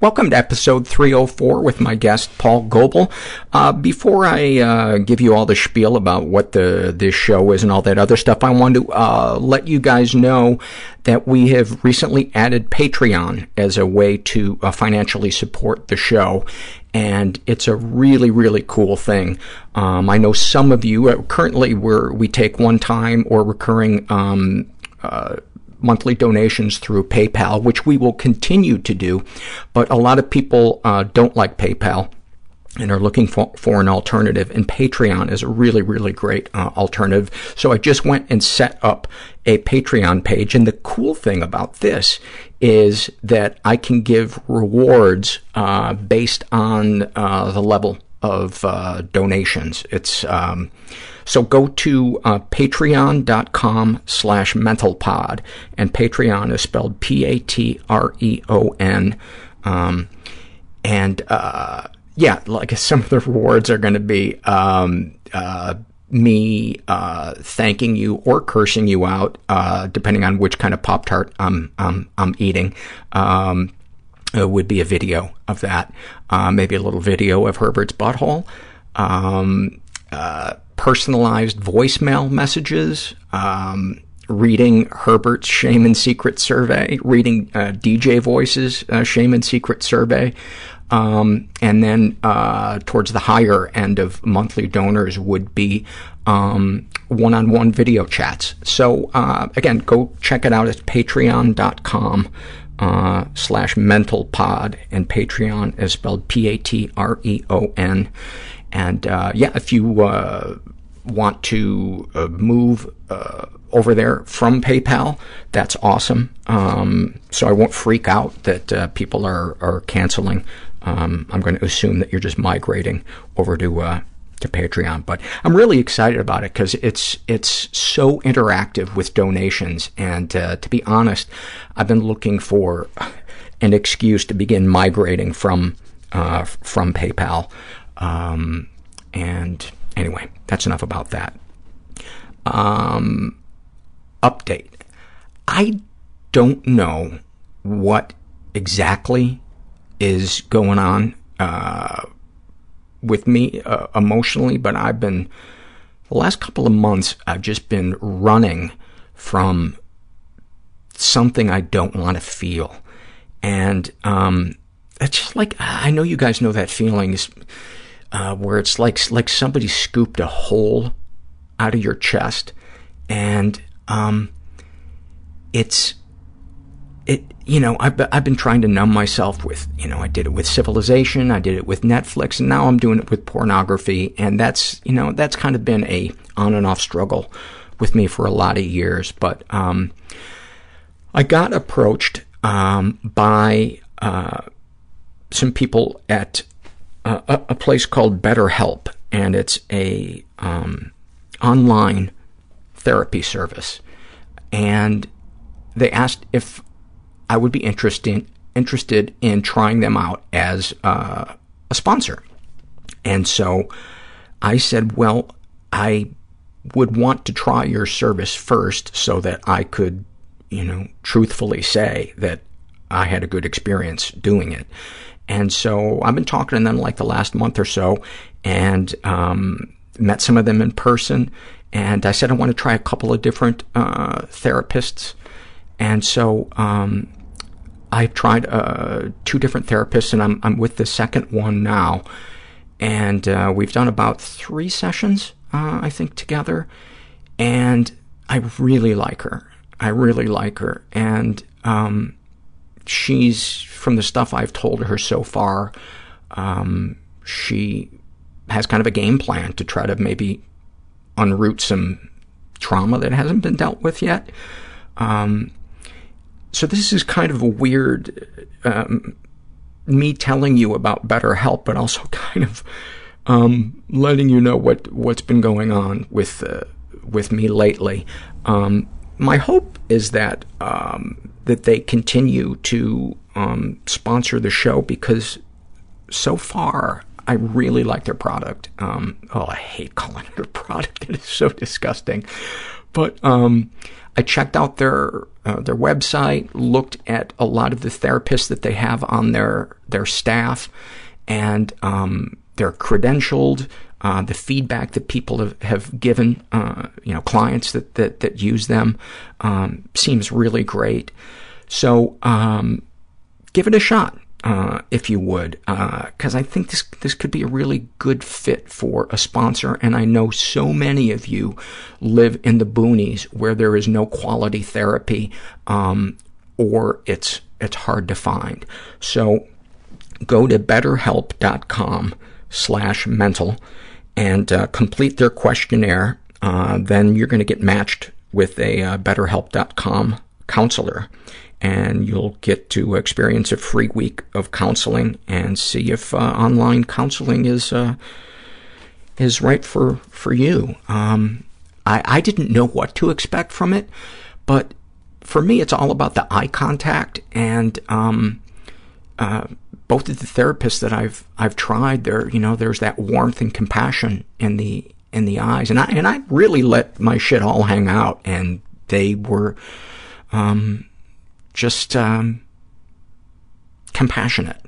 Welcome to episode 304 with my guest, Paul Goebel. Uh, before I uh, give you all the spiel about what the this show is and all that other stuff, I want to uh, let you guys know that we have recently added Patreon as a way to uh, financially support the show. And it's a really, really cool thing. Um, I know some of you, uh, currently we're, we take one time or recurring um, uh, monthly donations through PayPal, which we will continue to do. But a lot of people uh, don't like PayPal and are looking for, for an alternative, and Patreon is a really, really great uh, alternative. So I just went and set up a Patreon page, and the cool thing about this is that I can give rewards uh, based on uh, the level of uh, donations. It's um, so go to uh, patreon.com slash mentalpod, and Patreon is spelled P-A-T-R-E-O-N. Um, and, uh, yeah, like some of the rewards are going to be, um, uh, me, uh, thanking you or cursing you out, uh, depending on which kind of Pop Tart I'm, I'm, I'm eating. Um, would be a video of that. Uh, maybe a little video of Herbert's butthole. Um, uh, personalized voicemail messages, um, reading Herbert's Shame and Secret survey, reading uh, DJ Voice's uh, Shame and Secret survey, um, and then uh, towards the higher end of monthly donors would be um, one-on-one video chats. So uh, again, go check it out. It's patreon.com uh, slash mentalpod, and Patreon is spelled P-A-T-R-E-O-N. And uh, yeah, if you uh, want to uh, move uh, over there from PayPal, that's awesome. Um, so I won't freak out that uh, people are are canceling. Um, I'm going to assume that you're just migrating over to uh, to Patreon. But I'm really excited about it because it's it's so interactive with donations. And uh, to be honest, I've been looking for an excuse to begin migrating from uh, from PayPal. Um, and anyway, that's enough about that. Um, update. I don't know what exactly is going on uh, with me uh, emotionally, but I've been, the last couple of months, I've just been running from something I don't want to feel. And um, it's just like, I know you guys know that feeling uh, where it's like like somebody scooped a hole out of your chest, and um, it's it. You know, I've I've been trying to numb myself with you know I did it with Civilization, I did it with Netflix, and now I'm doing it with pornography, and that's you know that's kind of been a on and off struggle with me for a lot of years, but um, I got approached um, by uh, some people at uh, a, a place called BetterHelp, and it's a um, online therapy service. And they asked if I would be interested interested in trying them out as uh, a sponsor. And so I said, well, I would want to try your service first so that I could, you know, truthfully say that I had a good experience doing it. And so I've been talking to them like the last month or so and um, met some of them in person. And I said I want to try a couple of different uh, therapists. And so um, I've tried uh, two different therapists, and I'm, I'm with the second one now. And uh, we've done about three sessions, uh, I think, together. And I really like her. I really like her. And um, she's, from the stuff I've told her so far, um, she has kind of a game plan to try to maybe unroot some trauma that hasn't been dealt with yet. Um, so this is kind of a weird, um, me telling you about better help, but also kind of um, letting you know what what's been going on with uh, with me lately. Um, my hope is that um, that they continue to um, sponsor the show because so far I really like their product. Um, oh, I hate calling it a product; it is so disgusting. But um, I checked out their uh, their website, looked at a lot of the therapists that they have on their their staff, and um, they're credentialed. Uh, the feedback that people have, have given, uh, you know, clients that that, that use them um, seems really great. So um, give it a shot uh, if you would, because uh, I think this this could be a really good fit for a sponsor. And I know so many of you live in the boonies where there is no quality therapy, um, or it's it's hard to find. So go to BetterHelp.com slash mental and uh, complete their questionnaire. Uh, then you're going to get matched with a uh, BetterHelp.com counselor and you'll get to experience a free week of counseling and see if uh, online counseling is uh, is right for for you. Um, I, I didn't know what to expect from it, but for me, it's all about the eye contact and um, uh, both of the therapists that I've I've tried. There, you know, there's that warmth and compassion in the in the eyes, and I and I really let my shit all hang out, and they were. Um, just um, compassionate,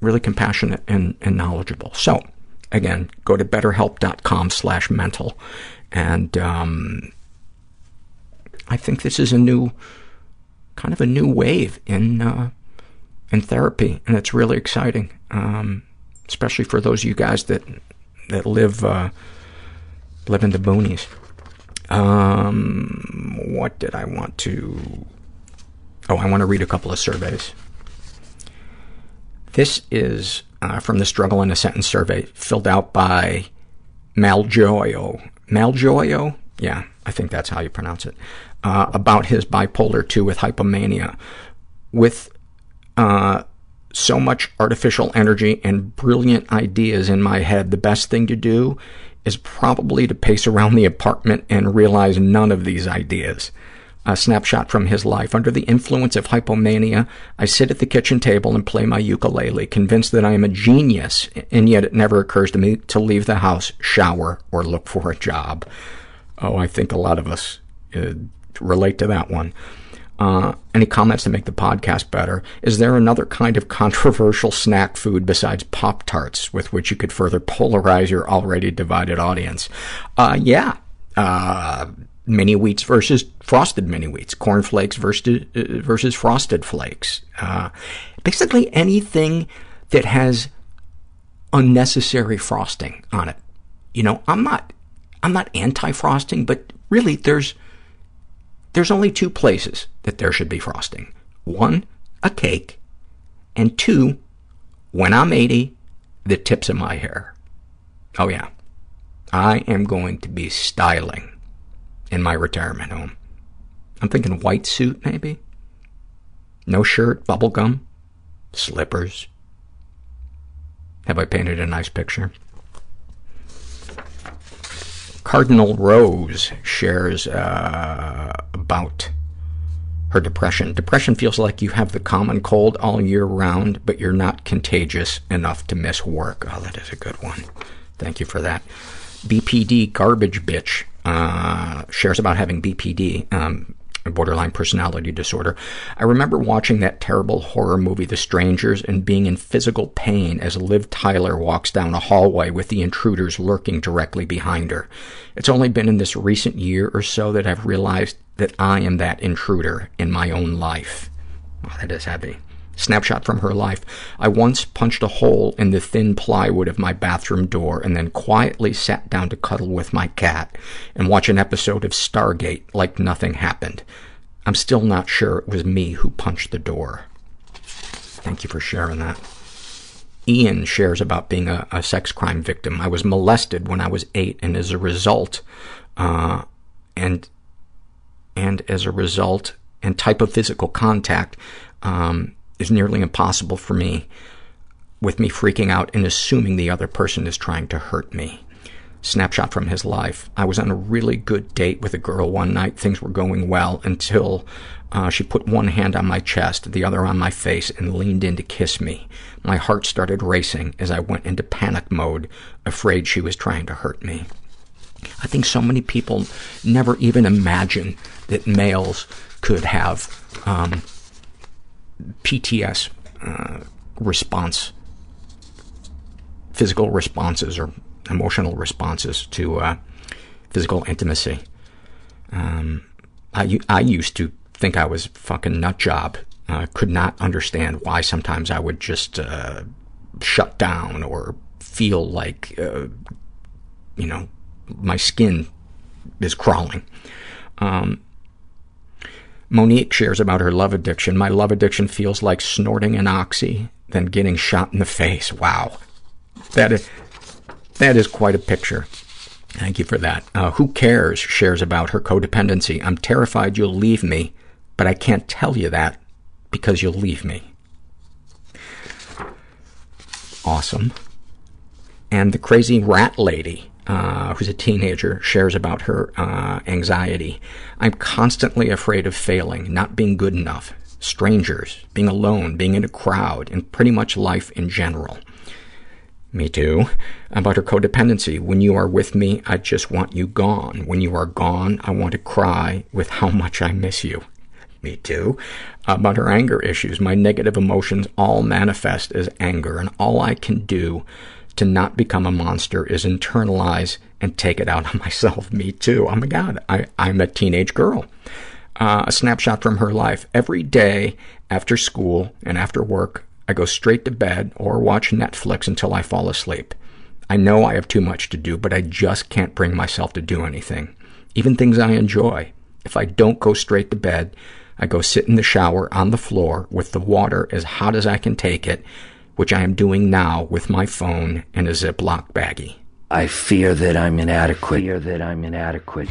really compassionate and, and knowledgeable. So, again, go to betterhelp.com slash mental. And um, I think this is a new, kind of a new wave in, uh, in therapy, and it's really exciting, um, especially for those of you guys that, that live, uh, live in the boonies. Um, what did I want to Oh, I want to read a couple of surveys. This is uh, from the Struggle in a Sentence survey filled out by Maljoyo. Maljoyo? Yeah, I think that's how you pronounce it. Uh, about his bipolar 2 with hypomania. With uh, so much artificial energy and brilliant ideas in my head, the best thing to do is probably to pace around the apartment and realize none of these ideas a snapshot from his life. Under the influence of hypomania, I sit at the kitchen table and play my ukulele, convinced that I am a genius, and yet it never occurs to me to leave the house, shower, or look for a job. Oh, I think a lot of us uh, relate to that one. Uh, any comments to make the podcast better? Is there another kind of controversial snack food besides Pop Tarts with which you could further polarize your already divided audience? Uh, yeah. Uh, mini wheats versus frosted mini wheats, corn flakes versus, uh, versus frosted flakes. Uh, basically anything that has unnecessary frosting on it. You know, I'm not, I'm not anti-frosting, but really there's, there's only two places that there should be frosting. One, a cake, and two, when I'm 80, the tips of my hair. Oh yeah. I am going to be styling in my retirement home. I'm thinking white suit, maybe. No shirt, bubble gum, slippers, Have I painted a nice picture? Cardinal Rose shares uh, about her depression. Depression feels like you have the common cold all year round, but you're not contagious enough to miss work. Oh, that is a good one. Thank you for that. BPD Garbage Bitch uh, shares about having BPD. Um, borderline personality disorder. I remember watching that terrible horror movie, The Strangers, and being in physical pain as Liv Tyler walks down a hallway with the intruders lurking directly behind her. It's only been in this recent year or so that I've realized that I am that intruder in my own life. Oh, that is heavy. Snapshot from her life. I once punched a hole in the thin plywood of my bathroom door and then quietly sat down to cuddle with my cat and watch an episode of Stargate like nothing happened. I'm still not sure it was me who punched the door. Thank you for sharing that. Ian shares about being a, a sex crime victim. I was molested when I was eight, and as a result, uh, and and as a result, and type of physical contact, um, is nearly impossible for me with me freaking out and assuming the other person is trying to hurt me. Snapshot from his life. I was on a really good date with a girl one night. Things were going well until uh, she put one hand on my chest, the other on my face, and leaned in to kiss me. My heart started racing as I went into panic mode, afraid she was trying to hurt me. I think so many people never even imagine that males could have um, PTS uh, response, physical responses or emotional responses to uh, physical intimacy. Um, I, I used to think I was fucking nut job. Uh, could not understand why sometimes I would just uh, shut down or feel like, uh, you know, my skin is crawling. Um, Monique shares about her love addiction. My love addiction feels like snorting an oxy, then getting shot in the face. Wow. That is, that is quite a picture. Thank you for that. Uh, Who Cares shares about her codependency. I'm terrified you'll leave me, but I can't tell you that because you'll leave me. Awesome. And the crazy rat lady who's a teenager, shares about her uh, anxiety. I'm constantly afraid of failing, not being good enough, strangers, being alone, being in a crowd, and pretty much life in general. Me too. About her codependency. When you are with me, I just want you gone. When you are gone, I want to cry with how much I miss you. Me too. About her anger issues. My negative emotions all manifest as anger, and all I can do to not become a monster is internalize and take it out on myself. Me too. Oh my God, I, I'm a teenage girl. Uh, a snapshot from her life. Every day after school and after work, I go straight to bed or watch Netflix until I fall asleep. I know I have too much to do, but I just can't bring myself to do anything, even things I enjoy. If I don't go straight to bed, I go sit in the shower on the floor with the water as hot as I can take it which I am doing now with my phone and a Ziploc baggie. I fear that I'm inadequate. Fear that I'm inadequate.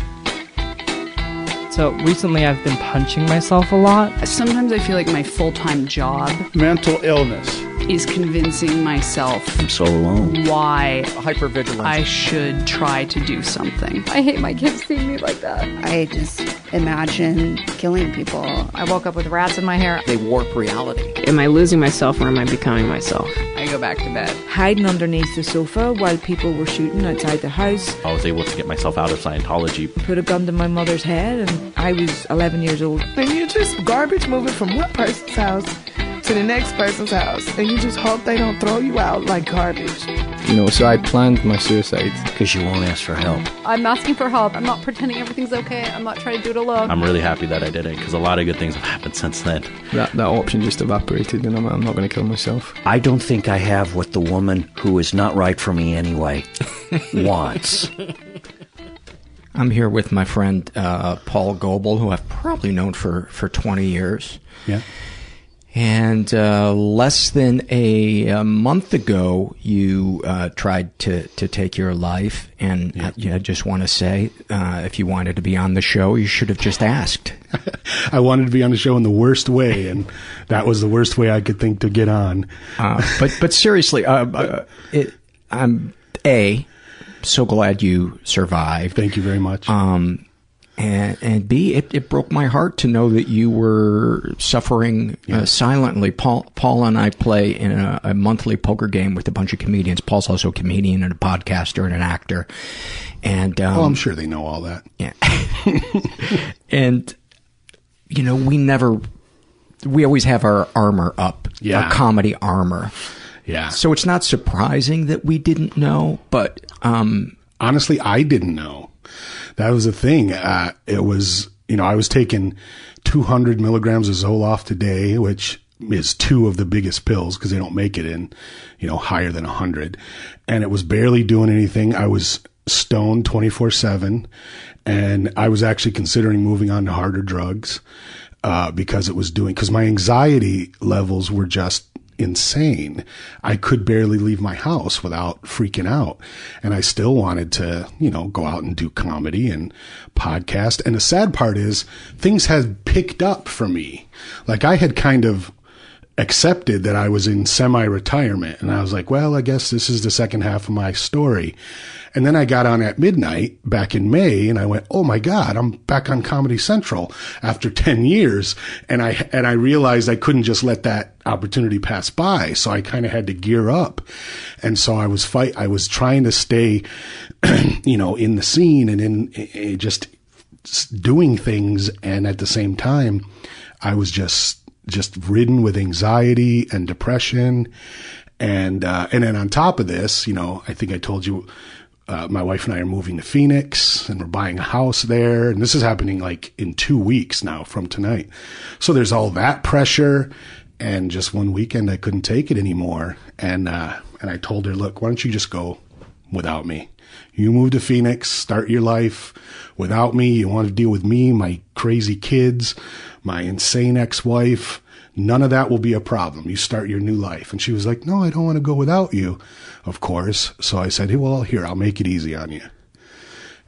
So recently I've been punching myself a lot. Sometimes I feel like my full-time job mental illness is convincing myself I'm so alone. why hypervigilance. I should try to do something. I hate my kids seeing me like that. I just imagine killing people. I woke up with rats in my hair. They warp reality. Am I losing myself or am I becoming myself? I go back to bed. Hiding underneath the sofa while people were shooting outside the house. I was able to get myself out of Scientology. Put a gun to my mother's head and I was 11 years old. And you're just garbage moving from one person's house to the next person's house, and you just hope they don't throw you out like garbage. You know, so I planned my suicide. Because you won't ask for help. I'm asking for help. I'm not pretending everything's okay. I'm not trying to do it alone. I'm really happy that I did it because a lot of good things have happened since then. That, that option just evaporated, and I'm, I'm not going to kill myself. I don't think I have what the woman who is not right for me anyway wants. I'm here with my friend uh, Paul Goebel, who I've probably known for, for 20 years. Yeah. And uh, less than a, a month ago, you uh, tried to, to take your life. And I, I just want to say, uh, if you wanted to be on the show, you should have just asked. I wanted to be on the show in the worst way, and that was the worst way I could think to get on. Uh, but but seriously, uh, uh, it, I'm a so glad you survived. Thank you very much. Um, and and B, it, it broke my heart to know that you were suffering uh, silently. Paul Paul and I play in a, a monthly poker game with a bunch of comedians. Paul's also a comedian and a podcaster and an actor. And um, oh, I'm sure they know all that. Yeah. and you know, we never we always have our armor up, Yeah. our comedy armor. Yeah. So it's not surprising that we didn't know, but um, honestly, I didn't know. That was the thing. Uh, it was, you know, I was taking 200 milligrams of Zoloft today, which is two of the biggest pills because they don't make it in, you know, higher than 100. And it was barely doing anything. I was stoned 24 7. And I was actually considering moving on to harder drugs uh, because it was doing, because my anxiety levels were just insane. I could barely leave my house without freaking out. And I still wanted to, you know, go out and do comedy and podcast. And the sad part is things had picked up for me. Like I had kind of accepted that I was in semi retirement. And I was like, well, I guess this is the second half of my story. And then I got on at midnight back in May and I went, Oh my God, I'm back on Comedy Central after 10 years. And I, and I realized I couldn't just let that opportunity pass by. So I kind of had to gear up. And so I was fight, I was trying to stay, you know, in the scene and in, eh, just doing things. And at the same time, I was just, just ridden with anxiety and depression. And, uh, and then on top of this, you know, I think I told you, uh, my wife and I are moving to Phoenix and we're buying a house there. And this is happening like in two weeks now from tonight. So there's all that pressure. And just one weekend, I couldn't take it anymore. And, uh, and I told her, look, why don't you just go without me? You move to Phoenix, start your life without me. You want to deal with me, my crazy kids, my insane ex-wife. None of that will be a problem. You start your new life. And she was like, no, I don't want to go without you, of course. So I said, hey, well, here, I'll make it easy on you.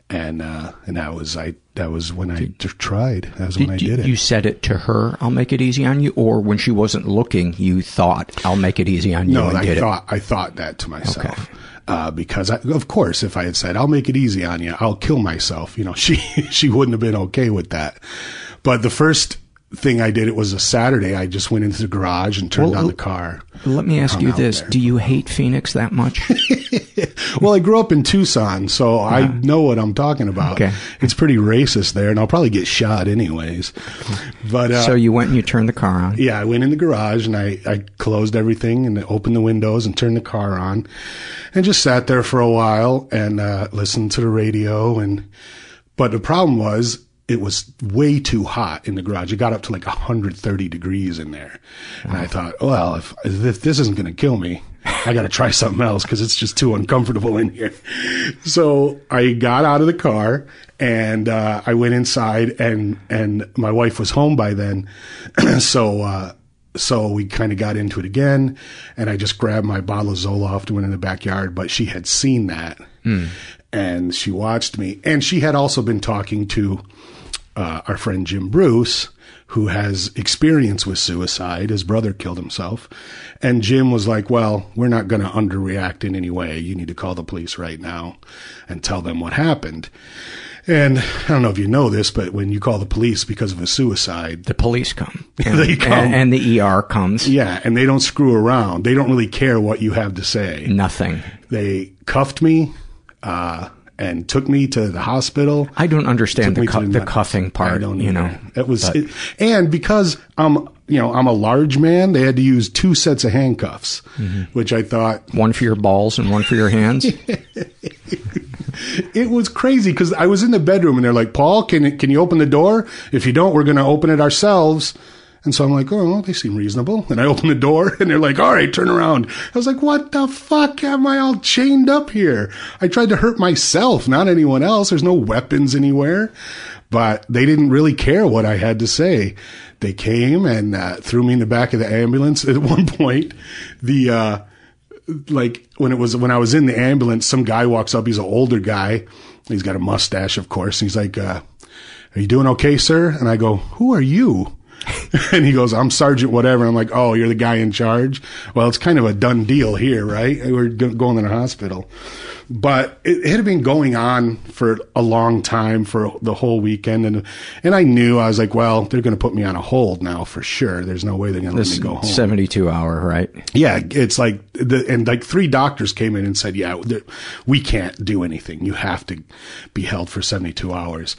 And, uh, and that was, I, that was when I t- tried. That was when I did it. You said it to her, I'll make it easy on you, or when she wasn't looking, you thought, I'll make it easy on you No, I did thought I thought that to myself. Uh, because I, of course, if I had said I'll make it easy on you, I'll kill myself. You know, she she wouldn't have been okay with that. But the first thing I did, it was a Saturday. I just went into the garage and turned Well, on the car. Let me ask you this. there. Do you hate Phoenix that much? Well, I grew up in Tucson, so I know what I'm talking about. Okay. It's pretty racist there, and I'll probably get shot anyways. But uh, so you went and you turned the car on. Yeah, I went in the garage and I, I closed everything and opened the windows and turned the car on and just sat there for a while and uh, listened to the radio. And but the problem was it was way too hot in the garage. It got up to like 130 degrees in there, and I thought, well, if, if this isn't going to kill me, I got to try something else because it's just too uncomfortable in here. So I got out of the car and uh, I went inside, and and my wife was home by then, so. Uh, so we kind of got into it again, and I just grabbed my bottle of Zoloft and went in the backyard. But she had seen that, Hmm. and she watched me, and she had also been talking to uh, our friend Jim Bruce, who has experience with suicide. His brother killed himself, and Jim was like, "Well, we're not going to underreact in any way. You need to call the police right now and tell them what happened." And I don't know if you know this, but when you call the police because of a suicide, the police come. they come. And, and the ER comes. Yeah, and they don't screw around. They don't really care what you have to say. Nothing. They cuffed me uh, and took me to the hospital. I don't understand the, cu- the med- cuffing part. I don't you know. It was, it, and because I'm, you know, I'm a large man, they had to use two sets of handcuffs, Mm-hmm. which I thought one for your balls and one for your hands. it was crazy because I was in the bedroom and they're like, Paul, can can you open the door? If you don't, we're going to open it ourselves. And so I'm like, oh, they seem reasonable. And I open the door and they're like, all right, turn around. I was like, what the fuck am I all chained up here? I tried to hurt myself, not anyone else. There's no weapons anywhere. But they didn't really care what I had to say. they came and uh, threw me in the back of the ambulance. At one point, the uh, like when it was when I was in the ambulance, some guy walks up. He's an older guy. He's got a mustache, of course. He's like, uh, "Are you doing okay, sir?" And I go, "Who are you?" and he goes, I'm Sergeant whatever. I'm like, oh, you're the guy in charge. Well, it's kind of a done deal here, right? We're go- going to the hospital. But it, it had been going on for a long time for the whole weekend. And, and I knew, I was like, well, they're going to put me on a hold now for sure. There's no way they're going to let me go home. 72 hour, right? Yeah, it's like the and like three doctors came in and said, "Yeah, we can't do anything. You have to be held for 72 hours."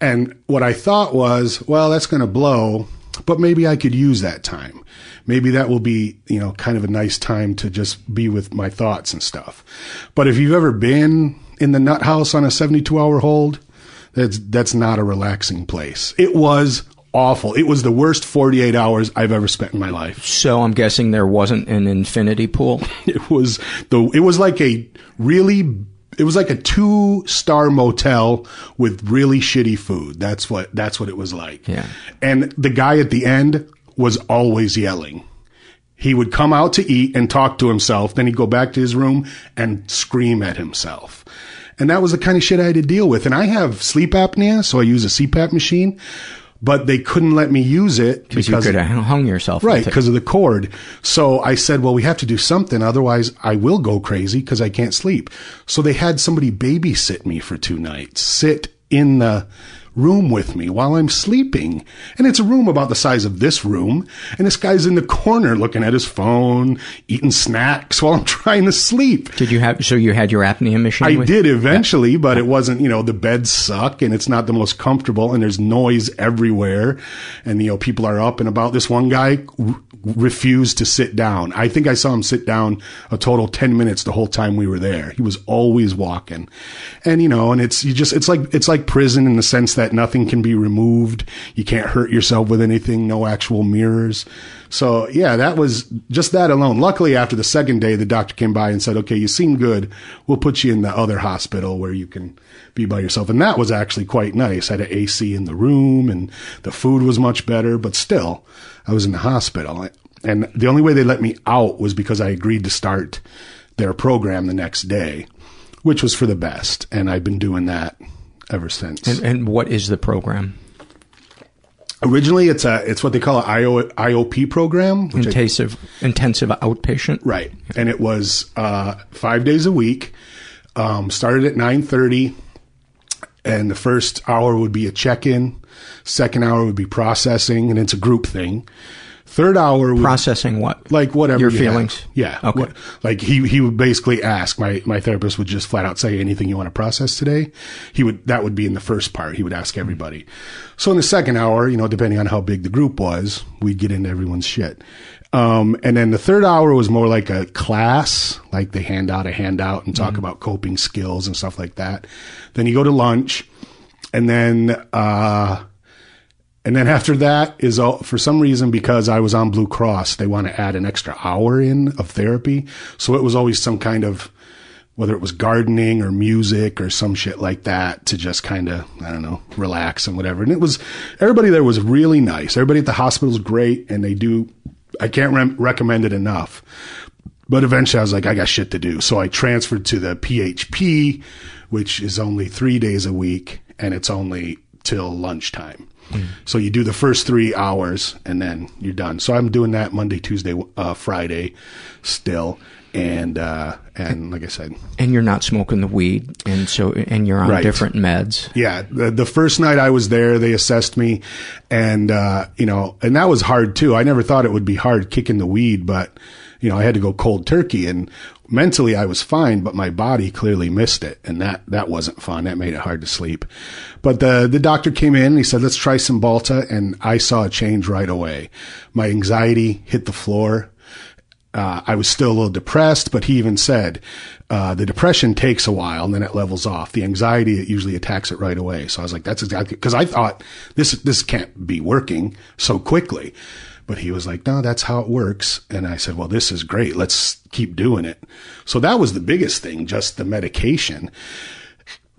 And what I thought was, well, that's going to blow, but maybe I could use that time. Maybe that will be, you know, kind of a nice time to just be with my thoughts and stuff. But if you've ever been in the nut house on a 72 hour hold, that's that's not a relaxing place. It was awful. It was the worst 48 hours I've ever spent in my life. So I'm guessing there wasn't an infinity pool. It was the it was like a really it was like a two star motel with really shitty food. That's what that's what it was like. Yeah. And the guy at the end was always yelling. He would come out to eat and talk to himself, then he'd go back to his room and scream at himself. And that was the kind of shit I had to deal with. And I have sleep apnea, so I use a CPAP machine, but they couldn't let me use it Because you could have hung yourself. Right, because of the cord. So I said, well, we have to do something. Otherwise, I will go crazy because I can't sleep. So they had somebody babysit me for two nights, sit in the room with me while I'm sleeping. And it's a room about the size of this room. And this guy's in the corner looking at his phone, eating snacks while I'm trying to sleep. Did you have, so you had your apnea machine? I with- did eventually, but it wasn't, you know, the beds suck and it's not the most comfortable and there's noise everywhere. And, you know, people are up and about. This one guy refused to sit down. I think I saw him sit down a total 10 minutes the whole time we were there. He was always walking. And, you know, and it's, you just, it's like, it's like prison in the sense that nothing can be removed. You can't hurt yourself with anything, no actual mirrors. So yeah, that was just that alone. Luckily, after the second day, the doctor came by and said, okay, you seem good. We'll put you in the other hospital where you can be by yourself. And that was actually quite nice. I had an AC in the room and the food was much better, but still I was in the hospital. And the only way they let me out was because I agreed to start their program the next day, which was for the best. And I've been doing that ever since. And, and what is the program? Originally, it's a it's what they call an IO, IOP program, which I- Intensive, intensive outpatient. right? And it was uh, five days a week. Um, started at nine thirty, and the first hour would be a check in. Second hour would be processing, and it's a group thing. Third hour would, Processing what? like whatever Your you feelings? Yeah. Okay. What- like he he would basically ask my my therapist would just flat out say anything you want to process today. He would that would be in the first part. He would ask everybody. So in the second hour, you know, depending on how big the group was, we'd get into everyone's shit. Um, and then the third hour was more like a class, like they hand out a handout and talk about coping skills and stuff like that. Then you go to lunch, and then uh, and then after that is all, for some reason because I was on Blue Cross, they want to add an extra hour in of therapy. So it was always some kind of whether it was gardening or music or some shit like that to just kind of I don't know relax and whatever. And it was everybody there was really nice. Everybody at the hospital is great, and they do. I can't re- recommend it enough. But eventually I was like, I got shit to do. So I transferred to the PHP, which is only three days a week and it's only till lunchtime. So you do the first three hours and then you're done. So I'm doing that Monday, Tuesday, uh, Friday still. And, uh, and like I said, And you're not smoking the weed, and so and you're on Right. different meds. yeah, the, the first night I was there, they assessed me and, uh, you know, and that was hard too. I never thought it would be hard kicking the weed, but, you know, I had to go cold turkey and mentally I was fine, but my body clearly missed it. And that, that wasn't fun. That made it hard to sleep. But the, the doctor came in and he said, let's try Cymbalta. And I saw a change right away. My anxiety hit the floor. Uh, I was still a little depressed, but he even said, uh, the depression takes a while and then it levels off. The anxiety, it usually attacks it right away. So I was like, that's exactly, cause I thought this, this can't be working so quickly. But he was like, no, that's how it works. And I said, well, this is great. Let's keep doing it. So that was the biggest thing, just the medication.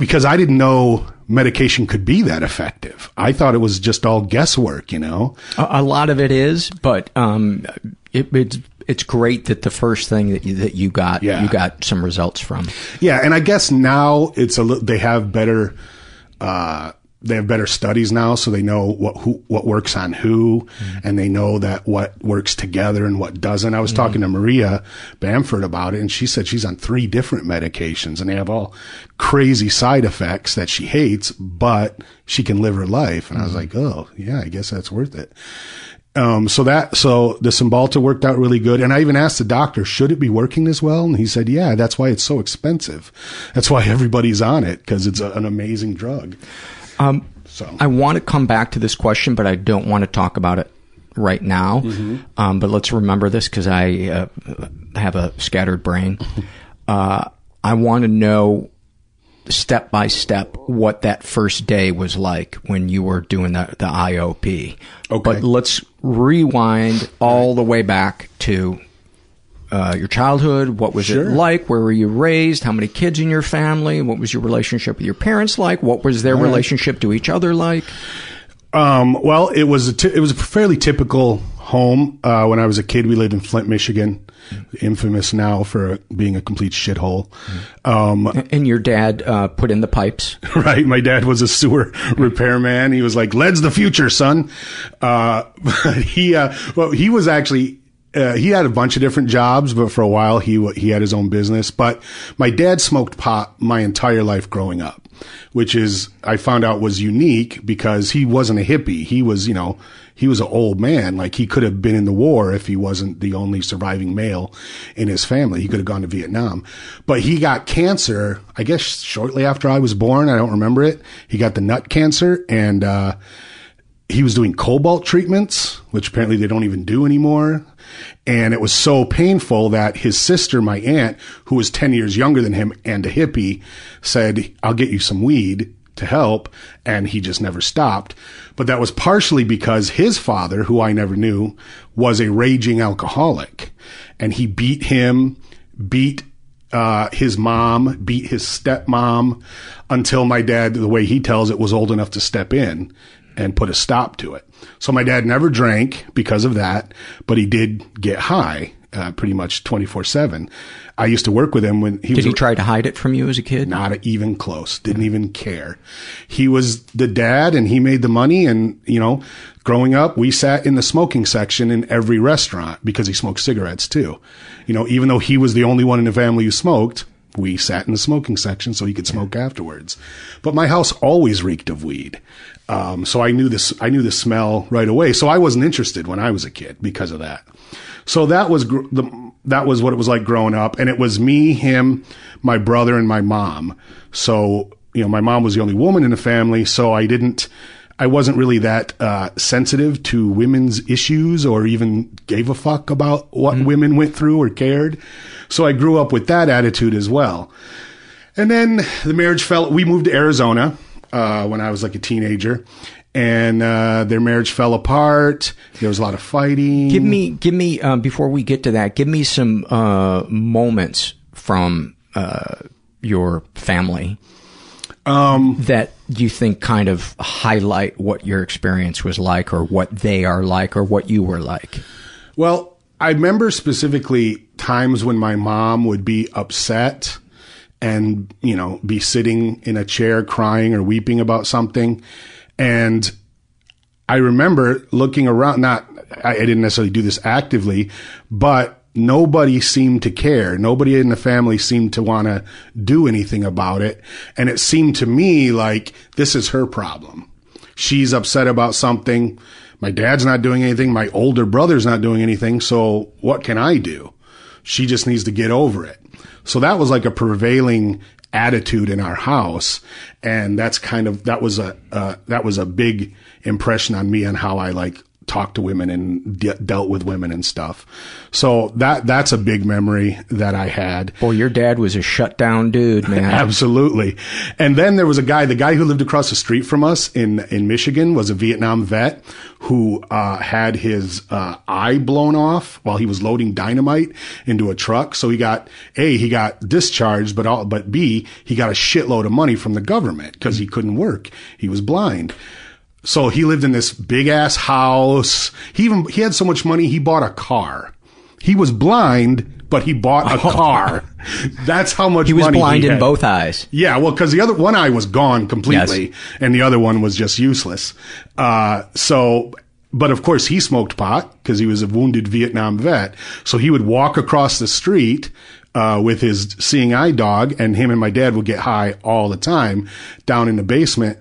because I didn't know medication could be that effective. I thought it was just all guesswork, you know? A, a lot of it is, but um, it, it's it's great that the first thing that you, that you got Yeah. you got some results from. Yeah, and I guess now it's a they have better uh they have better studies now so they know what who what works on who mm-hmm. and they know that what works together and what doesn't. I was mm-hmm. talking to Maria Bamford about it and she said she's on three different medications and they have all crazy side effects that she hates, but she can live her life. And I was mm-hmm. like, "Oh, yeah, I guess that's worth it." Um, so that, so the Cymbalta worked out really good. And I even asked the doctor, should it be working as well? And he said, yeah, that's why it's so expensive. That's why everybody's on it because it's a, an amazing drug. Um, so I want to come back to this question, but I don't want to talk about it right now. Mhm. Um, but let's remember this because I uh, have a scattered brain. Uh, I want to know step by step what that first day was like when you were doing the, the IOP. Okay. But let's rewind all the way back to uh, your childhood. What was Sure. it like? Where were you raised? How many kids in your family? What was your relationship with your parents like? What was their All right. relationship to each other like? Um, well, it was a t- it was a fairly typical home. Uh, when I was a kid, we lived in Flint, Michigan, infamous now for being a complete shithole. Um, and your dad uh, put in the pipes, right? My dad was a sewer repairman. He was like, "Lead's the future, son." Uh, he, uh, well, he was actually. Uh, he had a bunch of different jobs, but for a while he he had his own business. But my dad smoked pot my entire life growing up, which is I found out was unique because he wasn't a hippie. He was, you know, he was an old man. Like he could have been in the war if he wasn't the only surviving male in his family. He could have gone to Vietnam, but he got cancer. I guess shortly after I was born. I don't remember it. He got the nut cancer and. uh he was doing cobalt treatments, which apparently they don't even do anymore. And it was so painful that his sister, my aunt, who was 10 years younger than him and a hippie, said, I'll get you some weed to help. And he just never stopped. But that was partially because his father, who I never knew, was a raging alcoholic. And he beat him, beat uh, his mom, beat his stepmom until my dad, the way he tells it, was old enough to step in and put a stop to it. So my dad never drank because of that, but he did get high uh, pretty much 24 7. I used to work with him when he Did was. he try to hide it from you as a kid? Not even close. Didn't even care. He was the dad and he made the money. And, you know, growing up, we sat in the smoking section in every restaurant because he smoked cigarettes too. You know, even though he was the only one in the family who smoked, we sat in the smoking section so he could smoke afterwards. But my house always reeked of weed. Um, so I knew this, I knew the smell right away. So I wasn't interested when I was a kid because of that. So that was gr- the, that was what it was like growing up. And it was me, him, my brother and my mom. So, you know, my mom was the only woman in the family. So I didn't, I wasn't really that, uh, sensitive to women's issues or even gave a fuck about what women went through or cared. So I grew up with that attitude as well. And then the marriage fell. We moved to Arizona uh, when I was like a teenager, and uh, their marriage fell apart. There was a lot of fighting. Give me, give me, uh, before we get to that, give me some uh, moments from uh, your family um, that you think kind of highlight what your experience was like, or what they are like, or what you were like. Well, I remember specifically times when my mom would be upset and, you know, be sitting in a chair crying or weeping about something. And I remember looking around, not, I, I didn't necessarily do this actively, but nobody seemed to care. Nobody in the family seemed to want to do anything about it. And it seemed to me like this is her problem. She's upset about something. My dad's not doing anything. My older brother's not doing anything. So what can I do? She just needs to get over it. So that was like a prevailing attitude in our house. And that's kind of, that was a, uh, that was a big impression on me on how I like talked to women and de- dealt with women and stuff. So that that's a big memory that I had. Boy, your dad was a shut down dude, man. Absolutely. And then there was a guy, the guy who lived across the street from us in in Michigan was a Vietnam vet who uh, had his uh, eye blown off while he was loading dynamite into a truck. So he got a he got discharged, but all, but b he got a shitload of money from the government because he couldn't work. He was blind. So he lived in this big ass house. He even he had so much money he bought a car. He was blind, but he bought a car. That's how much He was blind in had. both eyes. Yeah, well, because the other one eye was gone completely, and the other one was just useless. Uh, so, but of course, he smoked pot because he was a wounded Vietnam vet. So he would walk across the street uh, with his seeing eye dog, and him and my dad would get high all the time down in the basement.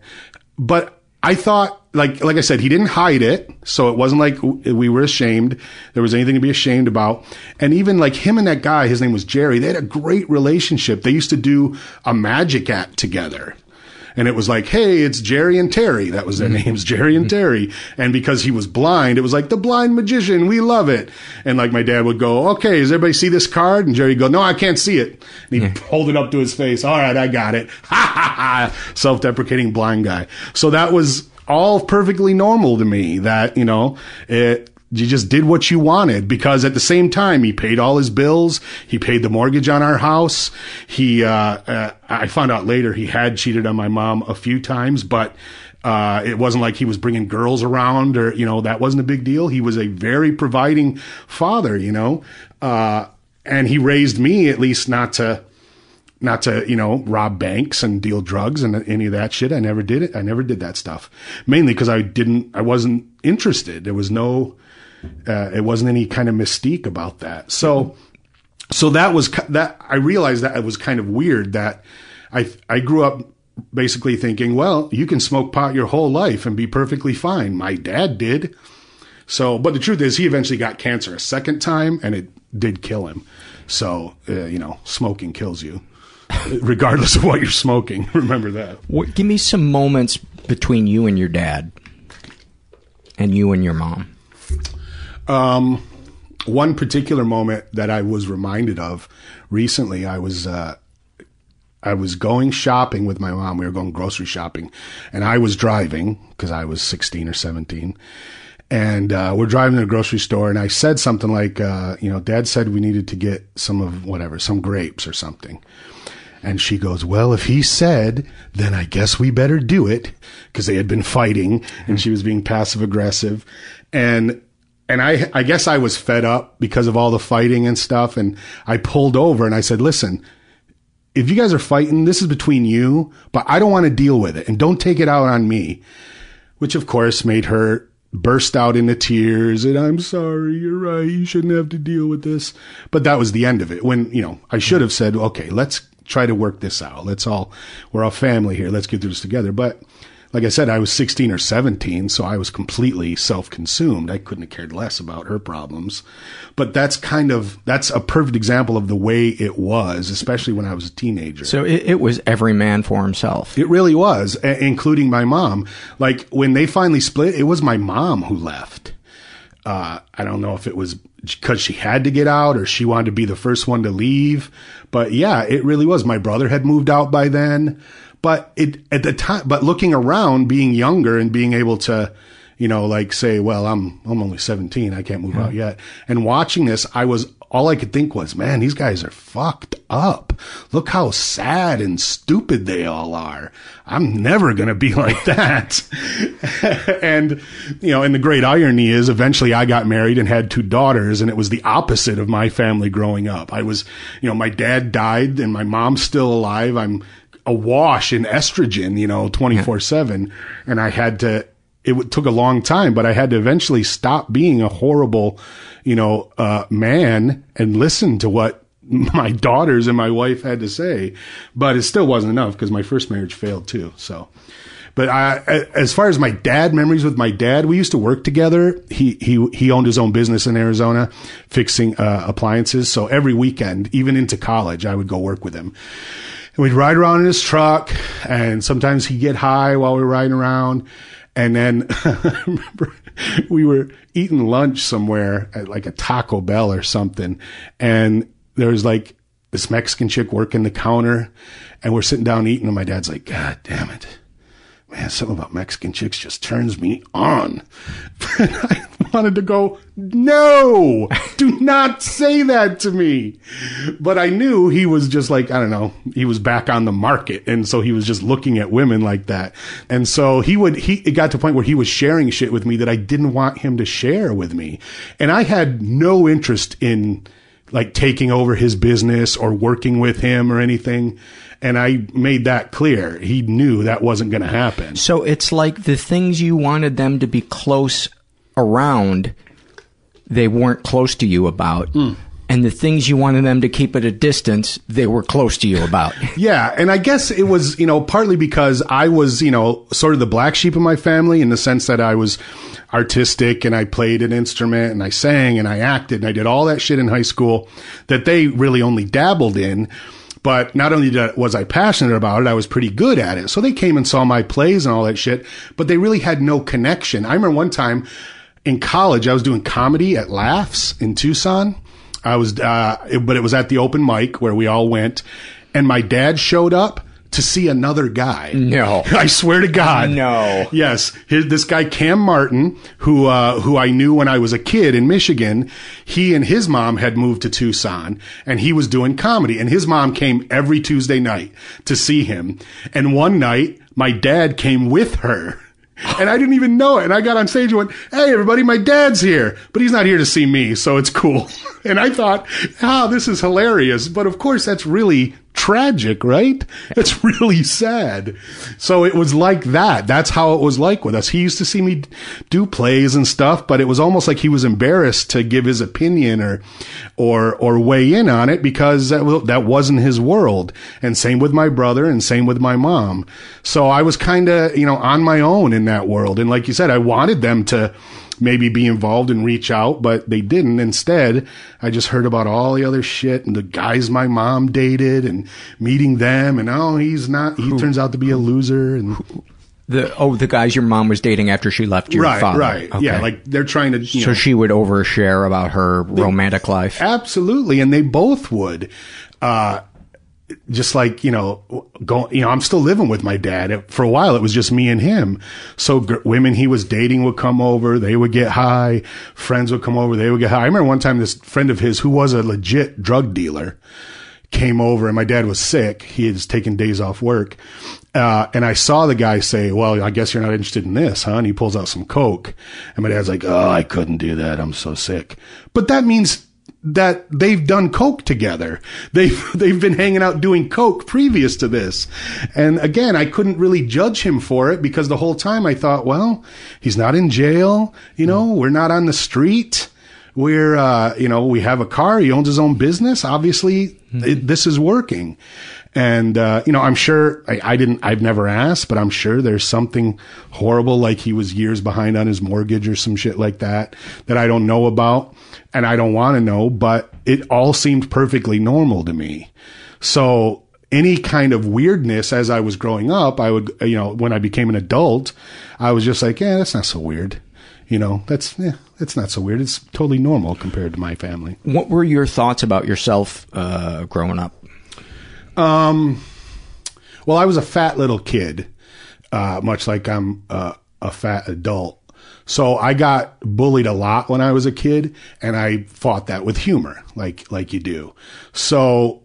But I thought, like, like I said, he didn't hide it, so it wasn't like we were ashamed. There was anything to be ashamed about. And even like him and that guy, his name was Jerry. They had a great relationship. They used to do a magic act together. And it was like, hey, it's Jerry and Terry. That was their mm-hmm. names, Jerry and mm-hmm. Terry. And because he was blind, it was like the blind magician. We love it. And like my dad would go, okay, does everybody see this card? And Jerry would go, no, I can't see it. And he'd hold it up to his face. All right, I got it. Ha ha ha. Self-deprecating blind guy. So that was all perfectly normal to me that, you know, it, you just did what you wanted because at the same time he paid all his bills he paid the mortgage on our house he uh, uh i found out later he had cheated on my mom a few times but uh, it wasn't like he was bringing girls around or you know that wasn't a big deal. He was a very providing father you know uh, and he raised me at least not to not to you know rob banks and deal drugs and any of that shit. I never did it. I never did that stuff. Mainly because i didn't i wasn't interested. There was no uh, it wasn't any kind of mystique about that. So so that was that i realized that it was kind of weird that i i grew up basically thinking well you can smoke pot your whole life and be perfectly fine. My dad did. So but the truth is he eventually got cancer a second time and it did kill him. So uh, you know smoking kills you regardless of what you're smoking. Remember that. What, give me some moments between you and your dad, and you and your mom. Um, one particular moment that I was reminded of recently, I was uh, I was going shopping with my mom. We were going grocery shopping, and I was driving because I was 16 or 17. And uh, we're driving to the grocery store, and I said something like, uh, "You know, Dad said we needed to get some of whatever, some grapes or something." And she goes, Well, if he said, then I guess we better do it. Cause they had been fighting and she was being passive aggressive. And, and I, I guess I was fed up because of all the fighting and stuff. And I pulled over and I said, Listen, if you guys are fighting, this is between you, but I don't want to deal with it and don't take it out on me. Which of course made her burst out into tears and I'm sorry, you're right, you shouldn't have to deal with this. But that was the end of it. When, you know, I should have said, okay, let's try to work this out. Let's all, we're all family here. Let's get through this together. But like I said, I was 16 or 17, so I was completely self-consumed. I couldn't have cared less about her problems. But that's kind of, that's a perfect example of the way it was, especially when I was a teenager. So it, it was every man for himself. It really was, a- including my mom. Like when they finally split, it was my mom who left. Uh, I don't know if it was because she had to get out or she wanted to be the first one to leave. But yeah, it really was. My brother had moved out by then. But it, at the time, but looking around, being younger and being able to, you know, like say, well, I'm, I'm only 17. I can't move out yet. And watching this, I was, all I could think was, man, these guys are fucked up. Look how sad and stupid they all are. I'm never going to be like that. and, you know, and the great irony is eventually I got married and had two daughters and it was the opposite of my family growing up. I was, you know, my dad died and my mom's still alive. I'm awash in estrogen, you know, 24 seven. And I had to, it took a long time, but I had to eventually stop being a horrible, you know, uh, man and listen to what my daughters and my wife had to say. But it still wasn't enough because my first marriage failed too. So, but I, as far as my dad memories with my dad, we used to work together. He he he owned his own business in Arizona, fixing uh, appliances. So every weekend, even into college, I would go work with him. And we'd ride around in his truck, and sometimes he'd get high while we were riding around. And then I remember we were eating lunch somewhere at like a Taco Bell or something. And there was like this Mexican chick working the counter and we're sitting down eating and my dad's like, God damn it. Man, something about Mexican chicks just turns me on. I wanted to go, no, do not say that to me. But I knew he was just like, I don't know, he was back on the market. And so he was just looking at women like that. And so he would, he, it got to a point where he was sharing shit with me that I didn't want him to share with me. And I had no interest in like taking over his business or working with him or anything. And I made that clear. He knew that wasn't going to happen. So it's like the things you wanted them to be close around, they weren't close to you about. Hmm. And the things you wanted them to keep at a distance, they were close to you about. Yeah, and I guess it was, you know, partly because I was, you know, sort of the black sheep of my family in the sense that I was artistic and I played an instrument and I sang and I acted and I did all that shit in high school that they really only dabbled in. But not only did, was I passionate about it, I was pretty good at it. So they came and saw my plays and all that shit, but they really had no connection. I remember one time in college, I was doing comedy at Laffs in Tucson. I was, uh, it- but it was at the open mic where we all went and my dad showed up to see another guy. No. I swear to God. No. Yes. His, this guy, Cam Martin, who, uh, who I knew when I was a kid in Michigan, he and his mom had moved to Tucson and he was doing comedy and his mom came every Tuesday night to see him. And one night, my dad came with her. And I didn't even know it. And I got on stage and went, Hey, everybody, my dad's here, but he's not here to see me. So it's cool. And I thought, ah, this is hilarious. But of course, that's really tragic, right? It's really sad. So it was like that. That's how it was like with us. He used to see me do plays and stuff, but it was almost like he was embarrassed to give his opinion or, or, or weigh in on it because that, that wasn't his world. And same with my brother and same with my mom. So I was kind of, you know, on my own in that world. And like you said, I wanted them to, maybe be involved and reach out, but they didn't. Instead, I just heard about all the other shit and the guys my mom dated and meeting them and oh, he's not, he turns out to be a loser and The oh, the guys your mom was dating after she left your right, father. right. Okay. Yeah. Like they're trying to, you so know, she would overshare about her romantic life. Absolutely, and they both would. Uh, just like you know, going You know, I'm still living with my dad. For a while, it was just me and him. So gr- women he was dating would come over. They would get high. Friends would come over. They would get high. I remember one time this friend of his who was a legit drug dealer came over and my dad was sick. He had just taken days off work. Uh, and I saw the guy say, well, I guess you're not interested in this, huh? And he pulls out some coke and my dad's like, oh, I couldn't do that. I'm so sick. But that means that they've done coke together. They've, they've been hanging out doing coke previous to this. And again, I couldn't really judge him for it because the whole time I thought, well, he's not in jail. You know, we're not on the street we're uh, you know we have a car he owns his own business obviously it, this is working and uh, you know i'm sure I, I didn't i've never asked but i'm sure there's something horrible like he was years behind on his mortgage or some shit like that that i don't know about and i don't want to know but it all seemed perfectly normal to me. So any kind of weirdness as i was growing up i would you know when i became an adult i was just like yeah that's not so weird. You know that's yeah it's not so weird. It's totally normal compared to my family. What were your thoughts about yourself uh, growing up? Um well i was a fat little kid uh much like i'm uh, a fat adult. So i got bullied a lot when i was a kid and i fought that with humor like like you do. So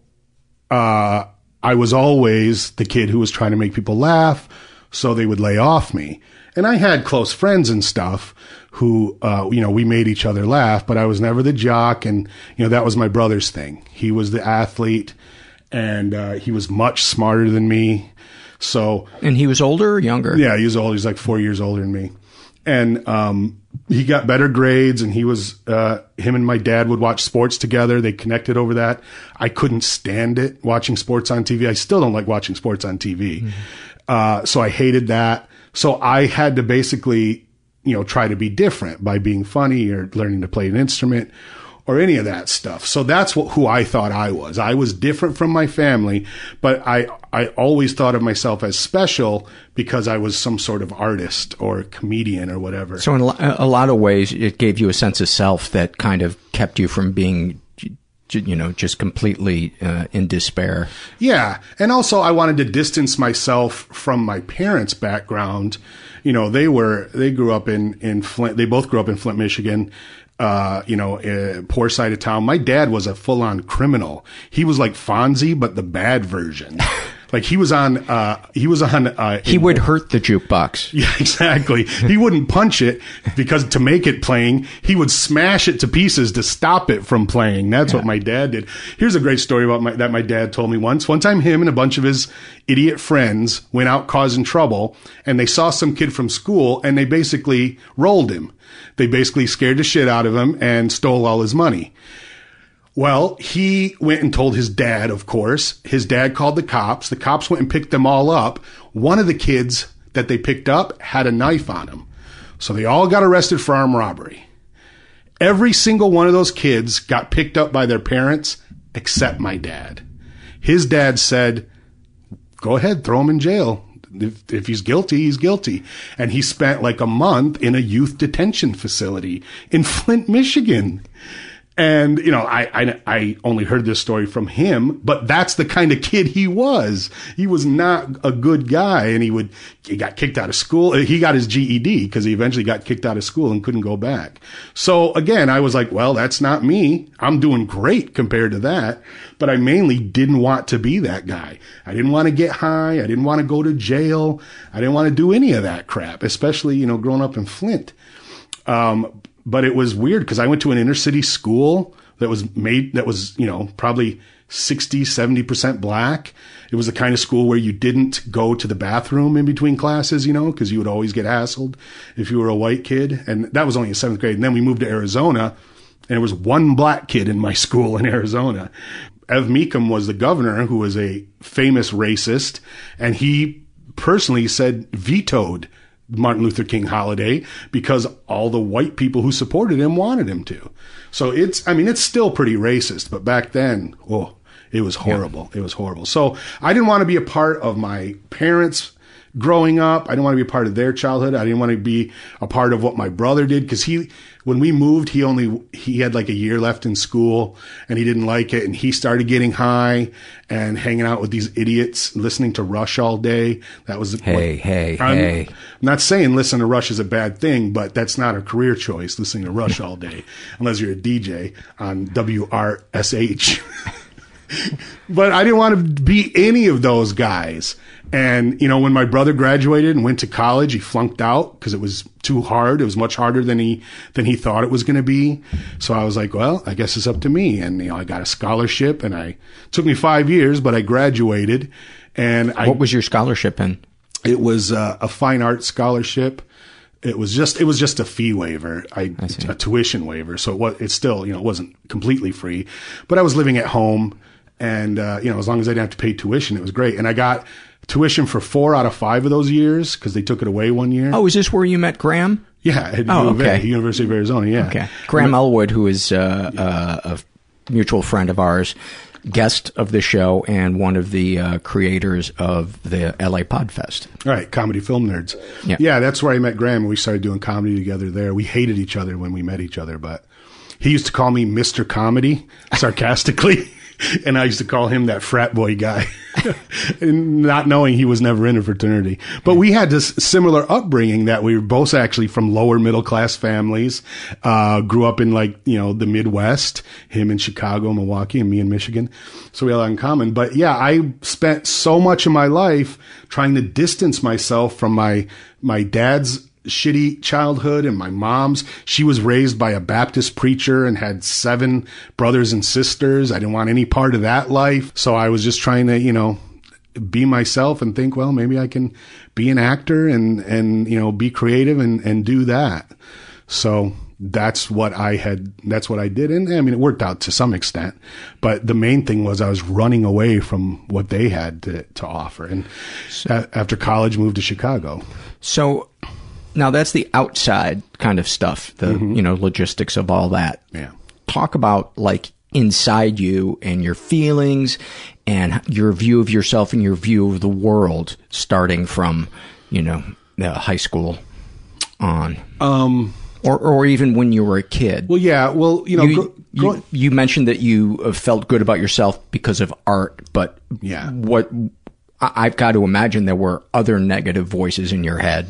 uh i was always the kid who was trying to make people laugh so they would lay off me. And i had close friends and stuff who uh you know we made each other laugh but i was never the jock and you know that was my brother's thing. He was the athlete and uh he was much smarter than me so And he was older or younger? yeah, he was old. He's like four years older than me. And, um, he got better grades and he was, uh, him and my dad would watch sports together. They connected over that. I couldn't stand it watching sports on TV. I still don't like watching sports on TV. Uh, so I hated that. So I had to basically, you know, try to be different by being funny or learning to play an instrument or any of that stuff. So that's what, who I thought I was. I was different from my family, but I, I always thought of myself as special because I was some sort of artist or comedian or whatever. So in a lot of ways, it gave you a sense of self that kind of kept you from being, you know, just completely uh, in despair. Yeah. And also I wanted to distance myself from my parents' background. You know, they were, they grew up in, in Flint. They both grew up in Flint, Michigan. Uh, you know, uh, poor side of town. My dad was a full on criminal. He was like Fonzie, but the bad version. like he was on, uh, he was on, uh, He would hurt the jukebox. yeah, exactly. He wouldn't punch it because to make it playing, he would smash it to pieces to stop it from playing. That's what my dad did. Here's a great story about my, that my dad told me once. One time him and a bunch of his idiot friends went out causing trouble and they saw some kid from school and they basically rolled him. They basically scared the shit out of him and stole all his money. Well, he went and told his dad, of course. His dad called the cops. The cops went and picked them all up. One of the kids that they picked up had a knife on him. So they all got arrested for armed robbery. Every single one of those kids got picked up by their parents except my dad. His dad said, go ahead, throw him in jail. If, if he's guilty, he's guilty. And he spent like a month in a youth detention facility in Flint, Michigan. And, you know, I, I, I only heard this story from him, but that's the kind of kid he was. He was not a good guy and he would, he got kicked out of school. He got his GED because he eventually got kicked out of school and couldn't go back. So again, I was like, well, that's not me. I'm doing great compared to that. But I mainly didn't want to be that guy. I didn't want to get high. I didn't want to go to jail. I didn't want to do any of that crap, especially, you know, growing up in Flint. Um, but it was weird because I went to an inner city school that was made, that was, you know, probably 60, 70% black. It was the kind of school where you didn't go to the bathroom in between classes, you know, because you would always get hassled if you were a white kid. And that was only in seventh grade. And then we moved to Arizona and there was one black kid in my school in Arizona. Ev Mecham was the governor who was a famous racist and he personally said vetoed Martin Luther King holiday because all the white people who supported him wanted him to. So it's, I mean, it's still pretty racist, but back then, oh, it was horrible. It was horrible. So I didn't want to be a part of my parents' growing up. I didn't want to be a part of their childhood. I didn't want to be a part of what my brother did because he, when we moved, he only, he had like a year left in school and he didn't like it. And he started getting high and hanging out with these idiots, listening to Rush all day. That was, Hey, hey, I'm hey. not saying listen to Rush is a bad thing, but that's not a career choice, listening to Rush all day, unless you're a DJ on WRSH. but I didn't want to be any of those guys. And, you know, when my brother graduated and went to college, he flunked out because it was too hard. It was much harder than he, than he thought it was going to be. So I was like, well, I guess it's up to me. And, you know, I got a scholarship and I, took me five years, but I graduated and I. What was your scholarship in? It was uh, a fine arts scholarship. It was just it was just a fee waiver, I, a tuition waiver. So it was it's still you know it wasn't completely free, but I was living at home, and uh, you know as long as I didn't have to pay tuition, it was great. And I got tuition for four out of five of those years because they took it away one year. Oh, is this where you met Graham? Yeah, at Oh, of A, okay. University of Arizona. Yeah, Okay. Graham Elwood, who is uh, uh, a mutual friend of ours, guest of the show and one of the uh, creators of the LA Podfest. All right, comedy film nerds. Yeah. Yeah. that's where I met Graham. And we started doing comedy together there. We hated each other when we met each other, but he used to call me Mr. Comedy sarcastically. and I used to call him that frat boy guy, not knowing he was never in a fraternity. But we had this similar upbringing that we were both actually from lower middle class families, uh, grew up in like, you know, the Midwest, him in Chicago, Milwaukee, and me in Michigan. So we had a lot in common. But yeah, I spent so much of my life trying to distance myself from my, my dad's shitty childhood and my mom's she was raised by a baptist preacher and had seven brothers and sisters. I didn't want any part of that life. So i was just trying to you know be myself and think well maybe i can be an actor and and you know be creative and and do that. So that's what i had that's what i did. And i mean it worked out to some extent but the main thing was i was running away from what they had to, to offer. And a- after college moved to chicago. So now that's the outside kind of stuff, the you know logistics of all that. Yeah. talk about like inside you and your feelings and your view of yourself and your view of the world starting from, you know, high school on. Um, or, or even when you were a kid. Well, yeah. Well, you know, you, you, you mentioned that you felt good about yourself because of art, but Yeah. what I- I've got to imagine there were other negative voices in your head.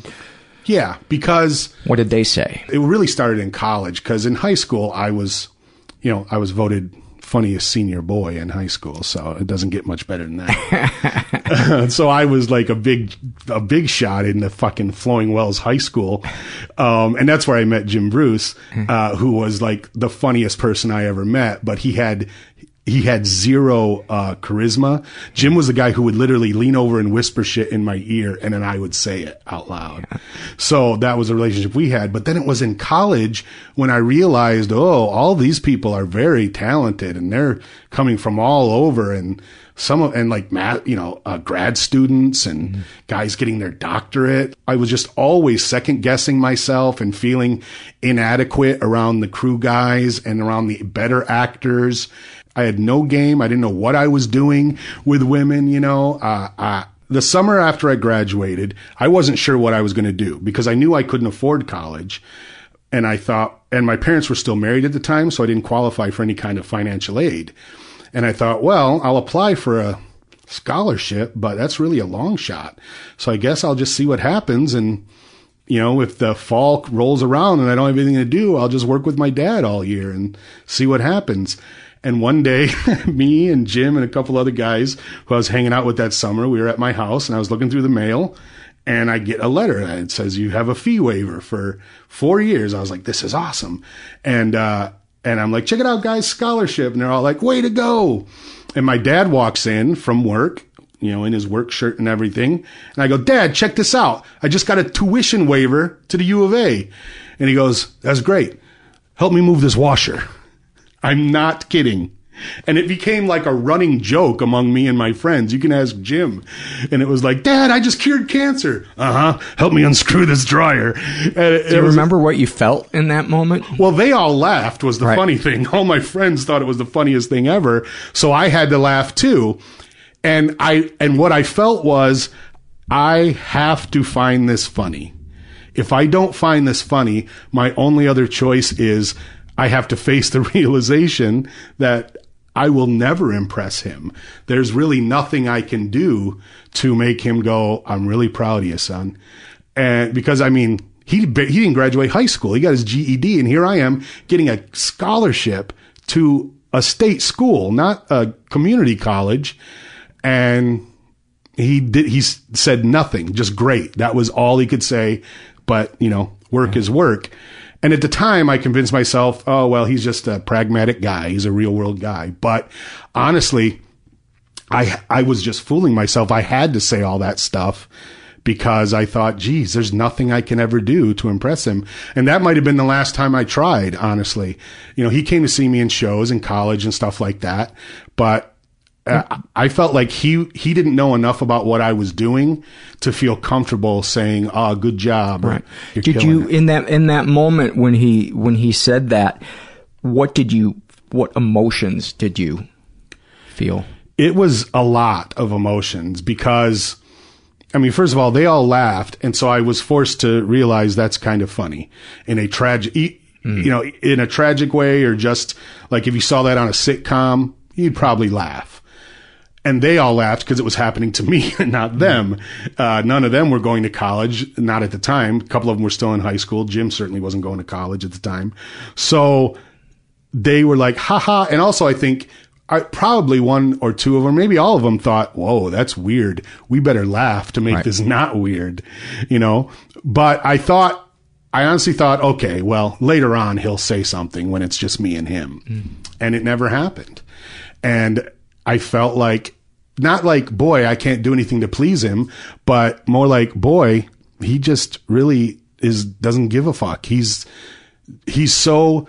Yeah, because What did they say? it really started in college. Because in high school, I was, you know, I was voted funniest senior boy in high school, so it doesn't get much better than that. so I was like a big, a big shot in the fucking Flowing Wells High School, um, and that's where I met Jim Bruce, uh, who was like the funniest person I ever met. But he had he had zero uh, charisma. Jim was the guy who would literally lean over and whisper shit in my ear, and then I would say it out loud. So that was a relationship we had. But then it was in college when I realized, oh, all these people are very talented, and they're coming from all over, and some of and like math, you know, uh, grad students and guys getting their doctorate. I was just always second guessing myself and feeling inadequate around the crew guys and around the better actors. I had no game. I didn't know what I was doing with women, you know. Uh, uh, the summer after I graduated, I wasn't sure what I was going to do because I knew I couldn't afford college. And I thought, and my parents were still married at the time, so I didn't qualify for any kind of financial aid. And I thought, well, I'll apply for a scholarship, but that's really a long shot. So I guess I'll just see what happens. And, you know, if the fall rolls around and I don't have anything to do, I'll just work with my dad all year and see what happens. And one day, me and Jim and a couple other guys who I was hanging out with that summer, we were at my house and I was looking through the mail and I get a letter and it says you have a fee waiver for four years. I was like, this is awesome. And, uh, and I'm like, check it out, guys, scholarship. And they're all like, way to go. And my dad walks in from work, you know, in his work shirt and everything. And I go, Dad, check this out. I just got a tuition waiver to the U of A. And he goes, that's great. Help me move this washer. I'm not kidding. And it became like a running joke among me and my friends. You can ask Jim. And it was like, Dad, I just cured cancer. Uh huh. Help me unscrew this dryer. And it, Do you was- remember what you felt in that moment? well, they all laughed was the Right. funny thing. All my friends thought it was the funniest thing ever. So I had to laugh too. And I, and what I felt was I have to find this funny. If I don't find this funny, my only other choice is I have to face the realization that I will never impress him. There's really nothing I can do to make him go, I'm really proud of you, son. And because I mean, he, he didn't graduate high school. He got his GED and here I am getting a scholarship to a state school, not a community college. And he did, he said nothing, just great. That was all he could say. But, you know, work is work. And at the time, I convinced myself, oh, well, he's just a pragmatic guy. He's a real world guy. But honestly, I, I was just fooling myself. I had to say all that stuff because I thought, geez, there's nothing I can ever do to impress him. And that might have been the last time I tried, honestly. You know, he came to see me in shows in college and stuff like that. But I felt like he he didn't know enough about what I was doing to feel comfortable saying, "Ah, good job." Right. Did you it." in that in that moment when he when he said that? What did you? What emotions did you feel? it was a lot of emotions because I mean, first of all, they all laughed, and so I was forced to realize that's kind of funny in a tragic, you know, in a tragic way, or just like if you saw that on a sitcom, you'd probably laugh. And they all laughed because it was happening to me and not them. Uh, none of them were going to college, not at the time. A couple of them were still in high school. Jim certainly wasn't going to college at the time. So they were like, haha. And also, I think I, probably one or two of them, maybe all of them thought, whoa, that's weird. We better laugh to make Right. this not weird, you know? But I thought, I honestly thought, okay, well, later on he'll say something when it's just me and him. And it never happened. And I felt like, not like, boy, I can't do anything to please him, but more like, boy, he just really is, doesn't give a fuck. He's, he's so,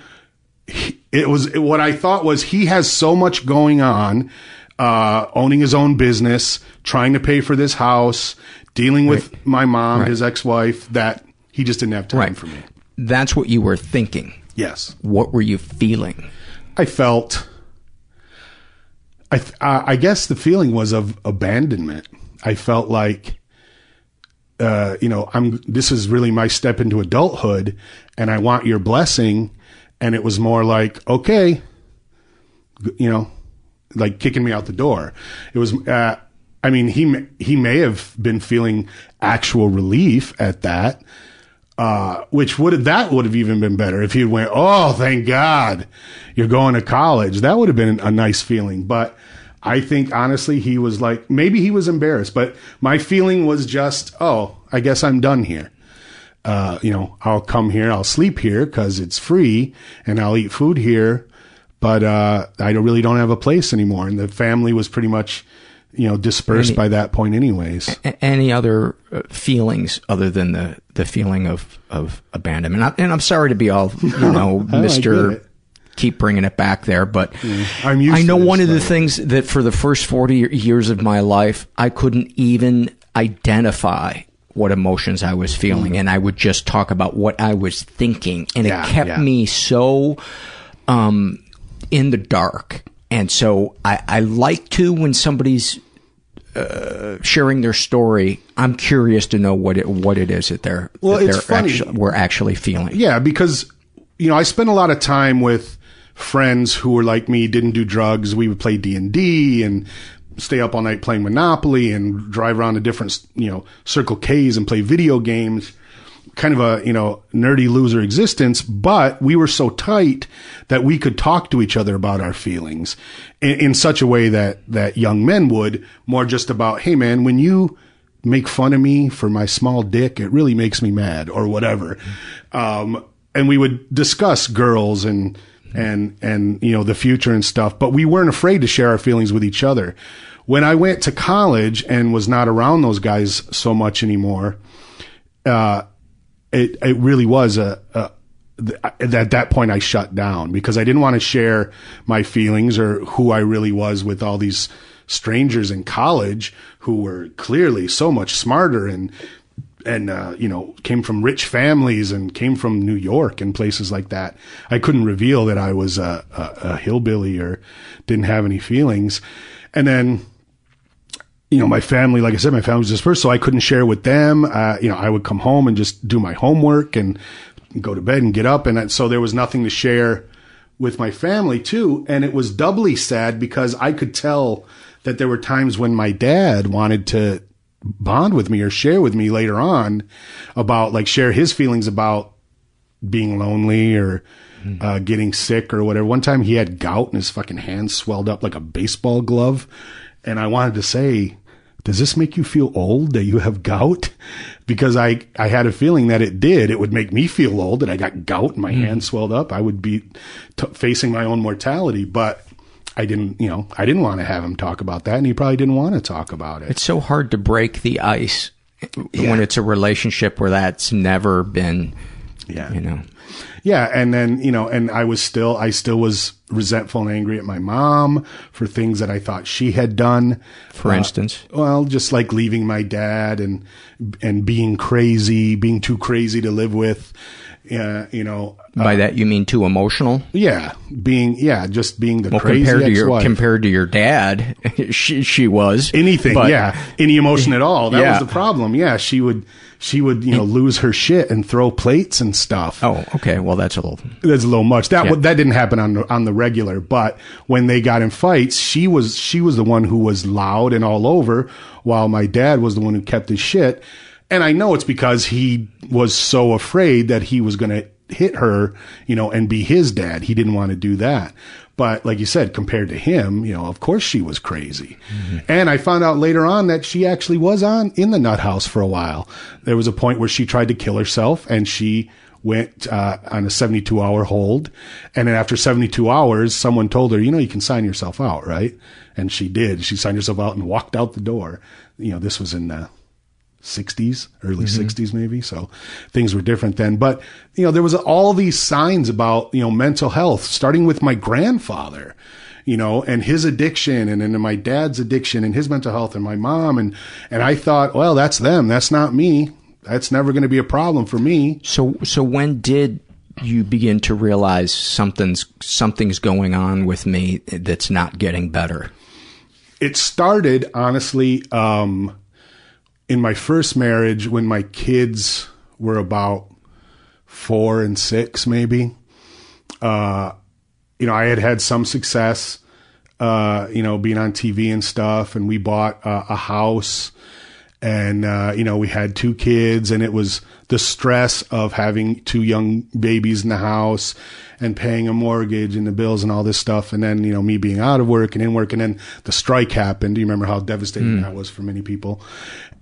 he- it was what I thought was he has so much going on, uh, owning his own business, trying to pay for this house, dealing with my mom, Right. his ex-wife, that he just didn't have time Right. for me. That's what you were thinking. Yes. What were you feeling? I felt. I th- I guess the feeling was of abandonment. I felt like, uh, you know, I'm. This is really my step into adulthood, and I want your blessing. And it was more like, okay, you know, like kicking me out the door. It was. Uh, I mean, he he may have been feeling actual relief at that, uh, which would that would have even been better if he went, oh, thank God, you're going to college. That would have been a nice feeling. But I think honestly, he was like, maybe he was embarrassed, but my feeling was just, oh, I guess I'm done here. Uh, you know, I'll come here, I'll sleep here because it's free, and I'll eat food here, but uh, I really don't have a place anymore. And the family was pretty much, you know, dispersed Any- by that point, anyways. Any other uh, feelings other than the, the feeling of, of abandonment? And, I, and I'm sorry to be all, you know, Mr. Keep bringing it back there, but I'm used I know one of the things that for the first 40 years of my life, I couldn't even identify what emotions I was feeling. And I would just talk about what I was thinking. And Mm. Yeah, it kept yeah. me so, um, in the dark. And so I, I like to, when somebody's, uh, sharing their story, I'm curious to know what it, what it is that they're, Well, that they're funny. actu- we're actually feeling. Yeah, because you know I spent a lot of time with friends who were like me, didn't do drugs. We would play D and D and stay up all night playing Monopoly and drive around to different you know Circle K's and play video games. Kind of a you know nerdy loser existence, but we were so tight that we could talk to each other about our feelings in, in such a way that that young men would more just about, hey man, when you make fun of me for my small dick, it really makes me mad or whatever. Um, and we would discuss girls and, and, and, you know, the future and stuff, but we weren't afraid to share our feelings with each other. When I went to college and was not around those guys so much anymore, uh, it, it really was a, a at that point I shut down because I didn't want to share my feelings or who I really was with all these strangers in college who were clearly so much smarter and and uh, you know came from rich families and came from New York and places like that. I couldn't reveal that I was a, a, a hillbilly or didn't have any feelings, and then you know, my family, like I said, my family was dispersed, so I couldn't share with them. Uh, you know, I would come home and just do my homework and go to bed and get up. And so there was nothing to share with my family too. And it was doubly sad because I could tell that there were times when my dad wanted to bond with me or share with me later on about like share his feelings about being lonely or uh, getting sick or whatever. One time he had gout and his fucking hand swelled up like a baseball glove. And I wanted to say, does this make you feel old that you have gout? Because I, I had a feeling that it did. It would make me feel old that I got gout and my hmm. hand swelled up. I would be t- facing my own mortality, but I didn't, you know, I didn't want to have him talk about that. And he probably didn't want to talk about it. It's so hard to break the ice when it's a relationship where that's never been, yeah. you know. Yeah, and then you know, and I was still, I still was resentful and angry at my mom for things that I thought she had done. For Uh, instance? well, just like leaving my dad and and being crazy, being too crazy to live with. Yeah, you know. Uh, By that you mean too emotional? Yeah, being yeah, just being the Well, crazy compared to your ex-wife. compared to your dad, she she was anything. but- yeah, any emotion at all. That Yeah. was the problem. Yeah, she would she would you know lose her shit and throw plates and stuff. Oh, okay. Well, that's a little. That's a little much. That Yeah. that didn't happen on the, on the regular, but when they got in fights, she was she was the one who was loud and all over, while my dad was the one who kept his shit. And I know it's because he was so afraid that he was going to hit her, you know, and be his dad. He didn't want to do that. But like you said, compared to him, you know, of course she was crazy. And I found out later on that she actually was on in the nut house for a while. There was a point where she tried to kill herself and she went uh, on a 72 hour hold. And then after 72 hours, someone told her, you know, you can sign yourself out, right? And she did. She signed herself out and walked out the door. You know, this was in the 60s, early Mhm. 60s maybe. So things were different then. But, you know, there was all these signs about, you know, mental health, starting with my grandfather, you know, and his addiction and then my dad's addiction and his mental health and my mom. And, and I thought, well, that's them. That's not me. That's never going to be a problem for me. So so when did you begin to realize something's something's going on with me that's not getting better? It started honestly um, in my first marriage when my kids were about four and six, maybe. Uh, you know, I had had some success, uh, you know, being on TV and stuff, and we bought uh, a house, and uh, you know, we had two kids, and it was the stress of having two young babies in the house and paying a mortgage and the bills and all this stuff, and then you know, me being out of work and in work, and then the strike happened. Do you remember how devastating Mm. that was for many people?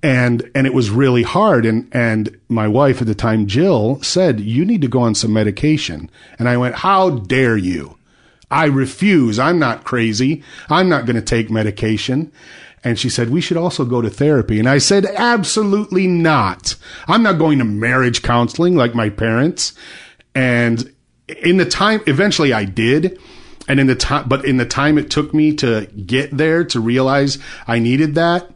and and it was really hard. And and my wife at the time Jill said you need to go on some medication. And I went how dare you? I refuse. I'm not crazy. I'm not going to take medication and she said we should also go to therapy. And I said absolutely not. I'm not going to marriage counseling like my parents. And in the time eventually I did. And in the time but in the time it took me to get there to realize I needed that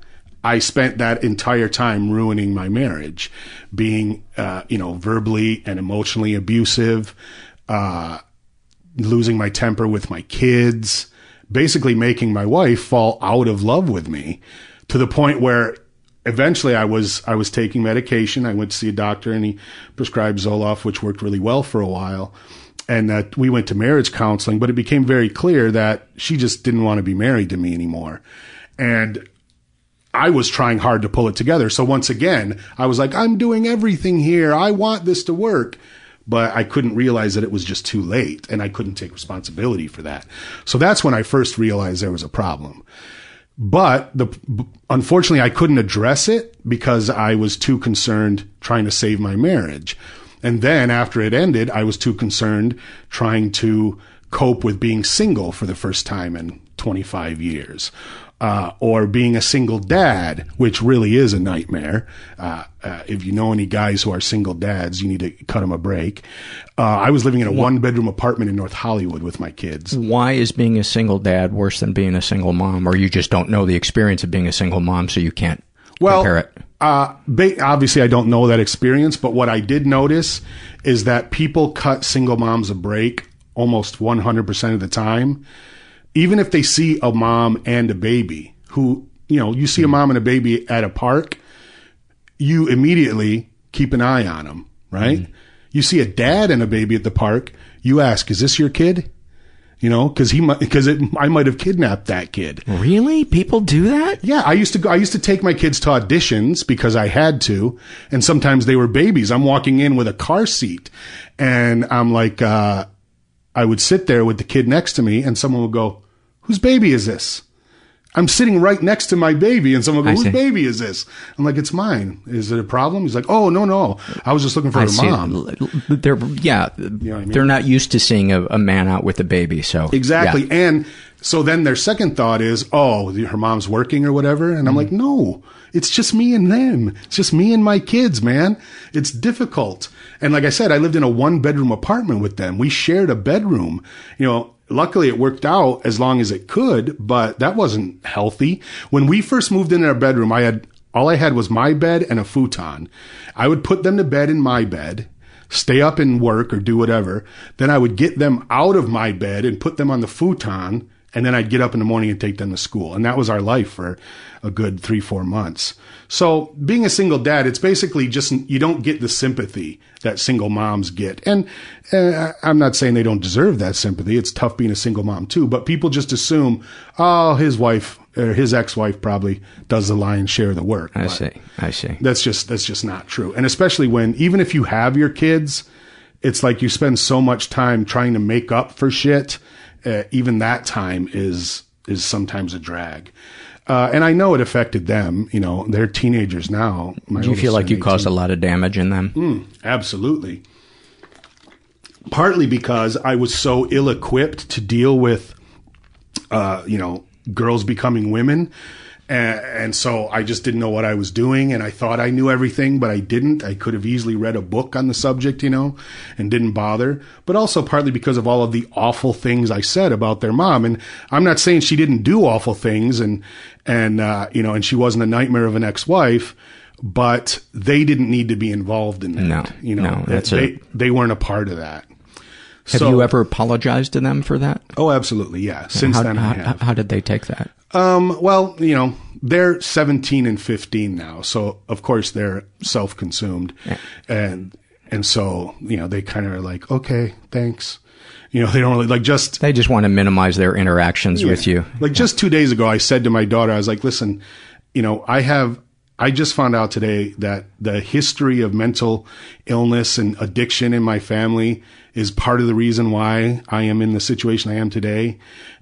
I spent that entire time ruining my marriage, being, uh, you know, verbally and emotionally abusive, uh, losing my temper with my kids, basically making my wife fall out of love with me to the point where eventually I was, I was taking medication. I went to see a doctor and he prescribed Zoloft, which worked really well for a while. And that we went to marriage counseling, but it became very clear that she just didn't want to be married to me anymore. And I was trying hard to pull it together. So once again, I was like, I'm doing everything here. I want this to work. But I couldn't realize that it was just too late and I couldn't take responsibility for that. So that's when I first realized there was a problem. But the, unfortunately, I couldn't address it because I was too concerned trying to save my marriage. And then after it ended, I was too concerned trying to cope with being single for the first time in 25 years. Uh, or being a single dad, which really is a nightmare. Uh, uh, if you know any guys who are single dads, you need to cut them a break. Uh, I was living in a one bedroom apartment in North Hollywood with my kids. Why is being a single dad worse than being a single mom? Or you just don't know the experience of being a single mom, so you can't well, compare it? Uh, ba- obviously, I don't know that experience, but what I did notice is that people cut single moms a break almost 100% of the time. Even if they see a mom and a baby who, you know, you see a mom and a baby at a park, you immediately keep an eye on them, right? You see a dad and a baby at the park, you ask, is this your kid? You know, cause he might, cause it, I might have kidnapped that kid. Really? People do that? Yeah. I used to go, I used to take my kids to auditions because I had to. And sometimes they were babies. I'm walking in with a car seat and I'm like, uh, I would sit there with the kid next to me and someone would go, whose baby is this? I'm sitting right next to my baby and someone would go, whose baby is this? I'm like, it's mine. Is it a problem? He's like, oh, no, no. I was just looking for I a mom. They're, yeah, they're not used to seeing a, a man out with a baby, so. Exactly. yeah. And so then their second thought is, oh, her mom's working or whatever. And I'm mm-hmm. like, no, it's just me and them. It's just me and my kids, man. It's difficult. And like I said, I lived in a one bedroom apartment with them. We shared a bedroom. You know, luckily it worked out as long as it could, but that wasn't healthy. When we first moved into our bedroom, I had, all I had was my bed and a futon. I would put them to bed in my bed stay up and work or do whatever. Then I would get them out of my bed and put them on the futon. And then I'd get up in the morning and take them to school. And that was our life for a good three, four months. So being a single dad, it's basically just, you don't get the sympathy that single moms get. And uh, I'm not saying they don't deserve that sympathy. It's tough being a single mom too, but people just assume, oh, his wife or his ex-wife probably does the lion's share of the work. I see. I see. that's just that's just not true. And especially when even if you have your kids, it's like you spend so much time trying to make up for shit. Uh, even that time is is sometimes a drag. Uh, and I know it affected them. You know, they're teenagers now. Do you feel like you caused a lot of damage in them? Mm, absolutely. Partly because I was so ill equipped to deal with, uh, you know, girls becoming women. And, and so I just didn't know what I was doing. And I thought I knew everything, but I didn't. I could have easily read a book on the subject, you know, and didn't bother. But also partly because of all of the awful things I said about their mom. And I'm not saying she didn't do awful things and, and, uh, you know, and she wasn't a nightmare of an ex-wife but they didn't need to be involved in that. No, you know, no, that's they, they weren't a part of that. Have So- you ever apologized to them for that? Oh, absolutely. Yeah. Since how, then, how, I have. how did they take that? Um, well, you know, they're 17 and 15 now. So of course they're self-consumed. And, and so, you know, they kind of are like, okay, thanks. You know, they don't really like just, They just want to minimize their interactions with you. Like just two days ago, I said to my daughter, I was like, listen, you know, I have, I just found out today that the history of mental illness and addiction in my family is part of the reason why I am in the situation I am today.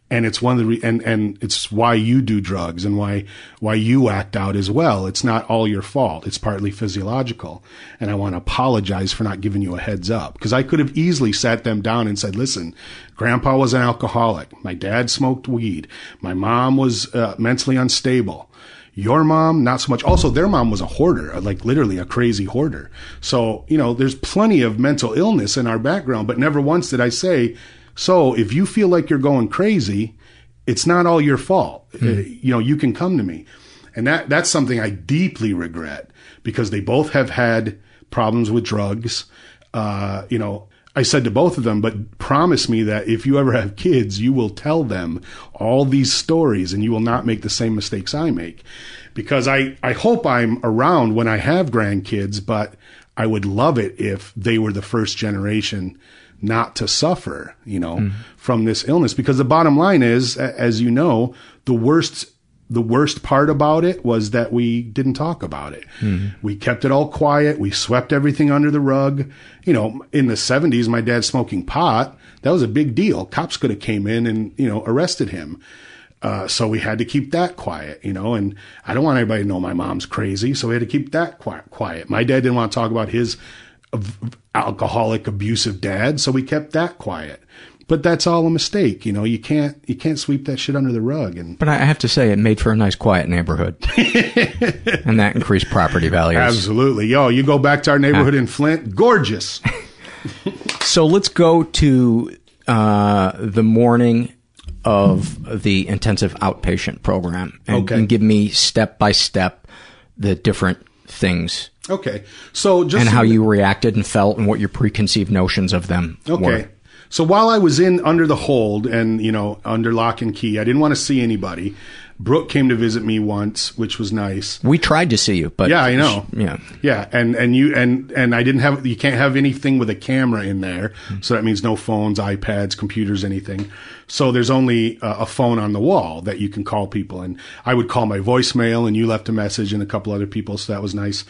And it's one of the, re- and, and it's why you do drugs and why, why you act out as well. It's not all your fault. It's partly physiological. And I want to apologize for not giving you a heads up because I could have easily sat them down and said, listen, grandpa was an alcoholic. My dad smoked weed. My mom was uh, mentally unstable. Your mom, not so much. Also, their mom was a hoarder, like literally a crazy hoarder. So, you know, there's plenty of mental illness in our background, but never once did I say, so if you feel like you're going crazy, it's not all your fault. Uh, you know, you can come to me. And that, that's something I deeply regret because they both have had problems with drugs. Uh, you know, I said to both of them, but promise me that if you ever have kids, you will tell them all these stories and you will not make the same mistakes I make. Because I, I hope I'm around when I have grandkids, but I would love it if they were the first generation not to suffer, you know, hmm. from this illness. Because the bottom line is, as you know, the worst the worst part about it was that we didn't talk about it. We kept it all quiet. We swept everything under the rug. You know, in the 70s, my dad smoking pot, that was a big deal. Cops could have came in and, you know, arrested him. Uh, so we had to keep that quiet, you know, and I don't want anybody to know my mom's crazy. So we had to keep that quiet. quiet. My dad didn't want to talk about his alcoholic, abusive dad. So we kept that quiet. But that's all a mistake. You know, you can't, you can't sweep that shit under the rug. And But I have to say, it made for a nice, quiet neighborhood, and that increased property values. Absolutely. Yo, you go back to our neighborhood in Flint, gorgeous. So let's go to uh, the morning of the intensive outpatient program, and, Okay. and give me step by step the different things Okay. So just and so how you reacted and felt, and what your preconceived notions of them Okay. were. So while I was in under the hold and, you know, under lock and key, I didn't want to see anybody. Brooke came to visit me once, which was nice. We tried to see you, but yeah, I know. Yeah, Yeah, and and you and and I didn't have you can't have anything with a camera in there, so that means no phones, iPads, computers, anything. So there's only a, a phone on the wall that you can call people, and I would call my voicemail, and you left a message, and a couple other people, so that was nice.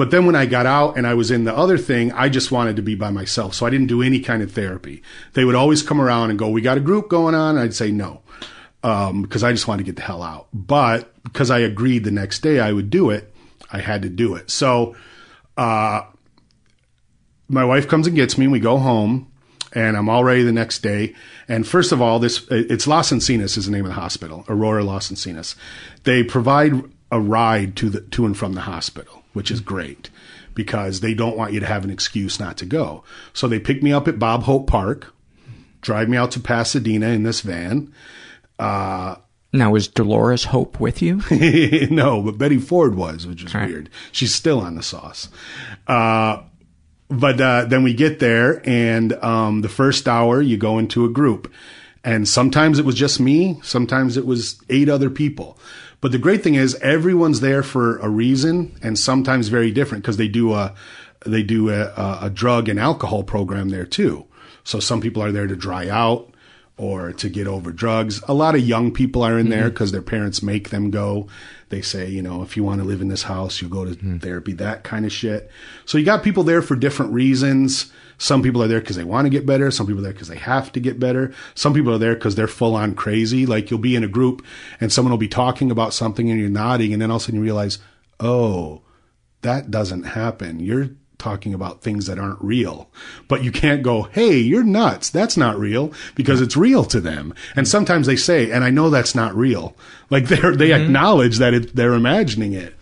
But then when I got out and I was in the other thing, I just wanted to be by myself, so I didn't do any kind of therapy. They would always come around and go, "We got a group going on," and I'd say no um, because I just wanted to get the hell out. But because I agreed the next day I would do it, I had to do it. So, uh, my wife comes and gets me, and we go home, and I'm all ready the next day. And first of all, this it's Los Encinas is the name of the hospital, Aurora Los Encinas. They provide a ride to the to and from the hospital, which is great because they don't want you to have an excuse not to go. So they pick me up at Bob Hope Park, drive me out to Pasadena in this van. Uh, Now, is Dolores Hope with you? no, but Betty Ford was, which is weird. She's still on the sauce. Uh, but uh, then we get there, and um, the first hour you go into a group, and sometimes it was just me, sometimes it was eight other people. But the great thing is everyone's there for a reason, and sometimes very different because they do a they do a, a, a drug and alcohol program there too. So some people are there to dry out or to get over drugs. A lot of young people are in there mm-hmm. because their parents make them go. They say, you know, if you want to live in this house, you go to mm-hmm. therapy, that kind of shit. So you got people there for different reasons. Some people are there because they want to get better. Some people are there because they have to get better. Some people are there because they're full on crazy. Like you'll be in a group and someone will be talking about something and you're nodding and then all of a sudden you realize, oh, that doesn't happen. You're talking about things that aren't real. But you can't go, hey, you're nuts. That's not real because it's real to them. And sometimes they say, and I know that's not real. Like they're, they mm-hmm. acknowledge that it, they're imagining it.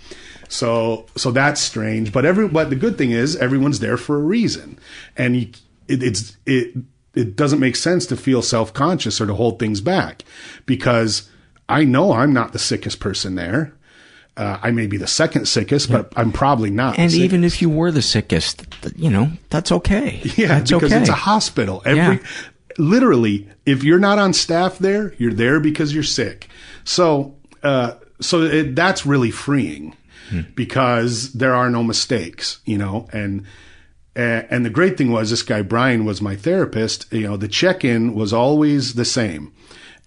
So, so that's strange. But every, but the good thing is everyone's there for a reason. And you, it, it's, it, it doesn't make sense to feel self conscious or to hold things back because I know I'm not the sickest person there. Uh, I may be the second sickest, but I'm probably not. And even if you were the sickest, you know, that's okay. Yeah, that's because okay. it's a hospital. Every Yeah. literally, if you're not on staff there, you're there because you're sick. So, uh, so it, that's really freeing because there are no mistakes, you know, and. And the great thing was this guy Brian was my therapist. You know, the check-in was always the same,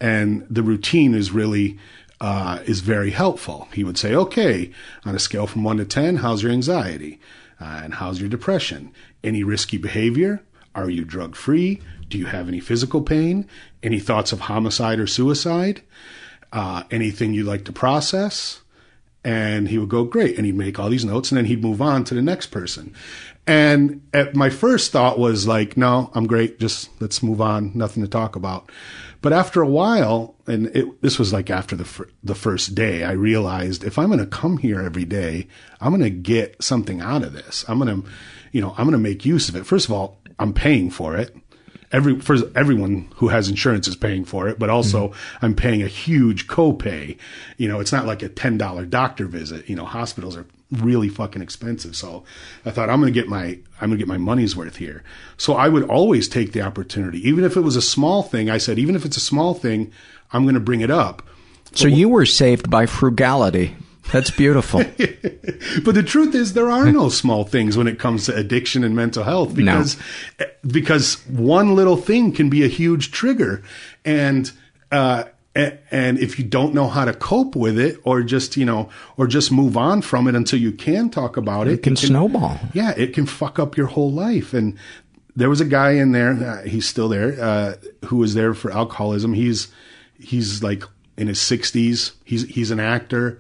and the routine is really uh, is very helpful. He would say, "Okay, on a scale from one to ten, how's your anxiety, uh, and how's your depression? Any risky behavior? Are you drug free? Do you have any physical pain? Any thoughts of homicide or suicide? Uh, anything you'd like to process?" And he would go great and he'd make all these notes and then he'd move on to the next person. And at my first thought was like no i'm great. Just let's move on. Nothing to talk about. But after a while and it, this was like after the the first day i realized if i'm going to come here every day i'm going to get something out of this. I'm going to you know i'm going to make use of it. First of all i'm paying for it every for everyone who has insurance is paying for it, but also mm-hmm. I'm paying a huge copay. You know, it's not like a ten dollar doctor visit. You know, hospitals are really fucking expensive. So I thought I'm gonna get my I'm gonna get my money's worth here. So I would always take the opportunity, even if it was a small thing. I said, even if it's a small thing, I'm gonna bring it up. so you were saved by frugality. That's beautiful. But the truth is, there are no small things when it comes to addiction and mental health because because one little thing can be a huge trigger, and uh, and if you don't know how to cope with it, or just you know, or just move on from it until you can talk about it, It can snowball. Yeah, it can fuck up your whole life. And there was a guy in there, uh, he's still there, uh, who was there for alcoholism. He's he's like in his sixties. He's he's an actor,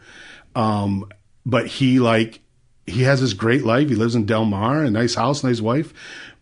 um, but he like he has this great life. He lives in Del Mar, a nice house, nice wife,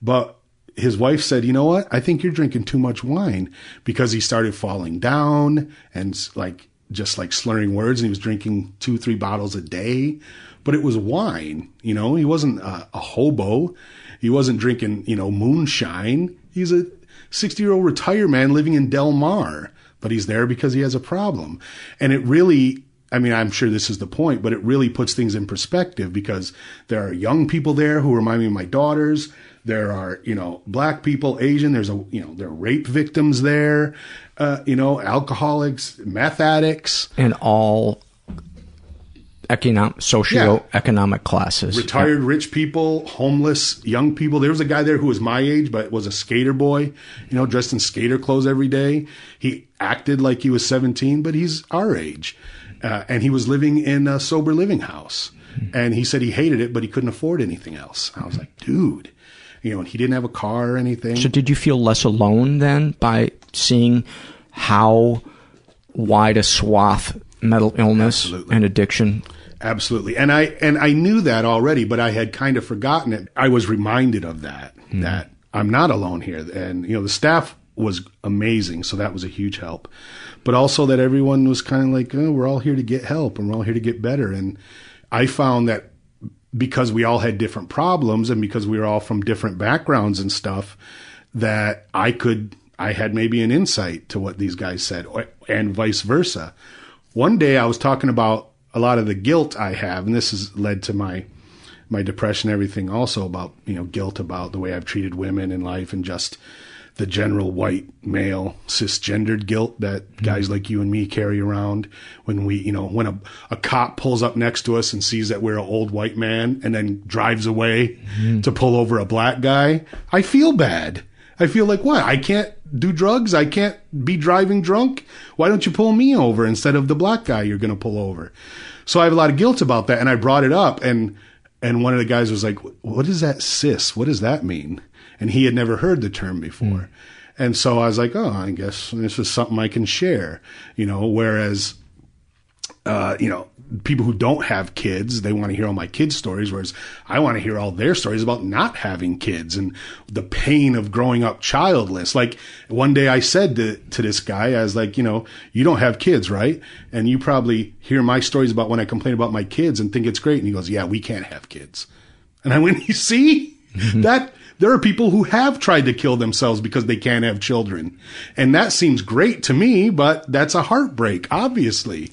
but. His wife said, "You know what? I think you're drinking too much wine because he started falling down and like just like slurring words, and he was drinking two, three bottles a day. But it was wine, you know. He wasn't a, a hobo. He wasn't drinking, you know, moonshine. He's a 60 year old retired man living in Del Mar, but he's there because he has a problem. And it really, I mean, I'm sure this is the point, but it really puts things in perspective because there are young people there who remind me of my daughters. There are, you know, black people, Asian. There's a, you know, there are rape victims there, uh, you know, alcoholics, meth addicts. and all economic, socio-economic classes. retired rich people, homeless young people. There was a guy there who was my age, but was a skater boy, you know, dressed in skater clothes every day. He acted like he was 17, but he's our age. Uh, and he was living in a sober living house. And he said he hated it, but he couldn't afford anything else. I was like, dude, you know, and he didn't have a car or anything. So did you feel less alone then by seeing how wide a swath mental illness and addiction? Absolutely. And I and I knew that already, but I had kind of forgotten it. I was reminded of that that I'm not alone here and you know the staff was amazing, so that was a huge help. But also that everyone was kind of like, oh, we're all here to get help and we're all here to get better and I found that because we all had different problems and because we were all from different backgrounds and stuff that I could I had maybe an insight to what these guys said and vice versa. One day I was talking about a lot of the guilt I have and this has led to my my depression everything also about, you know, guilt about the way I've treated women in life and just the general white male cisgendered guilt that mm-hmm. guys like you and me carry around when we, you know, when a, a cop pulls up next to us and sees that we're an old white man and then drives away mm-hmm. to pull over a black guy, I feel bad. I feel like what? I can't do drugs. I can't be driving drunk. Why don't you pull me over instead of the black guy you're going to pull over? So I have a lot of guilt about that. And I brought it up and, and one of the guys was like, what is that cis? What does that mean? And he had never heard the term before. And so I was like, oh, I guess this is something I can share, you know, whereas, uh, you know, people who don't have kids, they want to hear all my kids' stories, whereas I want to hear all their stories about not having kids and the pain of growing up childless. Like one day I said to, to this guy, I was like, you know, you don't have kids, right? And you probably hear my stories about when I complain about my kids and think it's great. And he goes, yeah, we can't have kids. And I went, you see, that there are people who have tried to kill themselves because they can't have children. And that seems great to me, but that's a heartbreak, obviously.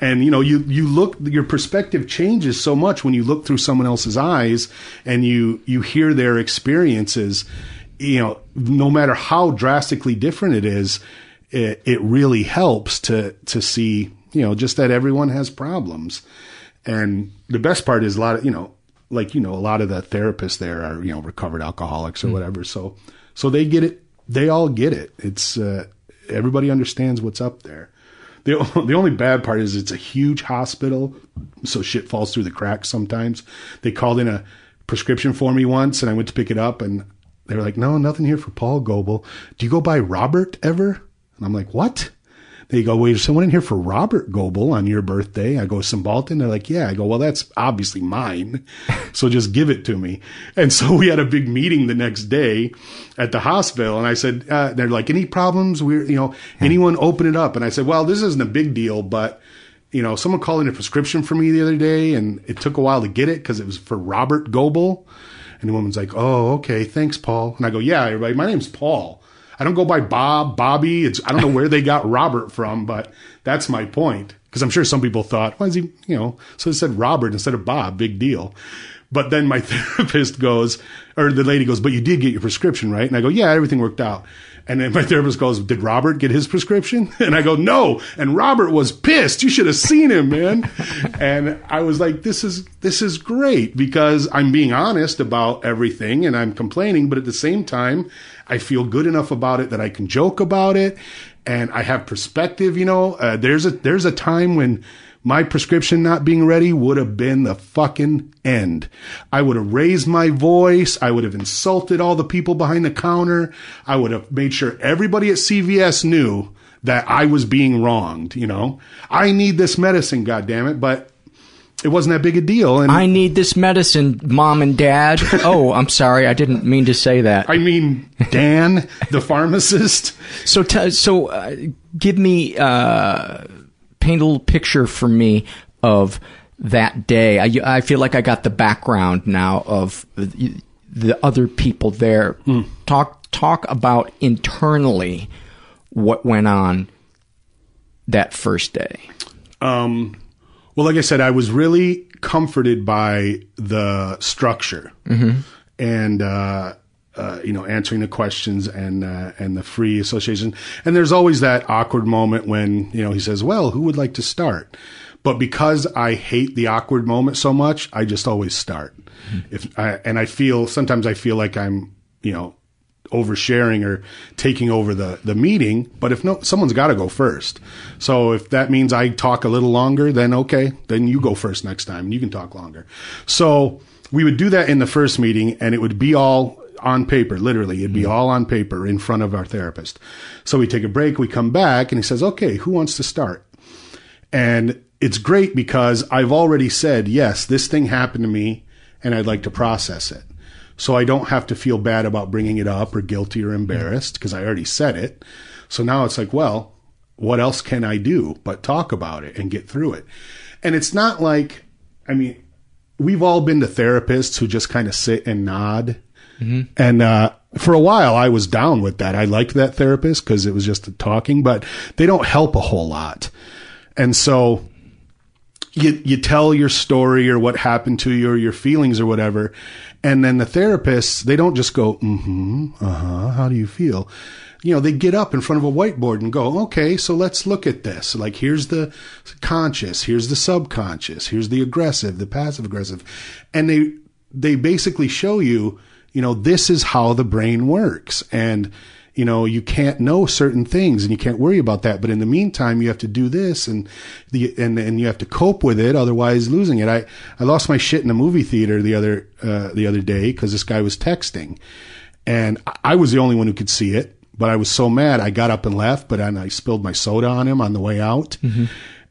And you know, you, you look, your perspective changes so much when you look through someone else's eyes and you, you hear their experiences. You know, no matter how drastically different it is, it, it really helps to, to see, you know, just that everyone has problems. And the best part is a lot of, you know, like, you know, a lot of the therapists there are, you know, recovered alcoholics or Mm. whatever. So, so they get it. They all get it. It's, uh, everybody understands what's up there. The, the only bad part is it's a huge hospital. So shit falls through the cracks sometimes. They called in a prescription for me once and I went to pick it up and they were like, no, nothing here for Paul Goebel. Do you go by Robert ever? And I'm like, what? They go, wait, is someone in here for Robert Goebel on your birthday? I go, Cymbalta? They're like, yeah. I go, well, that's obviously mine. So just give it to me. And so we had a big meeting the next day at the hospital. And I said, uh, they're like, any problems? We're, you know, anyone open it up? And I said, well, this isn't a big deal, but you know, someone called in a prescription for me the other day and it took a while to get it because it was for Robert Goebel. And the woman's like, oh, okay. Thanks, Paul. And I go, yeah, everybody, my name's Paul. I don't go by Bob, Bobby. It's I don't know where they got Robert from, but that's my point. Because I'm sure some people thought, why is he, you know, so they said Robert instead of Bob, big deal. But then my therapist goes, or the lady goes, but you did get your prescription, right? And I go, yeah, everything worked out. And then my therapist goes, did Robert get his prescription? And I go, no. And Robert was pissed. You should have seen him, man. and I was like, this is, this is great because I'm being honest about everything and I'm complaining. But at the same time, I feel good enough about it that I can joke about it and I have perspective. You know, uh, there's a, there's a time when my prescription not being ready would have been the fucking end. I would have raised my voice. I would have insulted all the people behind the counter. I would have made sure everybody at CVS knew that I was being wronged, you know. I need this medicine, goddammit, but it wasn't that big a deal. And I need this medicine, mom and dad. oh, I'm sorry, I didn't mean to say that. I mean, Dan, the pharmacist. So, t- so uh, give me, uh, paint a little picture for me of that day. I, I feel like I got the background now of the, the other people there. Talk talk about internally what went on that first day. Um, well, like I said, I was really comforted by the structure Mhm. and, uh, uh, you know, answering the questions and, uh, and the free association. And there's always that awkward moment when, you know, he says, well, who would like to start? But because I hate the awkward moment so much, I just always start. If I, and I feel, sometimes I feel like I'm, you know, oversharing or taking over the, the meeting. But if no, someone's got to go first. So if that means I talk a little longer, then okay, then you go first next time you can talk longer. So we would do that in the first meeting and it would be all on paper, literally. It'd be mm-hmm. all on paper in front of our therapist. So we take a break, we come back and he says, okay, who wants to start? And it's great because I've already said, yes, this thing happened to me and I'd like to process it. So I don't have to feel bad about bringing it up or guilty or embarrassed mm-hmm. because I already said it. So now it's like, well, what else can I do but talk about it and get through it? And it's not like, I mean, we've all been to therapists who just kind of sit and nod. And uh, for a while, I was down with that. I liked that therapist because it was just talking, but they don't help a whole lot. And so you you tell your story or what happened to you or your feelings or whatever, and then the therapists they don't just go, mm-hmm, uh-huh, how do you feel? You know, they get up in front of a whiteboard and go, okay, so let's look at this. Like here's the conscious, here's the subconscious, here's the aggressive, the passive aggressive. And they they basically show you, you know, this is how the brain works. And you know, you can't know certain things and you can't worry about that. But in the meantime, you have to do this and the, and, and you have to cope with it. Otherwise losing it. I, I lost my shit in a movie theater the other, uh, the other day because this guy was texting and I- I was the only one who could see it. But I was so mad. I got up and left, but then I spilled my soda on him on the way out.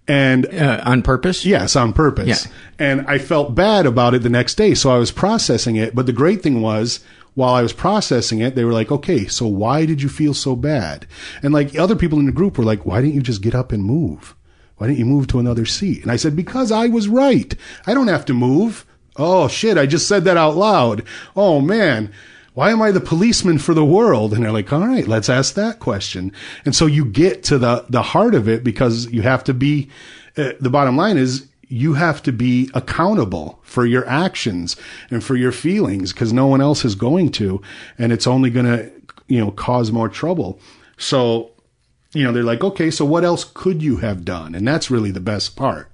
And uh, on purpose? Yes, on purpose. Yeah. And I felt bad about it the next day. So I was processing it. But the great thing was, while I was processing it, they were like, okay, so why did you feel so bad? And like other people in the group were like, why didn't you just get up and move? Why didn't you move to another seat? And I said, because I was right. I don't have to move. Oh shit. I just said that out loud. Oh man. Why am I the policeman for the world? And they're like, all right, let's ask that question. And so you get to the, the heart of it because you have to be, uh, the bottom line is you have to be accountable for your actions and for your feelings because no one else is going to. And it's only going to, you know, cause more trouble. So, you know, they're like, okay, so what else could you have done? And that's really the best part.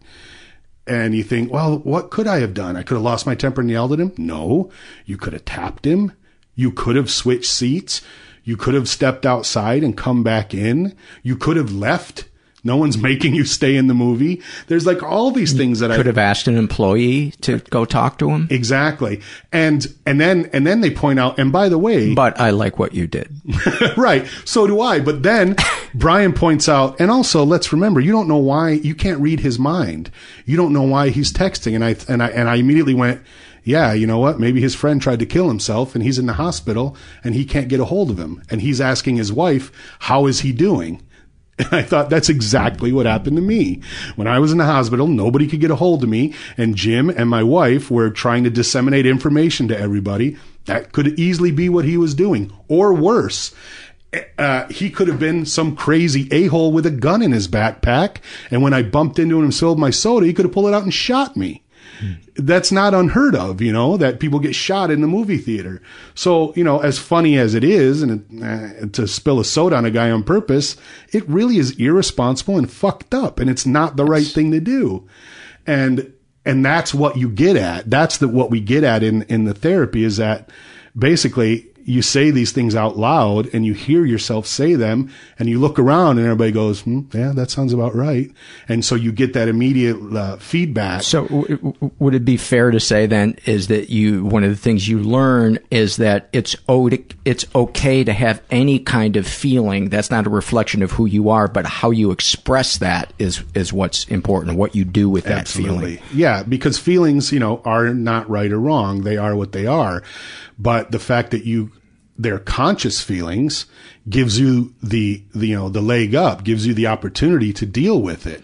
And you think, well, what could I have done? I could have lost my temper and yelled at him. No, you could have tapped him. You could have switched seats. You could have stepped outside and come back in. You could have left. No one's making you stay in the movie. There's like all these things that Could I could have asked an employee to go talk to him. exactly. And and then and then they point out. And by the way, But I like what you did. right. So do I. But then Brian points out, and also let's remember, you don't know why you can't read his mind. You don't know why he's texting. And I and I and I immediately went, yeah, you know what? Maybe his friend tried to kill himself, and he's in the hospital, and he can't get a hold of him, and he's asking his wife, how is he doing? And I thought that's exactly what happened to me. When I was in the hospital, nobody could get a hold of me, and Jim and my wife were trying to disseminate information to everybody. That could easily be what he was doing, or worse. Uh, he could have been some crazy a-hole with a gun in his backpack, and when I bumped into him and spilled my soda, he could have pulled it out and shot me that's not unheard of, you know, that people get shot in the movie theater. So, you know, as funny as it is, and it, uh, to spill a soda on a guy on purpose, it really is irresponsible and fucked up, and it's not the right thing to do. And and that's what you get at. That's the what we get at in in the therapy is that basically you say these things out loud and you hear yourself say them and you look around and everybody goes, hmm, yeah, that sounds about right. And so you get that immediate uh, feedback. So w- w- would it be fair to say then is that you one of the things you learn is that it's o- it's okay to have any kind of feeling that's not a reflection of who you are, but how you express that is is what's important. What you do with that Absolutely. feeling. Yeah, because feelings, you know, are not right or wrong. They are what they are. But the fact that you they're conscious feelings gives you the, the you know the leg up, gives you the opportunity to deal with it.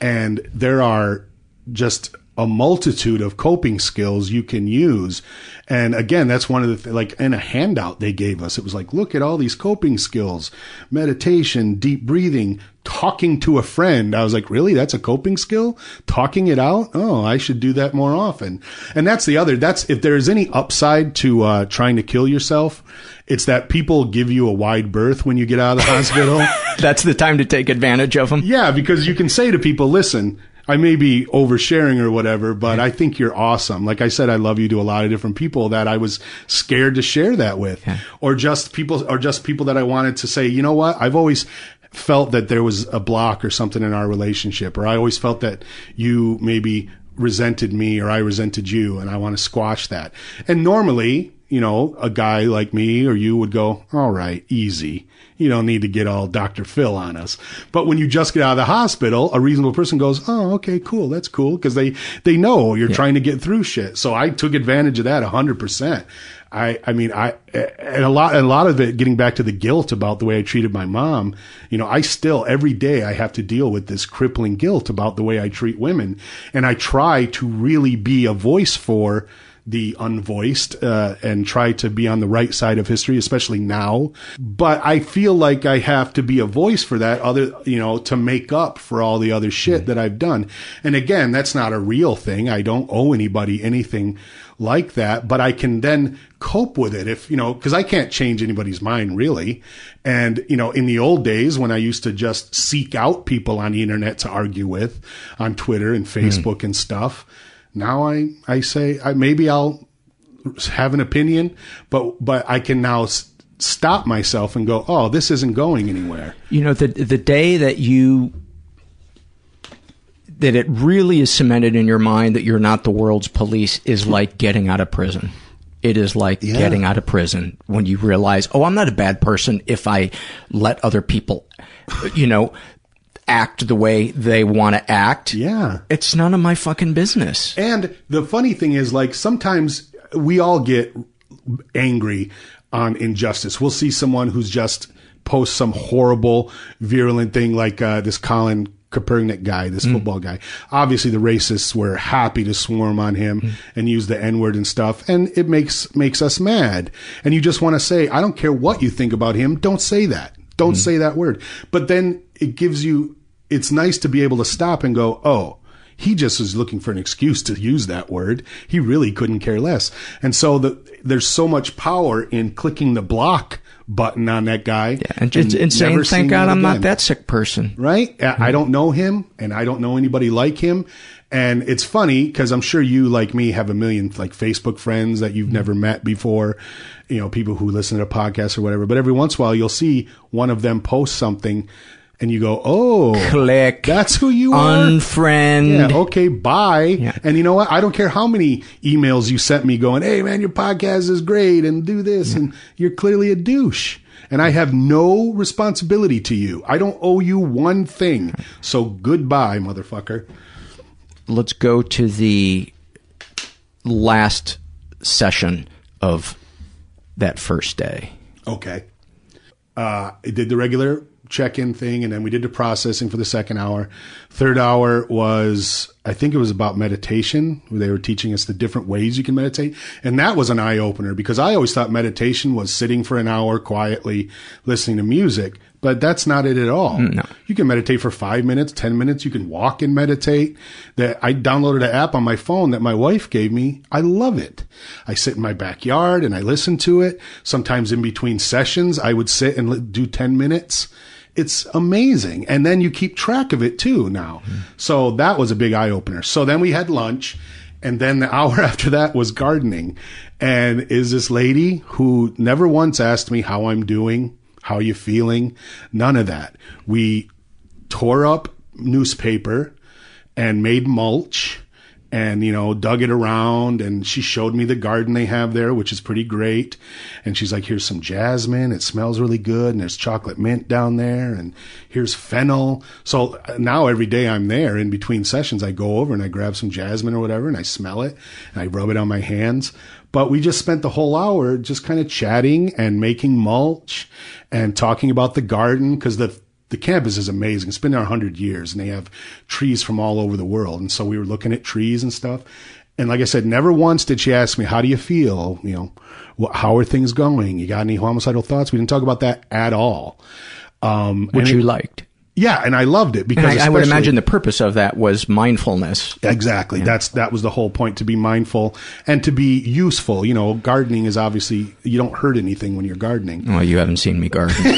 And there are just a multitude of coping skills you can use. And again, that's one of the, th- like in a handout they gave us, it was like, look at all these coping skills, meditation, deep breathing, talking to a friend. I was like, really? That's a coping skill? Talking it out? Oh, I should do that more often. And that's the other, that's, if there's any upside to, uh, trying to kill yourself, it's that people give you a wide berth when you get out of the hospital. That's the time to take advantage of them. Yeah, because you can say to people, listen, I may be oversharing or whatever, but I think you're awesome. Like I said, I love you to a lot of different people that I was scared to share that with, or just people, or just people that I wanted to say, you know what? I've always felt that there was a block or something in our relationship, or I always felt that you maybe resented me or I resented you and I want to squash that. And normally, you know, a guy like me or you would go, all right, easy. You don't need to get all Dr. Phil on us. But when you just get out of the hospital, a reasonable person goes, oh, okay, cool. That's cool. Cause they, they know you're trying to get through shit. So I took advantage of that a hundred percent. I, I mean, I, and a lot, and a lot of it getting back to the guilt about the way I treated my mom, you know, I still, every day I have to deal with this crippling guilt about the way I treat women. And I try to really be a voice for the unvoiced, uh, and try to be on the right side of history, especially now. But I feel like I have to be a voice for that other, you know, to make up for all the other shit that I've done. And again, that's not a real thing. I don't owe anybody anything like that, but I can then cope with it if, you know, cause I can't change anybody's mind really. And, you know, in the old days when I used to just seek out people on the internet to argue with on Twitter and Facebook and stuff, now I, I say, I, maybe I'll have an opinion, but, but I can now s- stop myself and go, oh, this isn't going anywhere. You know, the the day that you that it really is cemented in your mind that you're not the world's police is like getting out of prison. It is like Yeah. getting out of prison when you realize, oh, I'm not a bad person if I let other people, you know, act the way they want to act. Yeah. It's none of my fucking business. And the funny thing is, like, sometimes we all get angry on injustice. We'll see someone who's just posts some horrible, virulent thing like uh, this Colin Kaepernick guy, this football guy. Obviously, the racists were happy to swarm on him and use the N word and stuff, and it makes makes us mad. And you just want to say, I don't care what you think about him, don't say that. Don't mm-hmm. say that word. But then it gives you. It's nice to be able to stop and go, oh. He just was looking for an excuse to use that word. He really couldn't care less. And so the, there's so much power in clicking the block button on that guy. Yeah, And, just, and saying, thank God I'm not that sick person. Right? I I mm-hmm. don't know him and I don't know anybody like him. And it's funny because I'm sure you, like me, have a million like Facebook friends that you've mm-hmm. never met before, you know, people who listen to podcasts or whatever. But every once in a while, you'll see one of them post something and you go, oh, Click. that's who you are. Unfriend. Yeah, okay, bye. And you know what? I don't care how many emails you sent me going, hey, man, your podcast is great and do this. And you're clearly a douche. And I have no responsibility to you. I don't owe you one thing. So goodbye, motherfucker. Let's go to the last session of that first day. Okay. Uh, I did the regular check in thing and then we did the processing for the second hour. Third hour was, I think it was about meditation where they were teaching us the different ways you can meditate. And that was an eye opener because I always thought meditation was sitting for an hour quietly listening to music, but that's not it at all. No. You can meditate for five minutes, 10 minutes. You can walk and meditate. That I downloaded an app on my phone that my wife gave me. I love it. I sit in my backyard and I listen to it. Sometimes in between sessions, I would sit and do 10 minutes. It's amazing. And then you keep track of it too now. Hmm. So that was a big eye opener. So then we had lunch. And then the hour after that was gardening. And is this lady who never once asked me how I'm doing, how you feeling, none of that. We tore up newspaper and made mulch and you know dug it around and she showed me the garden they have there which is pretty great. And she's like here's some jasmine. It smells really good and there's chocolate mint down there and here's fennel. So uh, now every day i'm there in between sessions i go over and i grab some jasmine or whatever and i smell it and i rub it on my hands but we just spent the whole hour just kind of chatting and making mulch and talking about the garden because the the campus is amazing. It's been there a hundred years and they have trees from all over the world. And so we were looking at trees and stuff. And like I said, never once did she ask me, how do you feel? You know, wh- how are things going? You got any homicidal thoughts? We didn't talk about that at all. Um, Which you it- liked. Yeah. And I loved it because I, I would imagine the purpose of that was mindfulness. Exactly. That's that was the whole point to be mindful and to be useful. You know, gardening is obviously you don't hurt anything when you're gardening. Well, you haven't seen me garden.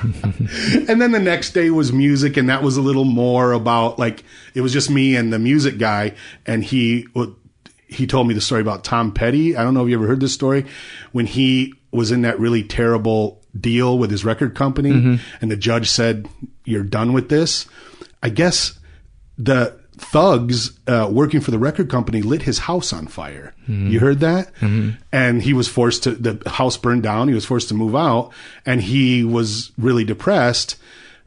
and then the next day was music, and that was a little more about like it was just me and the music guy, and he he told me the story about Tom Petty. I don't know if you ever heard this story when he was in that really terrible deal with his record company, Mhm. and the judge said, "You're done with this." I guess the thugs uh, working for the record company lit his house on fire. Mhm. You heard that? Mhm. and he was forced to the house burned down he was forced to move out and he was really depressed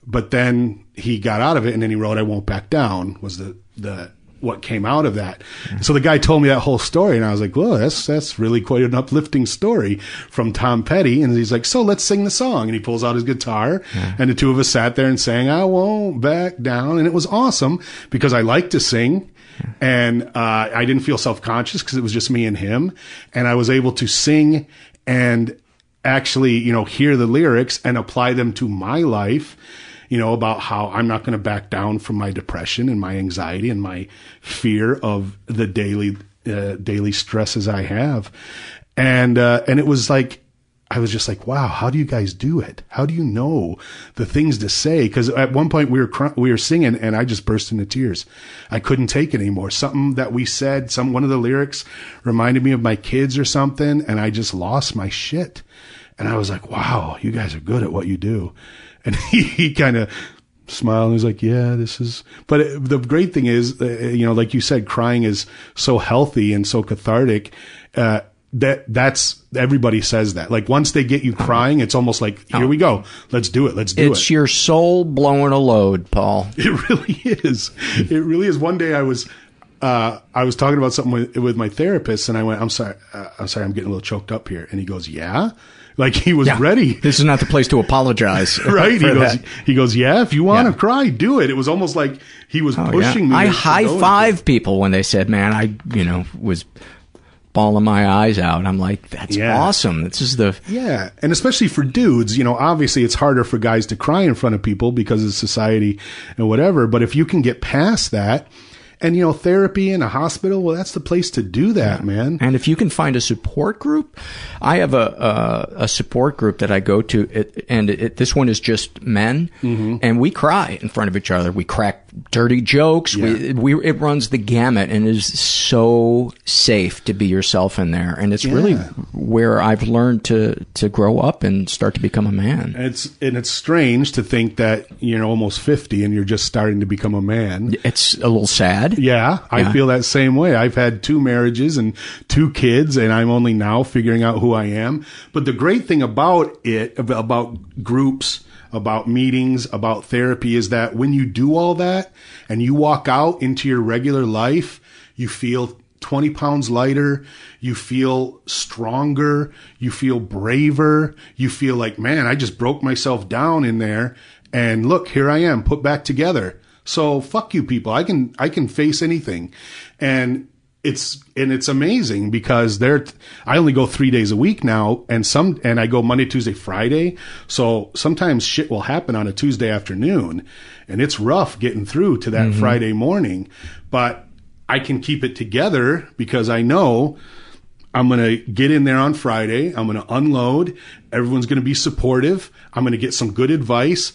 but then he got out of it and then he wrote i won't back down was the the what came out of that. So the guy told me that whole story and i was like well that's that's really quite an uplifting story from tom petty. And he's like so let's sing the song. And he pulls out his guitar and the two of us sat there and sang i won't back down. And it was awesome because i like to sing and uh, I didn't feel self conscious because it was just me and him, and I was able to sing and actually, you know, hear the lyrics and apply them to my life. You know about how I'm not going to back down from my depression and my anxiety and my fear of the daily uh, daily stresses I have, and uh, and it was like I was just like, wow, how do you guys do it? How do you know the things to say? Because at one point we were cr- we were singing, and I just burst into tears. I couldn't take it anymore. Something that we said, some one of the lyrics reminded me of my kids or something, and I just lost my shit. And I was like, wow, you guys are good at what you do. And he, he kind of smiled and was like, yeah, this is, but it, the great thing is, uh, you know, like you said, crying is so healthy and so cathartic. Uh, that that's everybody says that. Like once they get you crying, it's almost like here we go, let's do it, let's do it's it. It's your soul blowing a load, Paul. It really is. It really is. One day I was uh, I was talking about something with, with my therapist, and I went, "I'm sorry, uh, I'm sorry, I'm getting a little choked up here." And he goes, "Yeah." Like he was Yeah. ready. This is not the place to apologize. right? He goes, that. he goes, yeah. If you want to Yeah. cry, do it. It was almost like he was Oh, pushing yeah. me. I high go into it. five people when they said, "Man, I you know was bawling my eyes out." I'm like, "That's Yeah. awesome! This is the Yeah, and especially for dudes, you know, obviously it's harder for guys to cry in front of people because of society and whatever. But if you can get past that, and you know, therapy in a hospital, well, that's the place to do that, man. And if you can find a support group, I have a a, a support group that I go to, it, and it, this one is just men, Mm-hmm. and we cry in front of each other. We crack dirty jokes. We, we it runs the gamut, and it is so safe to be yourself in there. And it's really where I've learned to to grow up and start to become a man. And it's and it's strange to think that you're almost fifty and you're just starting to become a man. It's a little sad. Yeah, I Yeah. feel that same way. I've had two marriages and two kids, and I'm only now figuring out who I am. But the great thing about it, about groups, about meetings, about therapy, is that when you do all that and you walk out into your regular life, you feel 20 pounds lighter. You feel stronger. You feel braver. You feel like, man, I just broke myself down in there. And look, here I am put back together. So fuck you people. I can, I can face anything. And it's, and it's amazing because they're, I only go three days a week now and some, and I go Monday, Tuesday, Friday. So sometimes shit will happen on a Tuesday afternoon and it's rough getting through to that mm-hmm. Friday morning, but I can keep it together because I know I'm going to get in there on Friday. I'm going to unload. Everyone's going to be supportive. I'm going to get some good advice.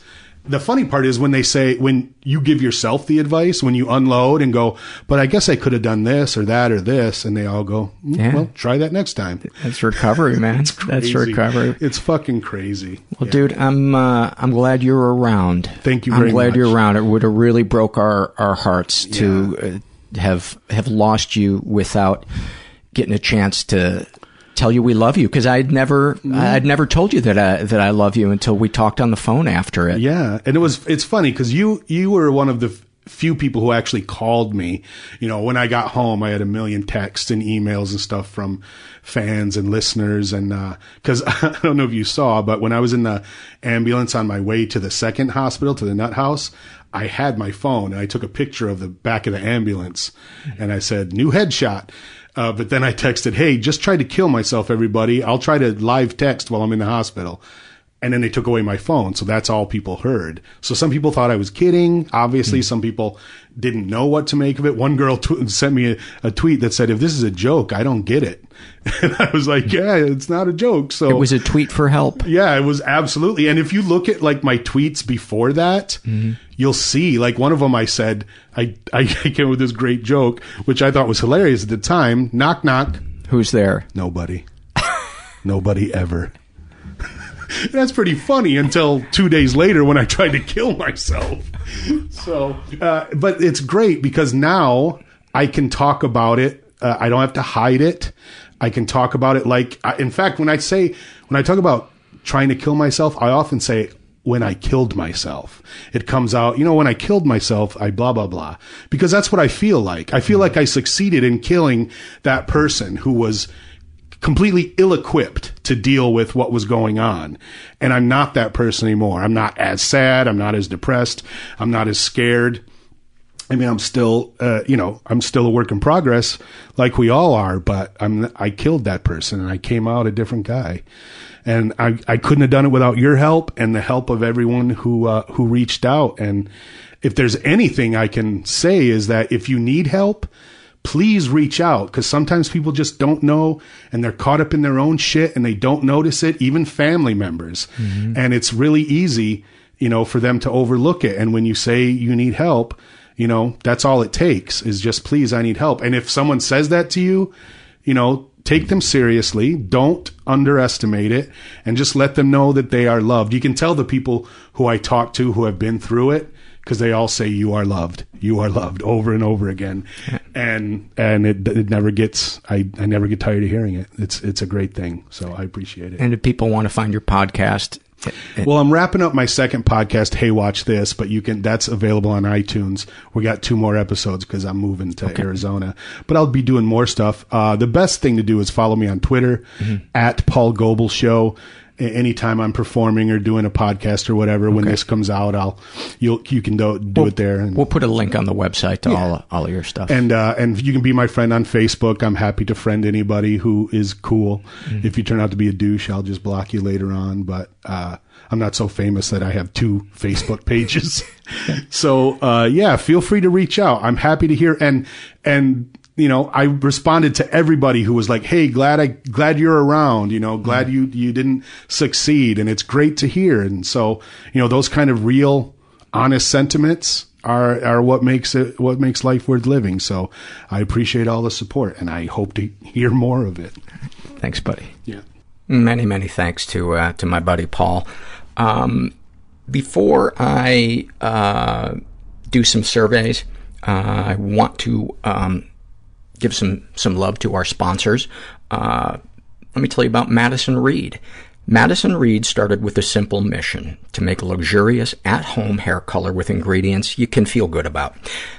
The funny part is when they say, when you give yourself the advice, when you unload and go, but I guess I could have done this or that or this. And they all go, "Mm, Yeah. well, try that next time. That's recovery, man. That's recovery. It's fucking crazy. Well, dude, I'm uh, I'm glad you're around. Thank you I'm glad much. you're around. It would have really broke our our hearts to uh, have have lost you without getting a chance to tell you we love you because I'd never Mm-hmm. I'd never told you that I that I love you until we talked on the phone after it. Yeah, and it was it's funny because you you were one of the few people who actually called me. You know, when I got home, I had a million texts and emails and stuff from fans and listeners, and because I don't know if you saw, but when I was in the ambulance on my way to the second hospital to the Nut House. I had my phone and I took a picture of the back of the ambulance and I said, new headshot. Uh, but then I texted, Hey, just try to kill myself, everybody. I'll try to live text while I'm in the hospital. And then they took away my phone. So that's all people heard. So some people thought I was kidding. Obviously, some people didn't know what to make of it. One girl tw- sent me a, a tweet that said, if this is a joke, I don't get it. And I was like, yeah, it's not a joke. So It was a tweet for help. yeah, it was absolutely. And if you look at like my tweets before that, you'll see like one of them I said, I, I came up with this great joke, which I thought was hilarious at the time. Knock, knock. Who's there? Nobody. Nobody ever. That's pretty funny until two days later when I tried to kill myself. So, uh, but it's great because now I can talk about it. Uh, I don't have to hide it. I can talk about it like, I, in fact, when I say, when I talk about trying to kill myself, I often say, when I killed myself. It comes out, you know, when I killed myself, I blah, blah, blah. Because that's what I feel like. I feel like I succeeded in killing that person who was completely ill equipped to deal with what was going on. And I'm not that person anymore. I'm not as sad. I'm not as depressed. I'm not as scared. I mean, I'm still, uh, you know, I'm still a work in progress, like we all are. But I'm, I killed that person, and I came out a different guy. And I, I couldn't have done it without your help and the help of everyone who, uh, who reached out. And if there's anything I can say is that if you need help, please reach out because sometimes people just don't know and they're caught up in their own shit and they don't notice it, even family members. And it's really easy, you know, for them to overlook it. And when you say you need help, you know, that's all it takes is just please, I need help. And if someone says that to you, you know, take them seriously. Don't underestimate it and just let them know that they are loved. You can tell the people who I talk to who have been through it because they all say you are loved. You are loved over and over again. And and it, it never gets I, I never get tired of hearing it. It's it's a great thing. So i appreciate it. And if people want to find your podcast, Well, I'm wrapping up my second podcast, Hey Watch This, but you can that's available on iTunes. We got two more episodes because I'm moving to Arizona, but I'll be doing more stuff. Uh, the best thing to do is follow me on Twitter at Paul Goebel Show. Anytime I'm performing or doing a podcast or whatever, when this comes out, I'll you'll you can do, do it there. And, We'll put a link on the website to all all of your stuff. and uh, and you can be my friend on Facebook. I'm happy to friend anybody who is cool. If you turn out to be a douche, I'll just block you later on. But uh, I'm not so famous that I have two Facebook pages. so uh, yeah, feel free to reach out. I'm happy to hear and and you know I responded to everybody who was like, "Hey, glad I glad you're around. You know, glad you you didn't succeed, and it's great to hear." And so you know those kind of real, honest sentiments are are what makes it what makes life worth living. So I appreciate all the support, and I hope to hear more of it. Thanks, buddy. Yeah. Many, many thanks to uh, to my buddy Paul. Um, before I uh, do some surveys, uh, I want to um, give some some love to our sponsors. Uh, let me tell you about Madison Reed. Madison Reed started with a simple mission to make luxurious at-home hair color with ingredients you can feel good about.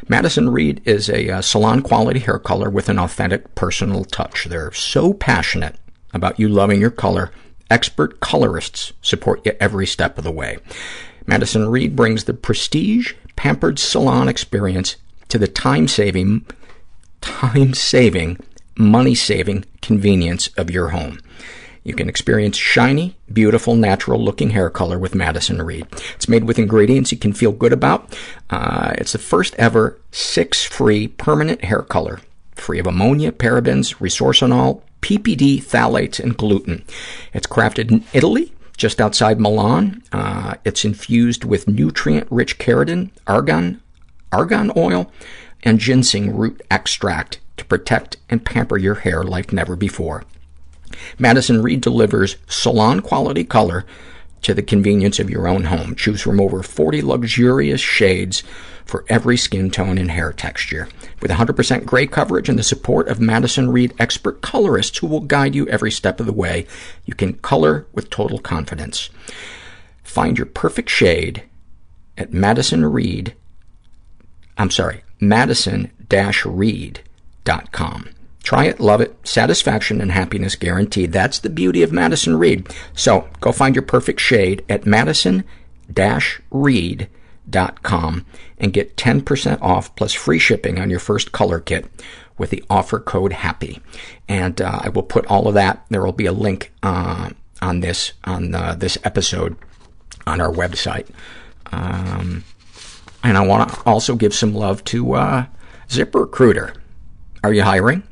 Madison Reed is a uh, salon-quality hair color with an authentic personal touch. They're so passionate about you loving your color, expert colorists support you every step of the way. Madison Reed brings the prestige, pampered salon experience to the time-saving, time-saving, money-saving convenience of your home. You can experience shiny, beautiful, natural-looking hair color with Madison Reed. It's made with ingredients you can feel good about. Uh, it's the first ever six-free permanent hair color, free of ammonia, parabens, resorcinol, PPD, phthalates, and gluten. It's crafted in Italy, just outside Milan. Uh, it's infused with nutrient-rich keratin, argan, argan oil, and ginseng root extract to protect and pamper your hair like never before. Madison Reed delivers salon-quality color to the convenience of your own home. Choose from over 40 luxurious shades for every skin tone and hair texture. With 100% gray coverage and the support of Madison Reed expert colorists who will guide you every step of the way, you can color with total confidence. Find your perfect shade at Madison Reed, I'm sorry, madison-reed.com. Try it, love it, satisfaction and happiness guaranteed. That's the beauty of Madison Reed. So go find your perfect shade at madison-reed.com and get 10% off plus free shipping on your first color kit with the offer code HAPPY. And uh, I will put all of that, there will be a link uh, on this, on uh, this episode on our website. Um, and I want to also give some love to uh, ZipRecruiter. Are you hiring?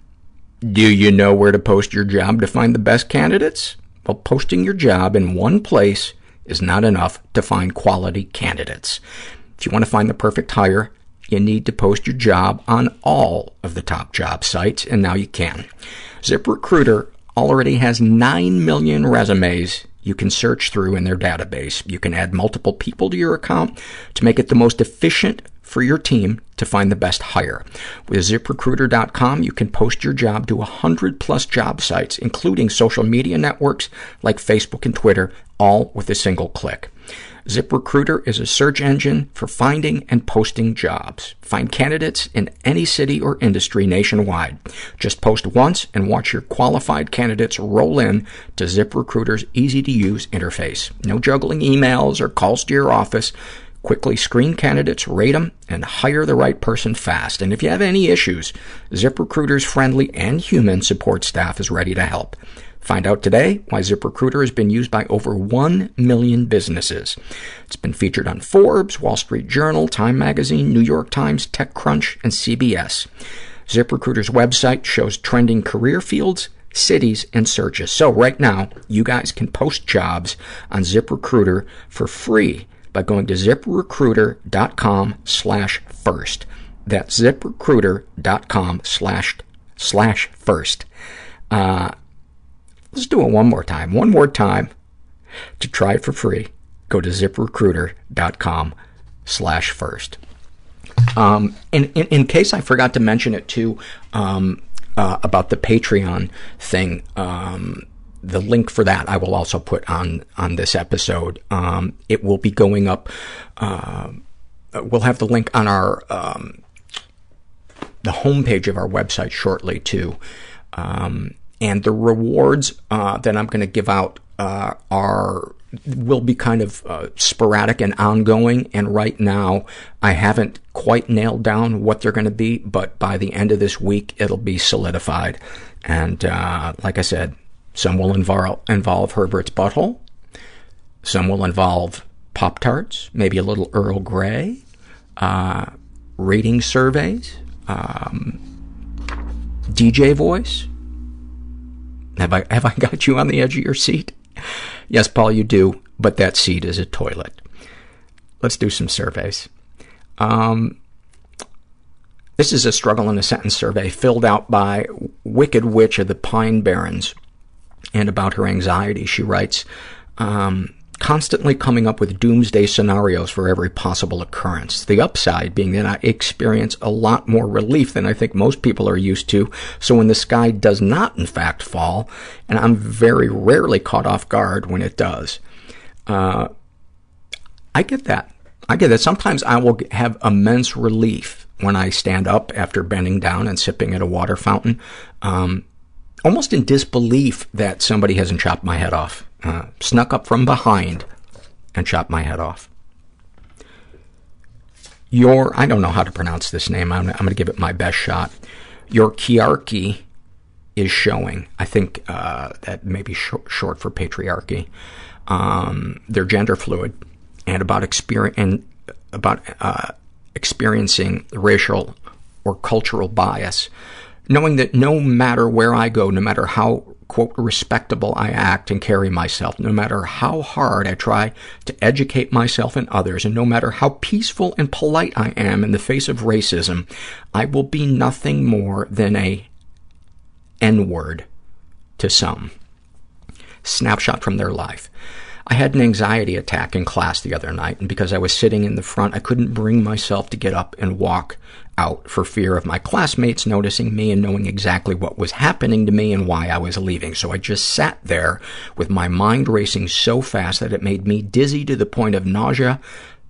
Do you know where to post your job to find the best candidates? Well, posting your job in one place is not enough to find quality candidates. If you want to find the perfect hire, you need to post your job on all of the top job sites, and now you can. ZipRecruiter already has 9 million resumes you can search through in their database. You can add multiple people to your account to make it the most efficient for your team to find the best hire. With ziprecruiter.com, you can post your job to 100 plus job sites, including social media networks like Facebook and Twitter, all with a single click. ZipRecruiter is a search engine for finding and posting jobs. Find candidates in any city or industry nationwide. Just post once and watch your qualified candidates roll in to ZipRecruiter's easy-to-use interface. No juggling emails or calls to your office. Quickly screen candidates, rate them, and hire the right person fast. And if you have any issues, ZipRecruiter's friendly and human support staff is ready to help. Find out today why ZipRecruiter has been used by over 1 million businesses. It's been featured on Forbes, Wall Street Journal, Time Magazine, New York Times, TechCrunch, and CBS. ZipRecruiter's website shows trending career fields, cities, and searches. So right now, you guys can post jobs on ZipRecruiter for free by going to ziprecruiter.com slash first. That's ziprecruiter.com slash slash first. Uh, let's do it one more time. One more time. To try it for free, go to ziprecruiter.com slash first. Um, in, in, in case I forgot to mention it too, um, uh, about the Patreon thing, um, the link for that I will also put on on this episode. Um, it will be going up. Uh, we'll have the link on our um, the homepage of our website shortly too. Um, and the rewards uh, that I'm going to give out uh, are will be kind of uh, sporadic and ongoing. And right now, I haven't quite nailed down what they're going to be, but by the end of this week, it'll be solidified. And uh, like I said, some will involve, involve Herbert's butthole. Some will involve Pop Tarts, maybe a little Earl Grey, uh, rating surveys, um, DJ voice. Have I have I got you on the edge of your seat? Yes, Paul, you do, but that seat is a toilet. Let's do some surveys. Um, this is a struggle in a sentence survey filled out by Wicked Witch of the Pine Barrens. And about her anxiety, she writes, um, constantly coming up with doomsday scenarios for every possible occurrence. The upside being that I experience a lot more relief than I think most people are used to. So when the sky does not, in fact, fall, and I'm very rarely caught off guard when it does, uh, I get that. I get that. Sometimes I will have immense relief when I stand up after bending down and sipping at a water fountain, um, almost in disbelief that somebody hasn't chopped my head off snuck up from behind and chopped my head off. Your, I don't know how to pronounce this name. I'm, I'm going to give it my best shot. Your Kiarchy is showing. I think uh, that may be sh- short for patriarchy. Um, they're gender fluid and about experience and about uh, experiencing racial or cultural bias, knowing that no matter where I go, no matter how quote, respectable I act and carry myself, no matter how hard I try to educate myself and others, and no matter how peaceful and polite I am in the face of racism, I will be nothing more than a N-word to some. Snapshot from their life. I had an anxiety attack in class the other night, and because I was sitting in the front, I couldn't bring myself to get up and walk out for fear of my classmates noticing me and knowing exactly what was happening to me and why I was leaving. So I just sat there with my mind racing so fast that it made me dizzy to the point of nausea,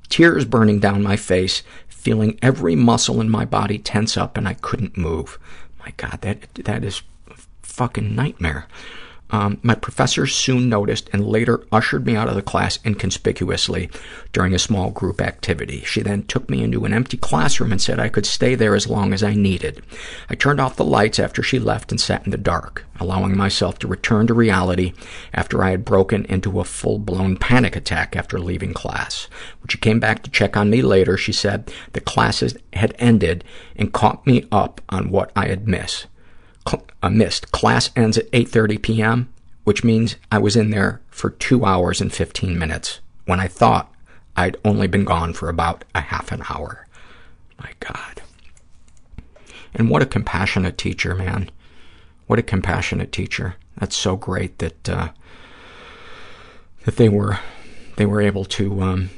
tears burning down my face, feeling every muscle in my body tense up, and I couldn't move. My God, that that is a fucking nightmare. Um, my professor soon noticed and later ushered me out of the class inconspicuously during a small group activity. She then took me into an empty classroom and said I could stay there as long as I needed. I turned off the lights after she left and sat in the dark, allowing myself to return to reality after I had broken into a full-blown panic attack after leaving class. When she came back to check on me later, she said the classes had ended and caught me up on what I had missed uh, missed. Class ends at 8.30 p.m., which means I was in there for two hours and 15 minutes when I thought I'd only been gone for about a half an hour. My God. And what a compassionate teacher, man. What a compassionate teacher. That's so great that, uh, that they were, they were able to, um,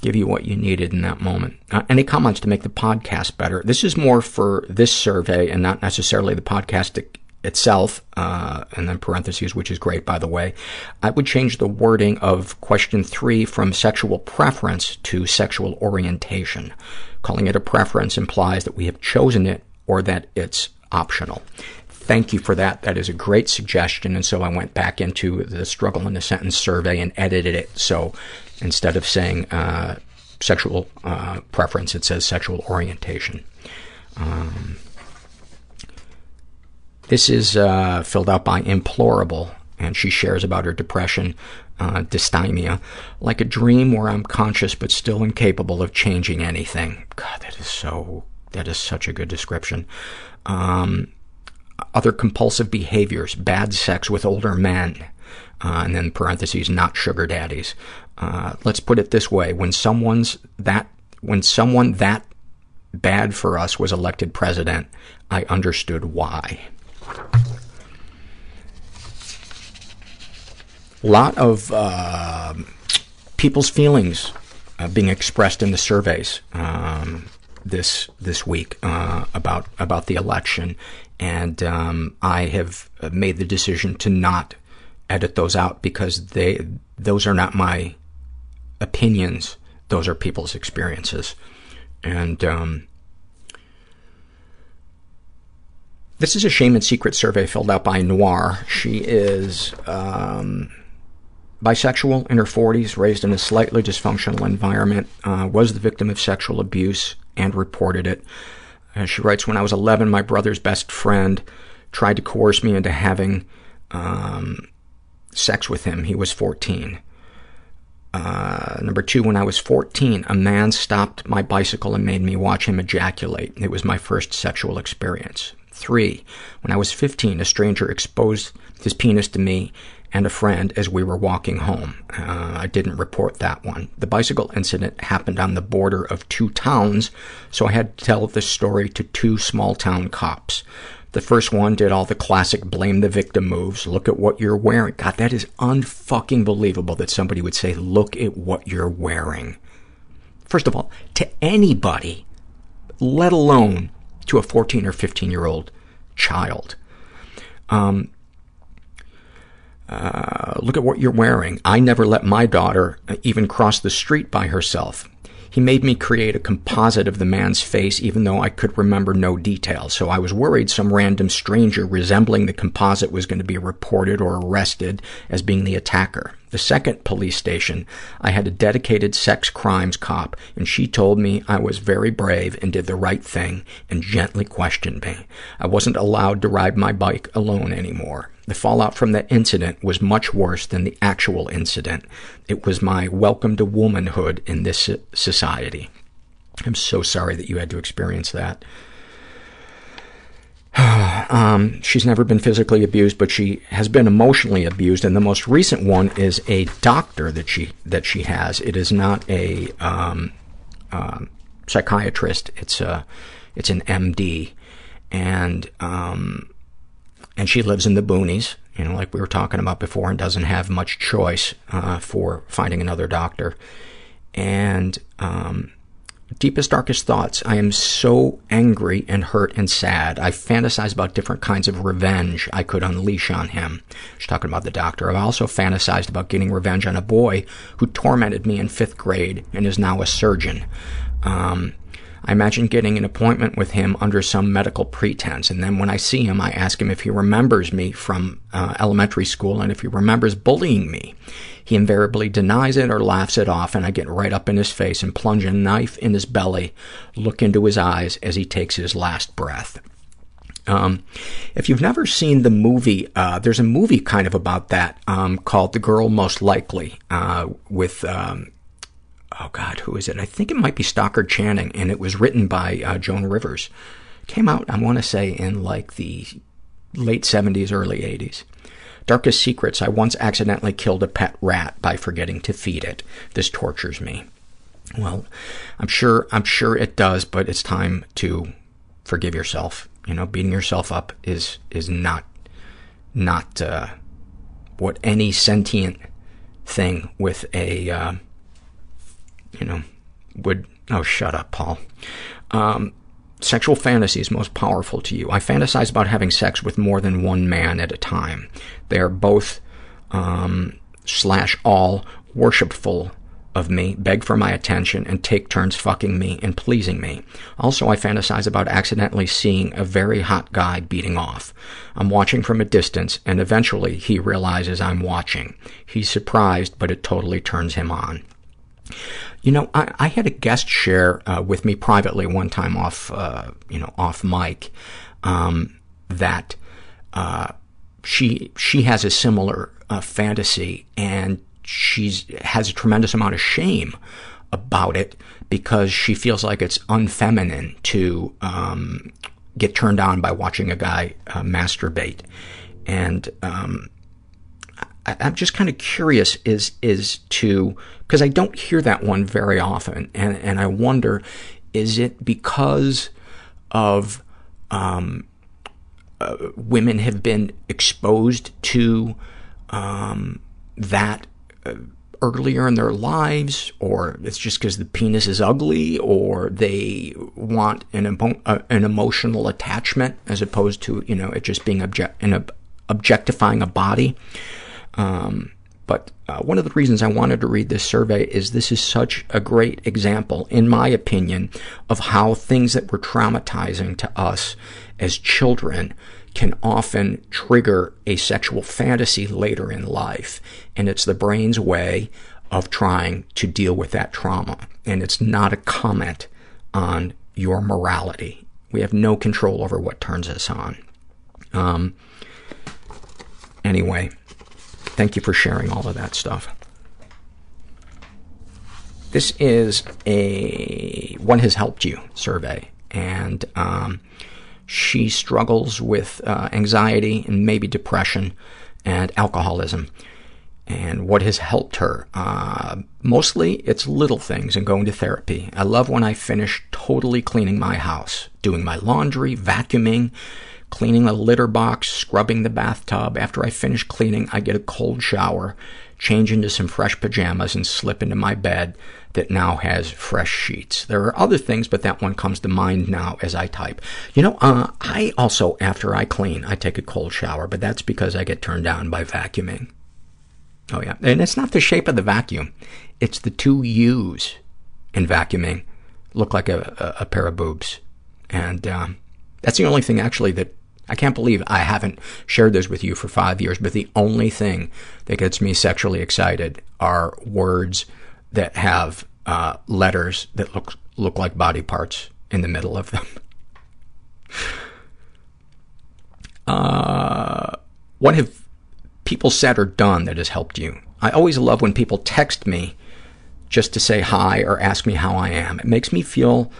give you what you needed in that moment. Uh, any comments to make the podcast better? This is more for this survey and not necessarily the podcast itself, uh, and then parentheses, which is great, by the way. I would change the wording of question three from sexual preference to sexual orientation. Calling it a preference implies that we have chosen it or that it's optional. Thank you for that. That is a great suggestion. And so I went back into the struggle in a sentence survey and edited it so Instead of saying uh, sexual uh, preference, it says sexual orientation. Um, this is uh, filled out by Implorable, and she shares about her depression, uh, dysthymia, like a dream where I'm conscious but still incapable of changing anything. God, that is so, that is such a good description. Um, other compulsive behaviors, bad sex with older men, uh, and then parentheses, not sugar daddies. Uh, let's put it this way. When someone's that, when someone that bad for us was elected president, I understood why. A lot of uh, people's feelings uh, being expressed in the surveys. Um, this this week uh, about about the election, and um, I have made the decision to not edit those out because they those are not my opinions; those are people's experiences, and um, this is a shame and secret survey filled out by Noir. She is um, bisexual, in her 40s, raised in a slightly dysfunctional environment, uh, was the victim of sexual abuse and reported it. Uh, she writes, when I was 11, my brother's best friend tried to coerce me into having um, sex with him. He was 14. Uh, number two, when I was 14, a man stopped my bicycle and made me watch him ejaculate. It was my first sexual experience. Three, when I was 15, a stranger exposed his penis to me and a friend as we were walking home. Uh, I didn't report that one. The bicycle incident happened on the border of two towns, so I had to tell this story to two small-town cops. The first one did all the classic blame the victim moves. Look at what you're wearing. God, that is unfucking believable that somebody would say, look at what you're wearing. First of all, to anybody, let alone to a 14 or 15 year old child. Um, uh, look at what you're wearing. I never let my daughter even cross the street by herself. He made me create a composite of the man's face even though I could remember no details, so I was worried some random stranger resembling the composite was going to be reported or arrested as being the attacker. The second police station, I had a dedicated sex crimes cop, and she told me I was very brave and did the right thing and gently questioned me. I wasn't allowed to ride my bike alone anymore. The fallout from that incident was much worse than the actual incident. It was my welcome to womanhood in this society. I'm so sorry that you had to experience that. um, she's never been physically abused, but she has been emotionally abused, and the most recent one is a doctor that she that she has. It is not a um, um, psychiatrist; it's a it's an MD, and um, and she lives in the boonies, you know, like we were talking about before, and doesn't have much choice uh, for finding another doctor. And um, deepest, darkest thoughts. I am so angry and hurt and sad. I fantasize about different kinds of revenge I could unleash on him. She's talking about the doctor. I've also fantasized about getting revenge on a boy who tormented me in fifth grade and is now a surgeon. Um, I imagine getting an appointment with him under some medical pretense, and then when I see him, I ask him if he remembers me from uh, elementary school and if he remembers bullying me. He invariably denies it or laughs it off, and I get right up in his face and plunge a knife in his belly, look into his eyes as he takes his last breath. Um, if you've never seen the movie, uh, there's a movie kind of about that um, called The Girl Most Likely uh, with, um, oh God, who is it? I think it might be Stockard Channing, and it was written by uh, Joan Rivers. Came out, I want to say, in like the late 70s, early 80s. Darkest secrets. I once accidentally killed a pet rat by forgetting to feed it. This tortures me. Well, I'm sure, I'm sure it does, but it's time to forgive yourself. You know, beating yourself up is, is not, not, uh, what any sentient thing with a, uh, you know, would, oh, shut up, Paul. Um, sexual fantasies most powerful to you. I fantasize about having sex with more than one man at a time. They are both, um, slash all worshipful of me, beg for my attention, and take turns fucking me and pleasing me. Also, I fantasize about accidentally seeing a very hot guy beating off. I'm watching from a distance, and eventually he realizes I'm watching. He's surprised, but it totally turns him on. You know, I, I had a guest share uh, with me privately one time off, uh, you know, off mic, um, that uh, she she has a similar uh, fantasy, and she's has a tremendous amount of shame about it because she feels like it's unfeminine to um, get turned on by watching a guy uh, masturbate, and um, I'm just kind of curious is is to because I don't hear that one very often, and and I wonder, is it because of um, uh, women have been exposed to um, that uh, earlier in their lives, or it's just because the penis is ugly, or they want an, emo- uh, an emotional attachment as opposed to, you know, it just being object- an ob- objectifying a body. Um, but uh, one of the reasons I wanted to read this survey is this is such a great example, in my opinion, of how things that were traumatizing to us as children can often trigger a sexual fantasy later in life. And it's the brain's way of trying to deal with that trauma. And it's not a comment on your morality. We have no control over what turns us on. Um, anyway, thank you for sharing all of that stuff. This is a What Has Helped You survey. And um, she struggles with uh, anxiety and maybe depression and alcoholism. And what has helped her? Uh, mostly it's little things and going to therapy. I love when I finish totally cleaning my house, doing my laundry, vacuuming, cleaning the litter box, scrubbing the bathtub. After I finish cleaning, I get a cold shower, change into some fresh pajamas, and slip into my bed that now has fresh sheets. There are other things, but that one comes to mind now as I type. You know, uh, I also, after I clean, I take a cold shower, but that's because I get turned down by vacuuming. Oh, yeah. And it's not the shape of the vacuum. It's the two U's in vacuuming look like a, a, a pair of boobs. And um, that's the only thing, actually, that I can't believe I haven't shared this with you for five years, but the only thing that gets me sexually excited are words that have uh, letters that look look like body parts in the middle of them. Uh, what have people said or done that has helped you? I always love when people text me just to say hi or ask me how I am. It makes me feel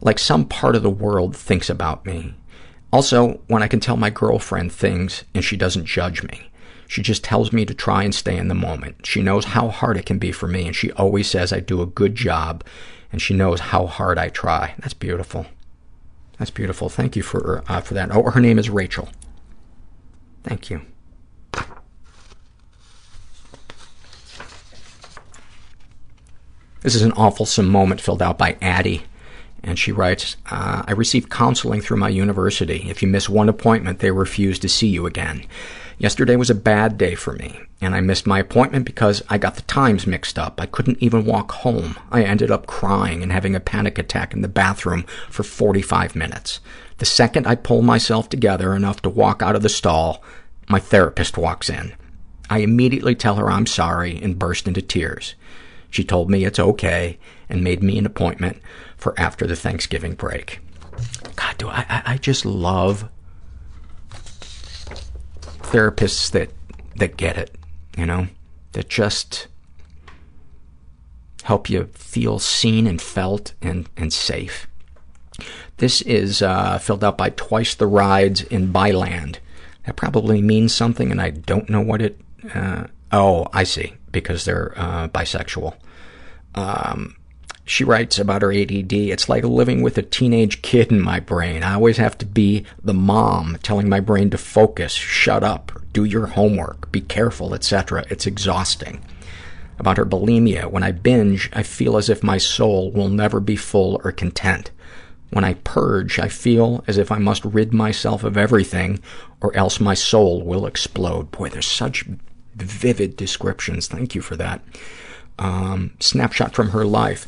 like some part of the world thinks about me. Also, when I can tell my girlfriend things and she doesn't judge me. She just tells me to try and stay in the moment. She knows how hard it can be for me, and she always says I do a good job, and she knows how hard I try. That's beautiful. That's beautiful. Thank you for uh, for that. Oh, her name is Rachel. Thank you. This is an awfulsome moment filled out by Addie. And she writes, uh, I received counseling through my university. If you miss one appointment, they refuse to see you again. Yesterday was a bad day for me, and I missed my appointment because I got the times mixed up. I couldn't even walk home. I ended up crying and having a panic attack in the bathroom for 45 minutes. The second I pull myself together enough to walk out of the stall, my therapist walks in. I immediately tell her I'm sorry and burst into tears. She told me it's okay and made me an appointment for after the Thanksgiving break. God, do I, I just love therapists that, that get it, you know, that just help you feel seen and felt and, and safe. This is uh, filled out by Twice the Rides in Byland. That probably means something, and I don't know what it, uh, oh, I see, because they're uh, bisexual. Um, she writes about her ADD, it's like living with a teenage kid in my brain. I always have to be the mom telling my brain to focus, shut up, do your homework, be careful, etc. It's exhausting. About her bulimia, when I binge, I feel as if my soul will never be full or content. When I purge, I feel as if I must rid myself of everything or else my soul will explode. Boy, there's such vivid descriptions. Thank you for that um, snapshot from her life.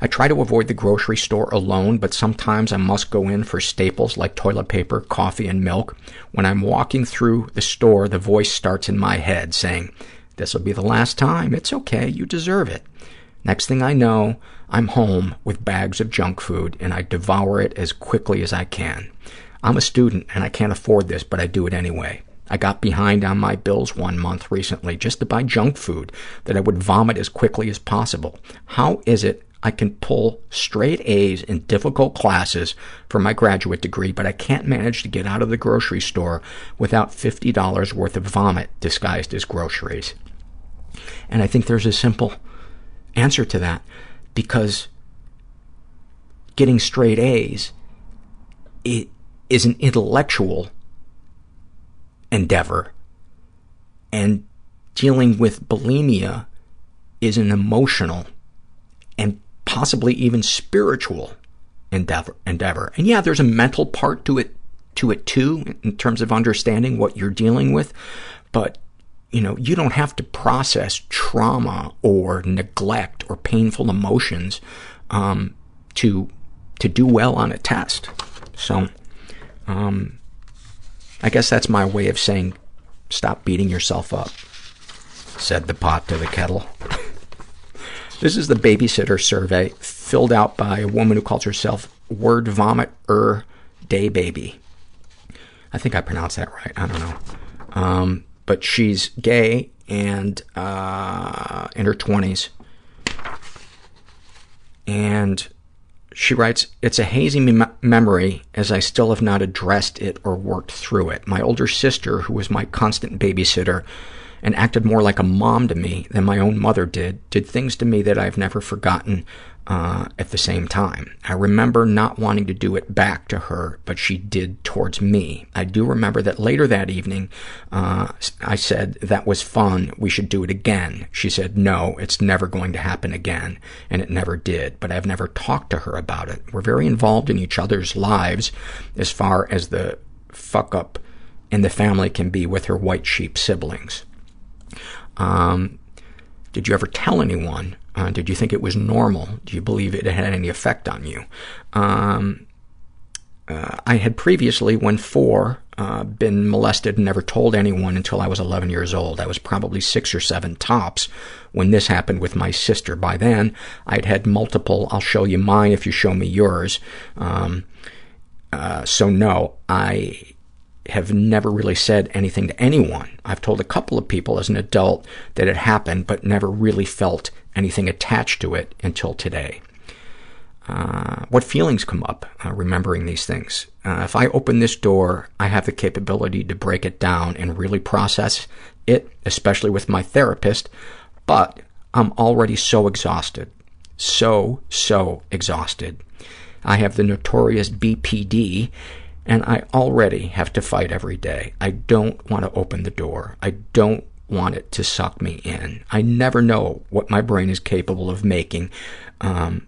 I try to avoid the grocery store alone, but sometimes I must go in for staples like toilet paper, coffee, and milk. When I'm walking through the store, the voice starts in my head saying, this'll be the last time. It's okay. You deserve it. Next thing I know, I'm home with bags of junk food, and I devour it as quickly as I can. I'm a student, and I can't afford this, but I do it anyway. I got behind on my bills one month recently just to buy junk food that I would vomit as quickly as possible. How is it I can pull straight A's in difficult classes for my graduate degree, but I can't manage to get out of the grocery store without $50 worth of vomit disguised as groceries? And I think there's a simple answer to that because getting straight A's it is an intellectual endeavor and dealing with bulimia is an emotional and possibly even spiritual endeavor, endeavor. And yeah, there's a mental part to it, to it too, in terms of understanding what you're dealing with. But, you know, you don't have to process trauma or neglect or painful emotions, um, to, to do well on a test. So, um, I guess that's my way of saying stop beating yourself up, said the pot to the kettle. This is the babysitter survey filled out by a woman who calls herself Word Vomit Er Day Baby. I think I pronounced that right. I don't know. Um, but she's gay and uh, in her 20s. And she writes, It's a hazy mem- memory as I still have not addressed it or worked through it. My older sister, who was my constant babysitter, and acted more like a mom to me than my own mother did, did things to me that I've never forgotten at the same time. I remember not wanting to do it back to her, but she did towards me. I do remember that later that evening, uh, I said, that was fun, we should do it again. She said, no, it's never going to happen again, and it never did, but I've never talked to her about it. We're very involved in each other's lives as far as the fuck-up in the family can be with her white sheep siblings. Um, did you ever tell anyone? Uh, did you think it was normal? Do you believe it had any effect on you? Um, uh, I had previously, when four, uh, been molested and never told anyone until I was 11 years old. I was probably six or seven tops when this happened with my sister. By then, I'd had multiple, I'll show you mine if you show me yours. Um, uh, so no, I have never really said anything to anyone. I've told a couple of people as an adult that it happened, but never really felt anything attached to it until today. Uh, what feelings come up uh, remembering these things? Uh, if I open this door, I have the capability to break it down and really process it, especially with my therapist, but I'm already so exhausted. So, so exhausted. I have the notorious BPD, and I already have to fight every day. I don't want to open the door. I don't want it to suck me in. I never know what my brain is capable of making, um,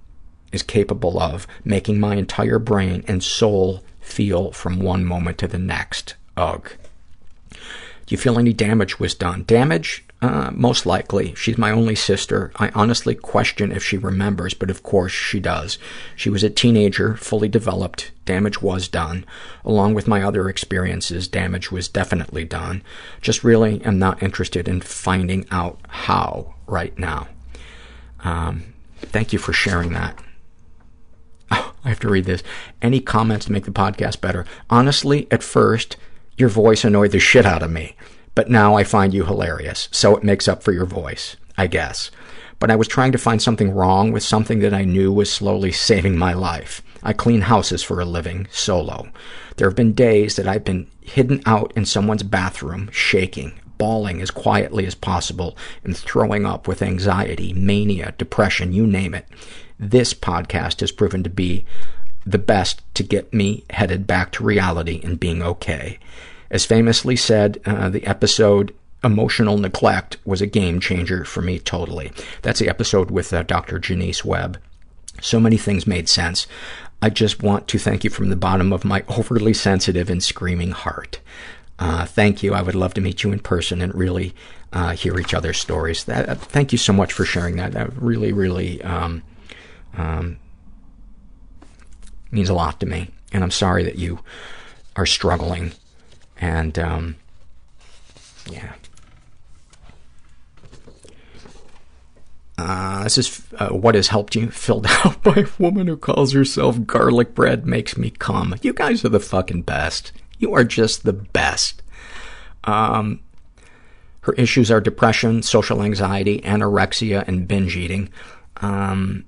is capable of making my entire brain and soul feel from one moment to the next. Ugh. Do you feel any damage was done? Damage? Uh, most likely. She's my only sister. I honestly question if she remembers, but of course she does. She was a teenager, fully developed. Damage was done. Along with my other experiences, damage was definitely done. Just really am not interested in finding out how right now. Um, thank you for sharing that. Oh, I have to read this. Any comments to make the podcast better? Honestly, at first, your voice annoyed the shit out of me but now I find you hilarious, so it makes up for your voice, I guess. But I was trying to find something wrong with something that I knew was slowly saving my life. I clean houses for a living, solo. There have been days that I've been hidden out in someone's bathroom, shaking, bawling as quietly as possible, and throwing up with anxiety, mania, depression, you name it. This podcast has proven to be the best to get me headed back to reality and being okay. As famously said, uh, the episode Emotional Neglect was a game changer for me totally. That's the episode with uh, Dr. Jonice Webb. So many things made sense. I just want to thank you from the bottom of my overly sensitive and screaming heart. Uh, thank you. I would love to meet you in person and really uh, hear each other's stories. That, uh, thank you so much for sharing that. That really, really um, um, means a lot to me. And I'm sorry that you are struggling and, um, yeah. Uh, this is uh, what has helped you, filled out by a woman who calls herself Garlic Bread Makes Me Come. You guys are the fucking best. You are just the best. Um, her issues are depression, social anxiety, anorexia, and binge eating. Um,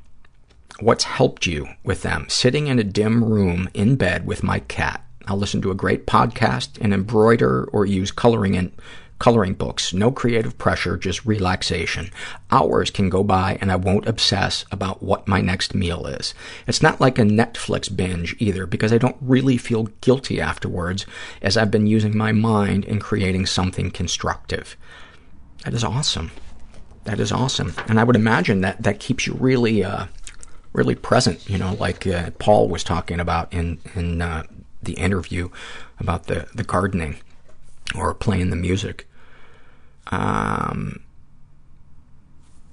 what's helped you with them? Sitting in a dim room in bed with my cat. I'll listen to a great podcast and embroider or use coloring in coloring books. No creative pressure, just relaxation. Hours can go by and I won't obsess about what my next meal is. It's not like a Netflix binge either because I don't really feel guilty afterwards as I've been using my mind in creating something constructive. That is awesome. That is awesome. And I would imagine that that keeps you really, uh, really present, you know, like uh, Paul was talking about in, in uh, the interview about the, the gardening or playing the music. Um,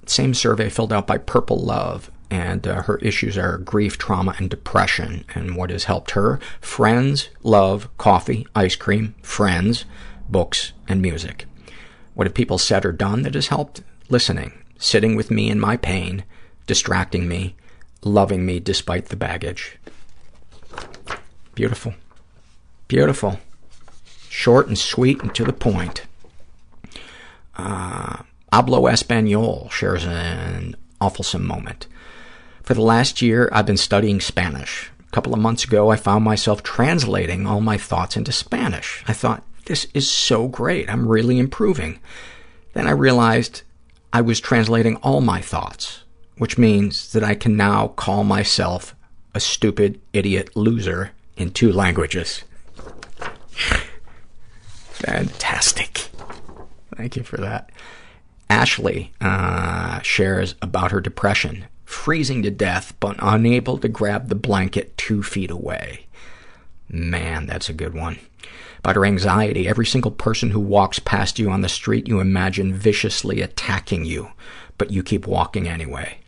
same survey filled out by Purple Love, and uh, her issues are grief, trauma, and depression. And what has helped her? Friends, love, coffee, ice cream, friends, books, and music. What have people said or done that has helped? Listening, sitting with me in my pain, distracting me, loving me despite the baggage. Beautiful. Beautiful. Short and sweet and to the point. Uh, Hablo Espanol shares an awfulsome moment. For the last year, I've been studying Spanish. A couple of months ago, I found myself translating all my thoughts into Spanish. I thought, this is so great. I'm really improving. Then I realized I was translating all my thoughts, which means that I can now call myself a stupid, idiot loser in two languages. Fantastic. Thank you for that. Ashley uh, shares about her depression, freezing to death but unable to grab the blanket two feet away. Man, that's a good one. About her anxiety, every single person who walks past you on the street you imagine viciously attacking you, but you keep walking anyway.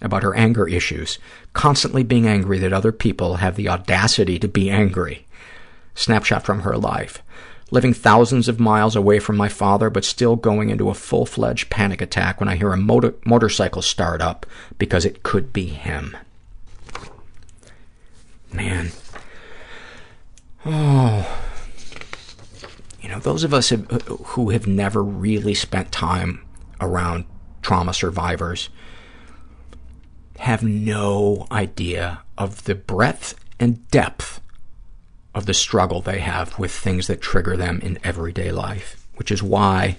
About her anger issues, constantly being angry that other people have the audacity to be angry. Snapshot from her life living thousands of miles away from my father, but still going into a full-fledged panic attack when I hear a motor- motorcycle start up because it could be him. Man. Oh. You know, those of us have, who have never really spent time around trauma survivors have no idea of the breadth and depth of the struggle they have with things that trigger them in everyday life, which is why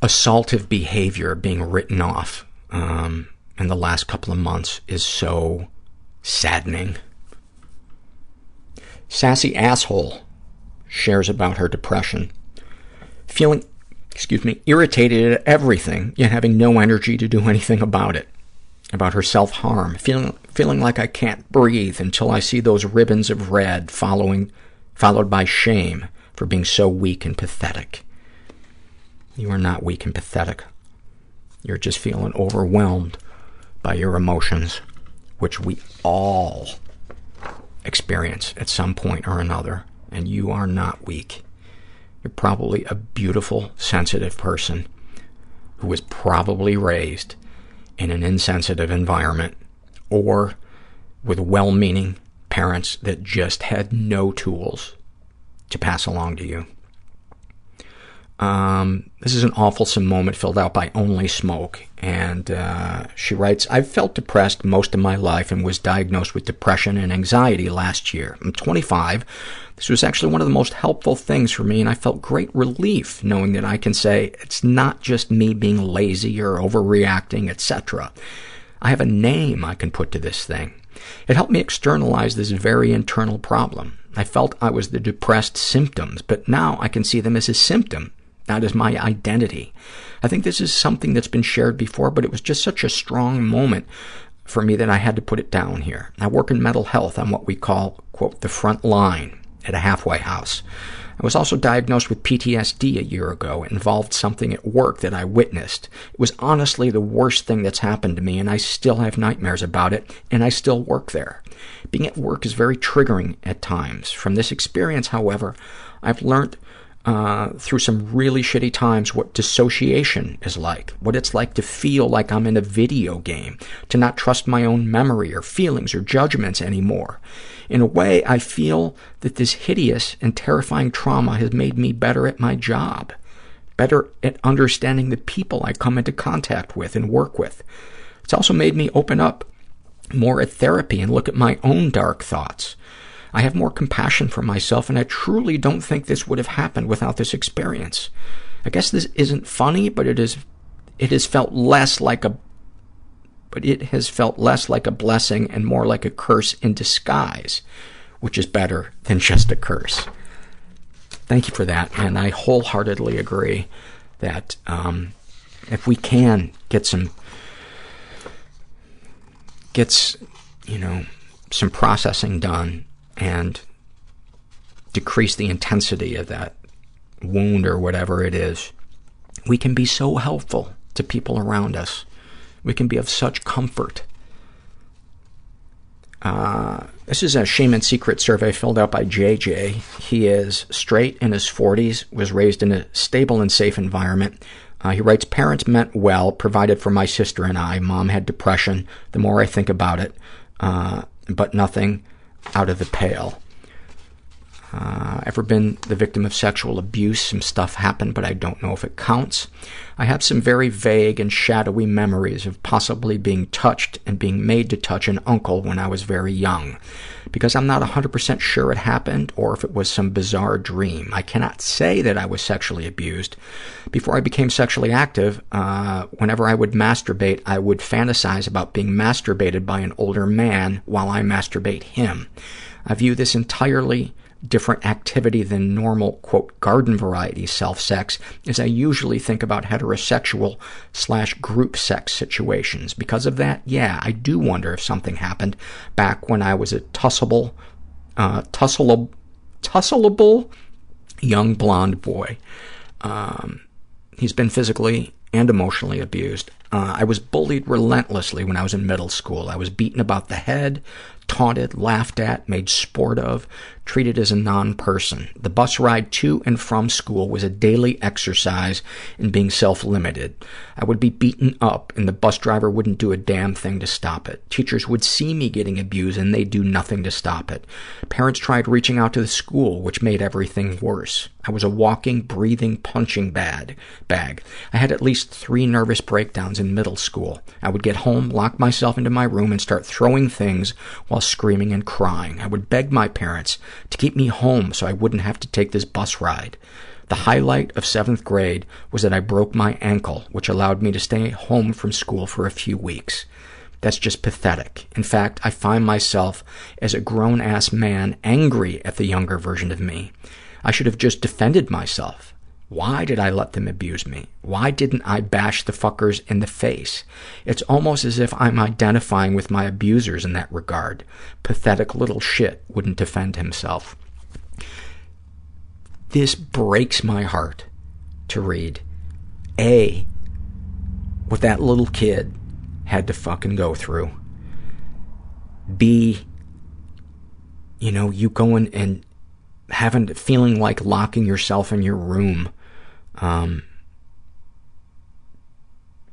assaultive behavior being written off um, in the last couple of months is so saddening. Sassy Asshole shares about her depression. Feeling, excuse me, irritated at everything, yet having no energy to do anything about it about her self-harm, feeling, feeling like I can't breathe until I see those ribbons of red following, followed by shame for being so weak and pathetic. You are not weak and pathetic. You're just feeling overwhelmed by your emotions, which we all experience at some point or another, and you are not weak. You're probably a beautiful, sensitive person who was probably raised in an insensitive environment or with well-meaning parents that just had no tools to pass along to you. Um, this is an awfulsome moment filled out by Only Smoke. And uh, she writes, I've felt depressed most of my life and was diagnosed with depression and anxiety last year. I'm 25. This was actually one of the most helpful things for me, and I felt great relief knowing that I can say it's not just me being lazy or overreacting, etc. I have a name I can put to this thing. It helped me externalize this very internal problem. I felt I was the depressed symptoms, but now I can see them as a symptom that is my identity. I think this is something that's been shared before, but it was just such a strong moment for me that I had to put it down here. I work in mental health on what we call, quote, the front line at a halfway house. I was also diagnosed with PTSD a year ago. It involved something at work that I witnessed. It was honestly the worst thing that's happened to me, and I still have nightmares about it, and I still work there. Being at work is very triggering at times. From this experience, however, I've learned uh, through some really shitty times what dissociation is like, what it's like to feel like I'm in a video game, to not trust my own memory or feelings or judgments anymore. In a way, I feel that this hideous and terrifying trauma has made me better at my job, better at understanding the people I come into contact with and work with. It's also made me open up more at therapy and look at my own dark thoughts. I have more compassion for myself, and I truly don't think this would have happened without this experience. I guess this isn't funny, but it is, it has felt less like a, but it has felt less like a blessing and more like a curse in disguise, which is better than just a curse. thank you for that. And I wholeheartedly agree that um, if we can get some, gets, you know, some processing done and decrease the intensity of that wound or whatever it is, we can be so helpful to people around us. We can be of such comfort. Uh, this is a shame and secret survey filled out by JJ. He is straight in his 40s, was raised in a stable and safe environment. Uh, he writes, parents meant well, provided for my sister and I. Mom had depression, the more I think about it, uh, but nothing out of the pale. Uh, ever been the victim of sexual abuse? Some stuff happened, but I don't know if it counts. I have some very vague and shadowy memories of possibly being touched and being made to touch an uncle when I was very young. Because I'm not 100% sure it happened or if it was some bizarre dream. I cannot say that I was sexually abused. Before I became sexually active, uh, whenever I would masturbate, I would fantasize about being masturbated by an older man while I masturbate him. I view this entirely different activity than normal, quote, garden variety self-sex is I usually think about heterosexual slash group sex situations. Because of that, yeah, I do wonder if something happened back when I was a tussleable, uh, tussleable, tussleable young blonde boy. Um, he's been physically and emotionally abused. Uh, I was bullied relentlessly when I was in middle school. I was beaten about the head, taunted, laughed at, made sport of, treated as a non-person. The bus ride to and from school was a daily exercise in being self-limited. I would be beaten up, and the bus driver wouldn't do a damn thing to stop it. Teachers would see me getting abused, and they'd do nothing to stop it. Parents tried reaching out to the school, which made everything worse. I was a walking, breathing punching bag. bag. I had at least three nervous breakdowns in middle school. I would get home, lock myself into my room, and start throwing things while screaming and crying. I would beg my parents to keep me home so I wouldn't have to take this bus ride. The highlight of seventh grade was that I broke my ankle, which allowed me to stay home from school for a few weeks. That's just pathetic. In fact, I find myself as a grown-ass man angry at the younger version of me. I should have just defended myself. Why did I let them abuse me? Why didn't I bash the fuckers in the face? It's almost as if I'm identifying with my abusers in that regard. Pathetic little shit wouldn't defend himself. This breaks my heart to read. A, what that little kid had to fucking go through. B, you know, you going and having, feeling like locking yourself in your room um,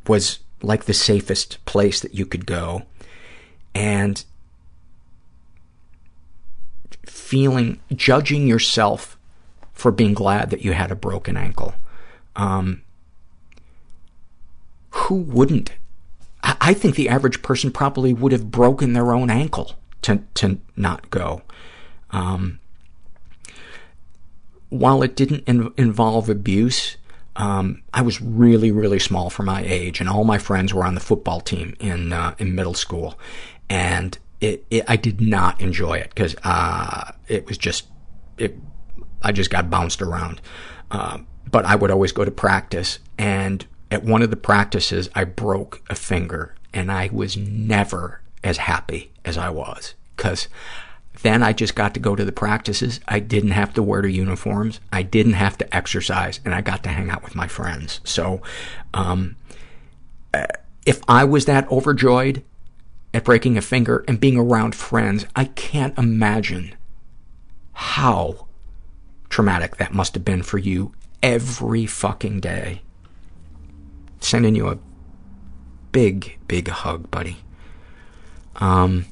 was like the safest place that you could go. And feeling, judging yourself for being glad that you had a broken ankle. Um, who wouldn't? I, think the average person probably would have broken their own ankle to, to not go. Um, while it didn't in- involve abuse, um, I was really, really small for my age, and all my friends were on the football team in uh, in middle school, and it, it I did not enjoy it because uh, it was just it. I just got bounced around, uh, but I would always go to practice, and at one of the practices, I broke a finger, and I was never as happy as I was because then I just got to go to the practices. I didn't have to wear the uniforms. I didn't have to exercise, and I got to hang out with my friends. So, um, if I was that overjoyed at breaking a finger and being around friends, I can't imagine how traumatic that must have been for you every fucking day. Sending you a big, big hug, buddy. Um,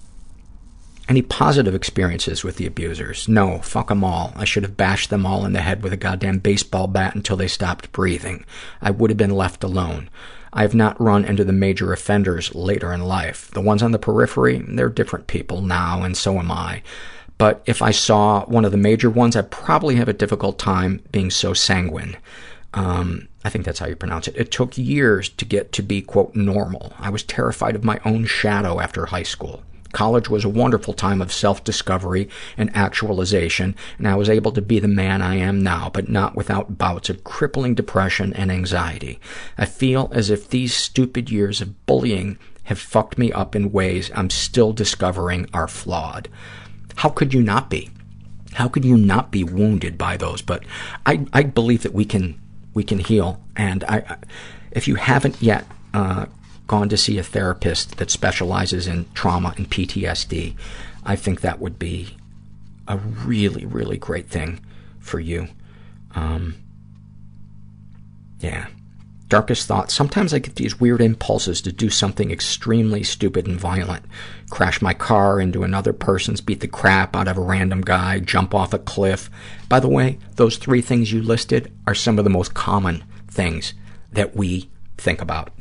any positive experiences with the abusers? No, fuck them all. I should have bashed them all in the head with a goddamn baseball bat until they stopped breathing. I would have been left alone. I have not run into the major offenders later in life. The ones on the periphery, they're different people now, and so am I. But if I saw one of the major ones, I'd probably have a difficult time being so sanguine. Um, I think that's how you pronounce it. It took years to get to be, quote, normal. I was terrified of my own shadow after high school. College was a wonderful time of self-discovery and actualization, and I was able to be the man I am now, but not without bouts of crippling depression and anxiety. I feel as if these stupid years of bullying have fucked me up in ways I'm still discovering are flawed. How could you not be? How could you not be wounded by those? But I, I believe that we can, we can heal. And I, if you haven't yet, uh, gone to see a therapist that specializes in trauma and PTSD, I think that would be a really, really great thing for you. Um, yeah. Darkest thoughts. Sometimes I get these weird impulses to do something extremely stupid and violent. Crash my car into another person's, beat the crap out of a random guy, jump off a cliff. By the way, those three things you listed are some of the most common things that we think about.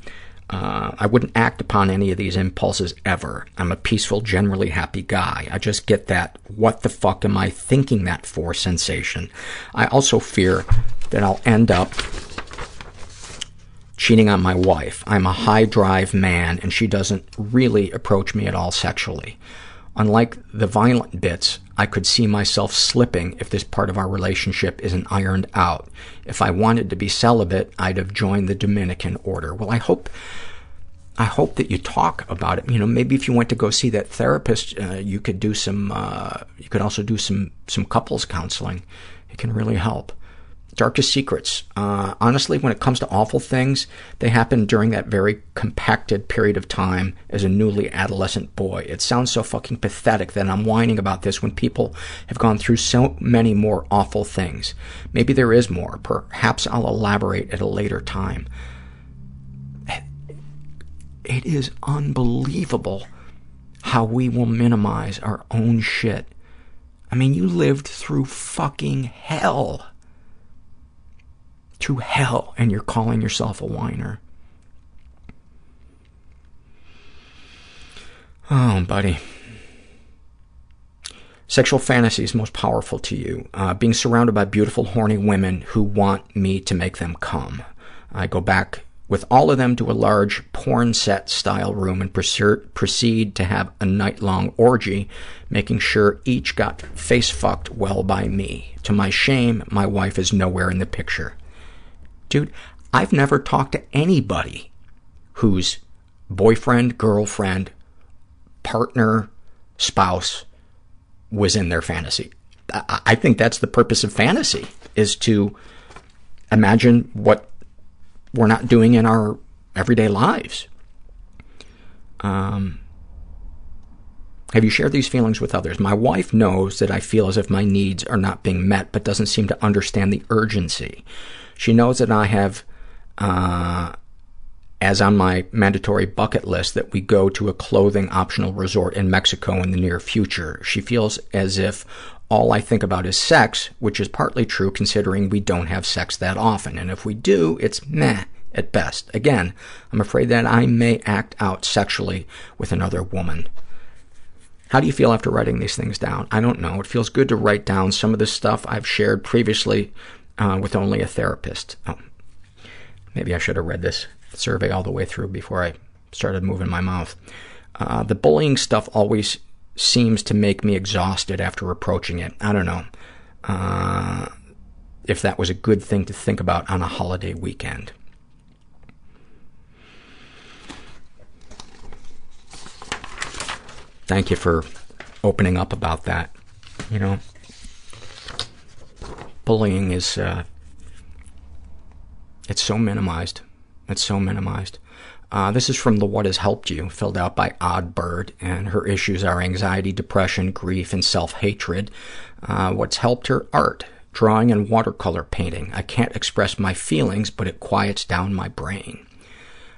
Uh, I wouldn't act upon any of these impulses ever. I'm a peaceful, generally happy guy. I just get that, what the fuck am I thinking that for sensation. I also fear that I'll end up cheating on my wife. I'm a high drive man and she doesn't really approach me at all sexually. Unlike the violent bits, I could see myself slipping if this part of our relationship isn't ironed out. If I wanted to be celibate, I'd have joined the Dominican order. Well, I hope, I hope that you talk about it. You know, maybe if you went to go see that therapist, uh, you could do some, uh, you could also do some, some couples counseling. It can really help. Darkest secrets. Uh, honestly, when it comes to awful things, they happen during that very compacted period of time as a newly adolescent boy. It sounds so fucking pathetic that I'm whining about this when people have gone through so many more awful things. Maybe there is more. Perhaps I'll elaborate at a later time. It is unbelievable how we will minimize our own shit. I mean, you lived through fucking hell to hell and you're calling yourself a whiner. Oh, buddy. Sexual fantasies most powerful to you. Uh, being surrounded by beautiful, horny women who want me to make them come. I go back with all of them to a large porn set style room and proceed to have a night-long orgy, making sure each got face-fucked well by me. To my shame, my wife is nowhere in the picture. Dude, I've never talked to anybody whose boyfriend, girlfriend, partner, spouse was in their fantasy. I think that's the purpose of fantasy, is to imagine what we're not doing in our everyday lives. Um, have you shared these feelings with others? My wife knows that I feel as if my needs are not being met, but doesn't seem to understand the urgency. She knows that I have, uh, as on my mandatory bucket list, that we go to a clothing optional resort in Mexico in the near future. She feels as if all I think about is sex, which is partly true considering we don't have sex that often. And if we do, it's meh at best. Again, I'm afraid that I may act out sexually with another woman. How do you feel after writing these things down? I don't know. It feels good to write down some of the stuff I've shared previously with only a therapist. Oh, maybe I should have read this survey all the way through before I started moving my mouth. Uh, the bullying stuff always seems to make me exhausted after approaching it. I don't know uh, if that was a good thing to think about on a holiday weekend. Thank you for opening up about that. You know, bullying is, uh, it's so minimized. It's so minimized. Uh, this is from the What Has Helped You, filled out by Odd Bird, and her issues are anxiety, depression, grief, and self-hatred. Uh, what's helped her? Art, drawing and watercolor painting. I can't express my feelings, but it quiets down my brain.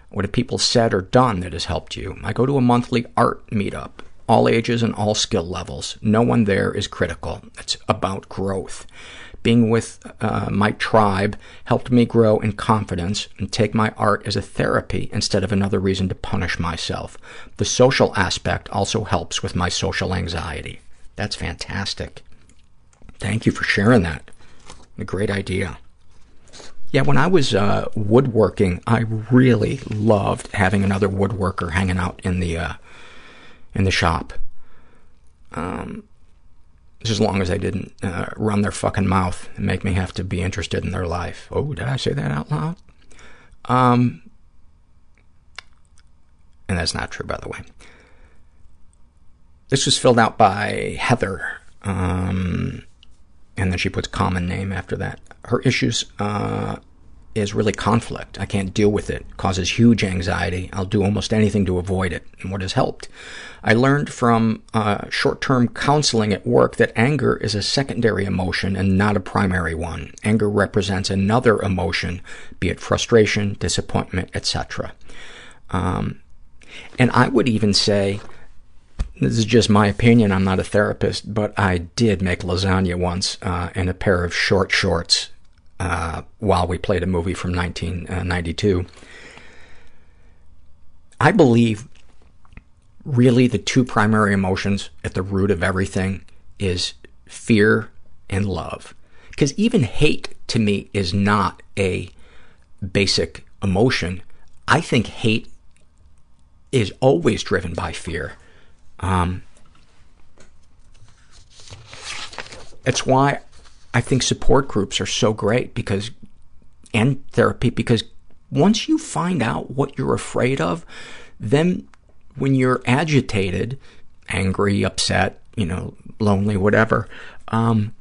What have people said or done that has helped you? I go to a monthly art meetup, all ages and all skill levels. No one there is critical. It's about growth being with uh, my tribe helped me grow in confidence and take my art as a therapy instead of another reason to punish myself. The social aspect also helps with my social anxiety. That's fantastic. Thank you for sharing that. A great idea. Yeah, when I was uh, woodworking, I really loved having another woodworker hanging out in the uh, in the shop. Um, as long as they didn't uh, run their fucking mouth and make me have to be interested in their life. Oh, did I say that out loud? Um, and that's not true, by the way. This was filled out by Heather, um, and then she puts common name after that. Her issues uh, is really conflict. I can't deal with it. Causes huge anxiety. I'll do almost anything to avoid it. And what has helped? I learned from uh, short-term counseling at work that anger is a secondary emotion and not a primary one. Anger represents another emotion, be it frustration, disappointment, etc. Um, and I would even say, this is just my opinion, I'm not a therapist, but I did make lasagna once uh, in a pair of short shorts while we played a movie from 1992. I believe really the two primary emotions at the root of everything is fear and love. Because even hate to me is not a basic emotion. I think hate is always driven by fear. Um, it's why I think support groups are so great because, and therapy, because once you find out what you're afraid of, then when you're agitated, angry, upset, you know, lonely, whatever, um,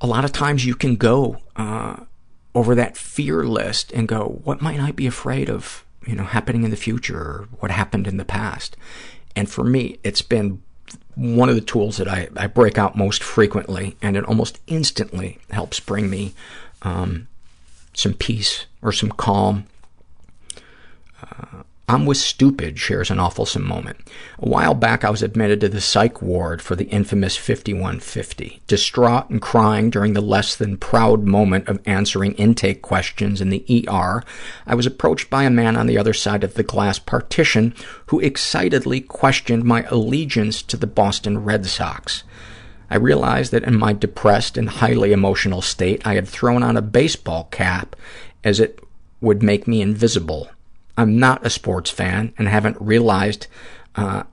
a lot of times you can go uh, over that fear list and go, what might I be afraid of, you know, happening in the future or what happened in the past? And for me, it's been one of the tools that I, I break out most frequently, and it almost instantly helps bring me um, some peace or some calm. Uh, I'm with stupid shares an awfulsome moment. A while back, I was admitted to the psych ward for the infamous 5150. Distraught and crying during the less than proud moment of answering intake questions in the ER, I was approached by a man on the other side of the glass partition who excitedly questioned my allegiance to the Boston Red Sox. I realized that in my depressed and highly emotional state, I had thrown on a baseball cap as it would make me invisible I'm not a sports fan and haven't realized uh,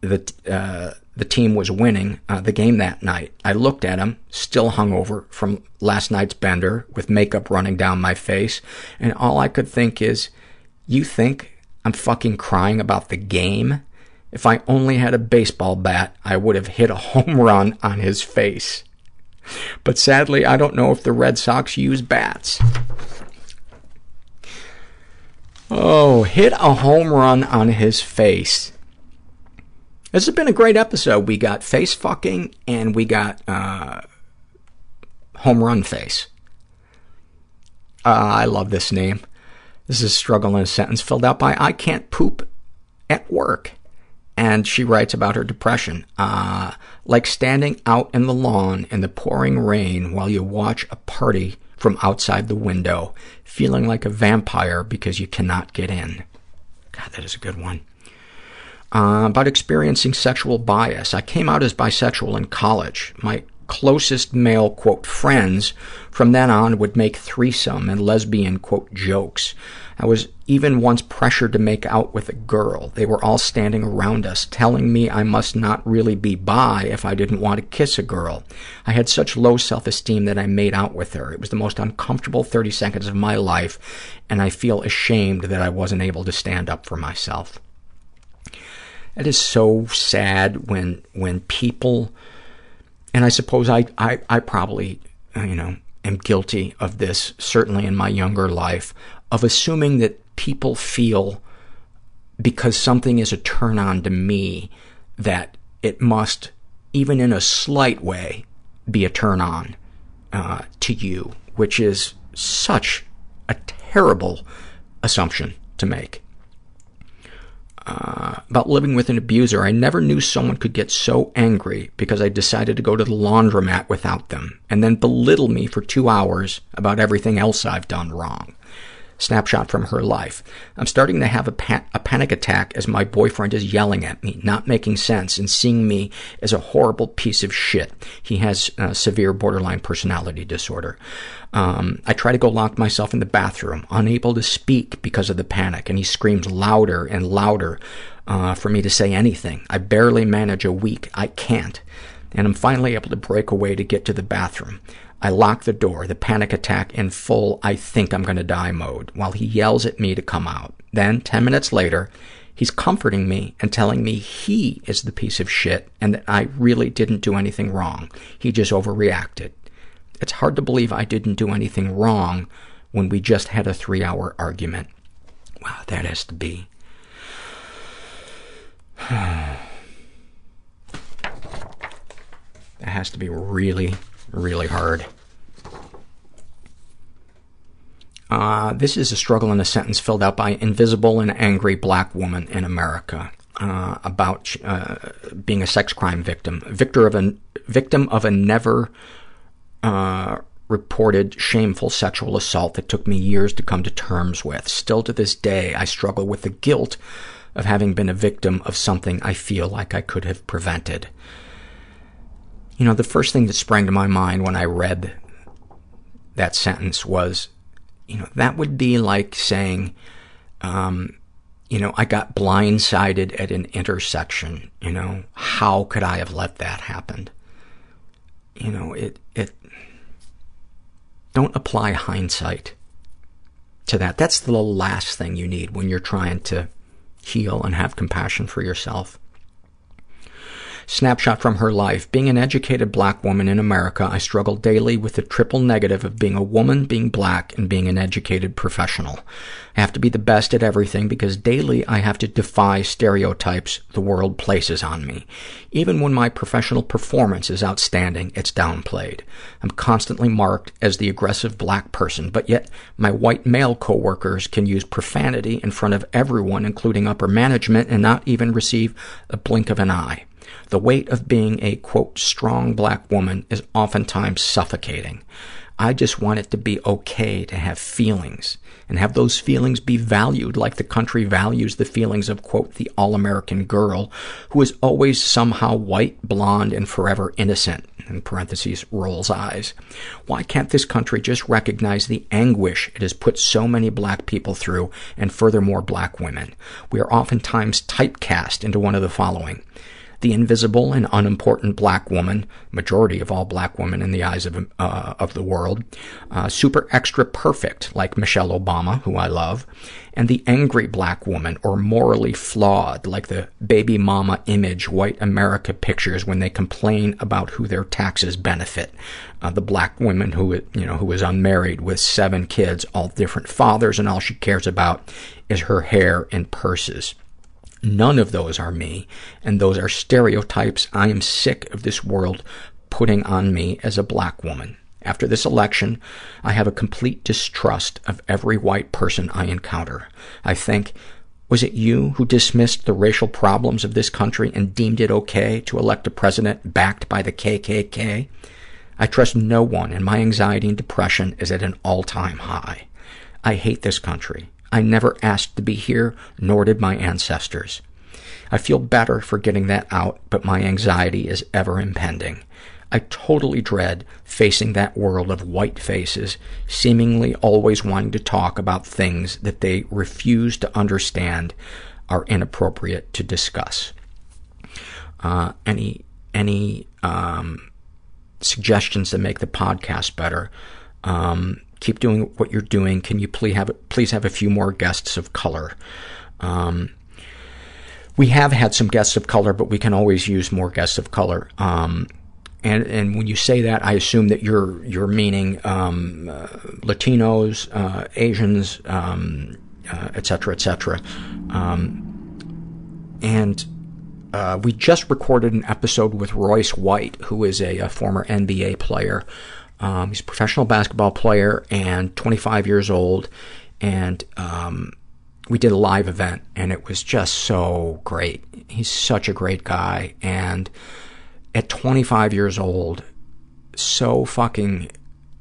that uh, the team was winning uh, the game that night. I looked at him, still hungover from last night's bender, with makeup running down my face, and all I could think is, you think I'm fucking crying about the game? If I only had a baseball bat, I would have hit a home run on his face. But sadly, I don't know if the Red Sox use bats. Oh, hit a home run on his face. This has been a great episode. We got face fucking and we got uh, home run face. Uh, I love this name. This is struggle in a sentence filled out by I can't poop at work. And she writes about her depression. Uh, like standing out in the lawn in the pouring rain while you watch a party from outside the window, feeling like a vampire because you cannot get in. God, that is a good one. Uh, about experiencing sexual bias. I came out as bisexual in college. My closest male, quote, friends from then on would make threesome and lesbian, quote, jokes. I was even once pressured to make out with a girl. They were all standing around us, telling me I must not really be bi if I didn't want to kiss a girl. I had such low self-esteem that I made out with her. It was the most uncomfortable 30 seconds of my life, and I feel ashamed that I wasn't able to stand up for myself. It is so sad when when people, and I suppose I, I, I probably, you know, am guilty of this, certainly in my younger life, of assuming that people feel because something is a turn on to me that it must, even in a slight way, be a turn on uh, to you, which is such a terrible assumption to make. Uh, about living with an abuser, I never knew someone could get so angry because I decided to go to the laundromat without them and then belittle me for two hours about everything else I've done wrong snapshot from her life. I'm starting to have a, pa- a panic attack as my boyfriend is yelling at me, not making sense, and seeing me as a horrible piece of shit. He has uh, severe borderline personality disorder. Um, I try to go lock myself in the bathroom, unable to speak because of the panic, and he screams louder and louder uh, for me to say anything. I barely manage a week. I can't. And I'm finally able to break away to get to the bathroom. I lock the door, the panic attack in full I think I'm going to die mode, while he yells at me to come out. Then, 10 minutes later, he's comforting me and telling me he is the piece of shit and that I really didn't do anything wrong. He just overreacted. It's hard to believe I didn't do anything wrong when we just had a three-hour argument. Wow, that has to be... that has to be really, really hard. Uh, this is a struggle in a sentence filled out by invisible and angry black woman in America uh, about uh, being a sex crime victim, victor of a, victim of a never uh, reported shameful sexual assault that took me years to come to terms with. Still to this day, I struggle with the guilt of having been a victim of something I feel like I could have prevented. You know, the first thing that sprang to my mind when I read that sentence was, you know, that would be like saying, um, you know, I got blindsided at an intersection, you know, how could I have let that happen? You know, it, it, don't apply hindsight to that. That's the last thing you need when you're trying to heal and have compassion for yourself. Snapshot from her life. Being an educated black woman in America, I struggle daily with the triple negative of being a woman, being black, and being an educated professional. I have to be the best at everything because daily I have to defy stereotypes the world places on me. Even when my professional performance is outstanding, it's downplayed. I'm constantly marked as the aggressive black person, but yet my white male coworkers can use profanity in front of everyone, including upper management, and not even receive a blink of an eye. The weight of being a, quote, strong black woman is oftentimes suffocating. I just want it to be okay to have feelings and have those feelings be valued like the country values the feelings of, quote, the all-American girl who is always somehow white, blonde, and forever innocent, in parentheses, rolls eyes. Why can't this country just recognize the anguish it has put so many black people through and furthermore black women? We are oftentimes typecast into one of the following the invisible and unimportant black woman, majority of all black women in the eyes of, uh, of the world, uh, super extra perfect, like Michelle Obama, who I love, and the angry black woman, or morally flawed, like the baby mama image white America pictures when they complain about who their taxes benefit. Uh, the black woman who, you know, who is unmarried with seven kids, all different fathers, and all she cares about is her hair and purses. None of those are me, and those are stereotypes I am sick of this world putting on me as a black woman. After this election, I have a complete distrust of every white person I encounter. I think, was it you who dismissed the racial problems of this country and deemed it okay to elect a president backed by the KKK? I trust no one, and my anxiety and depression is at an all-time high. I hate this country. I never asked to be here, nor did my ancestors. I feel better for getting that out, but my anxiety is ever impending. I totally dread facing that world of white faces, seemingly always wanting to talk about things that they refuse to understand are inappropriate to discuss. Uh, any any um, suggestions to make the podcast better? Um, keep doing what you're doing. Can you please have, please have a few more guests of color? Um, we have had some guests of color, but we can always use more guests of color. Um, and, and when you say that, I assume that you're, you're meaning, um, uh, Latinos, uh, Asians, um, uh, et cetera, et cetera. Um, and, uh, we just recorded an episode with Royce White, who is a, a former NBA player, um, he's a professional basketball player and 25 years old. And um, we did a live event, and it was just so great. He's such a great guy. And at 25 years old, so fucking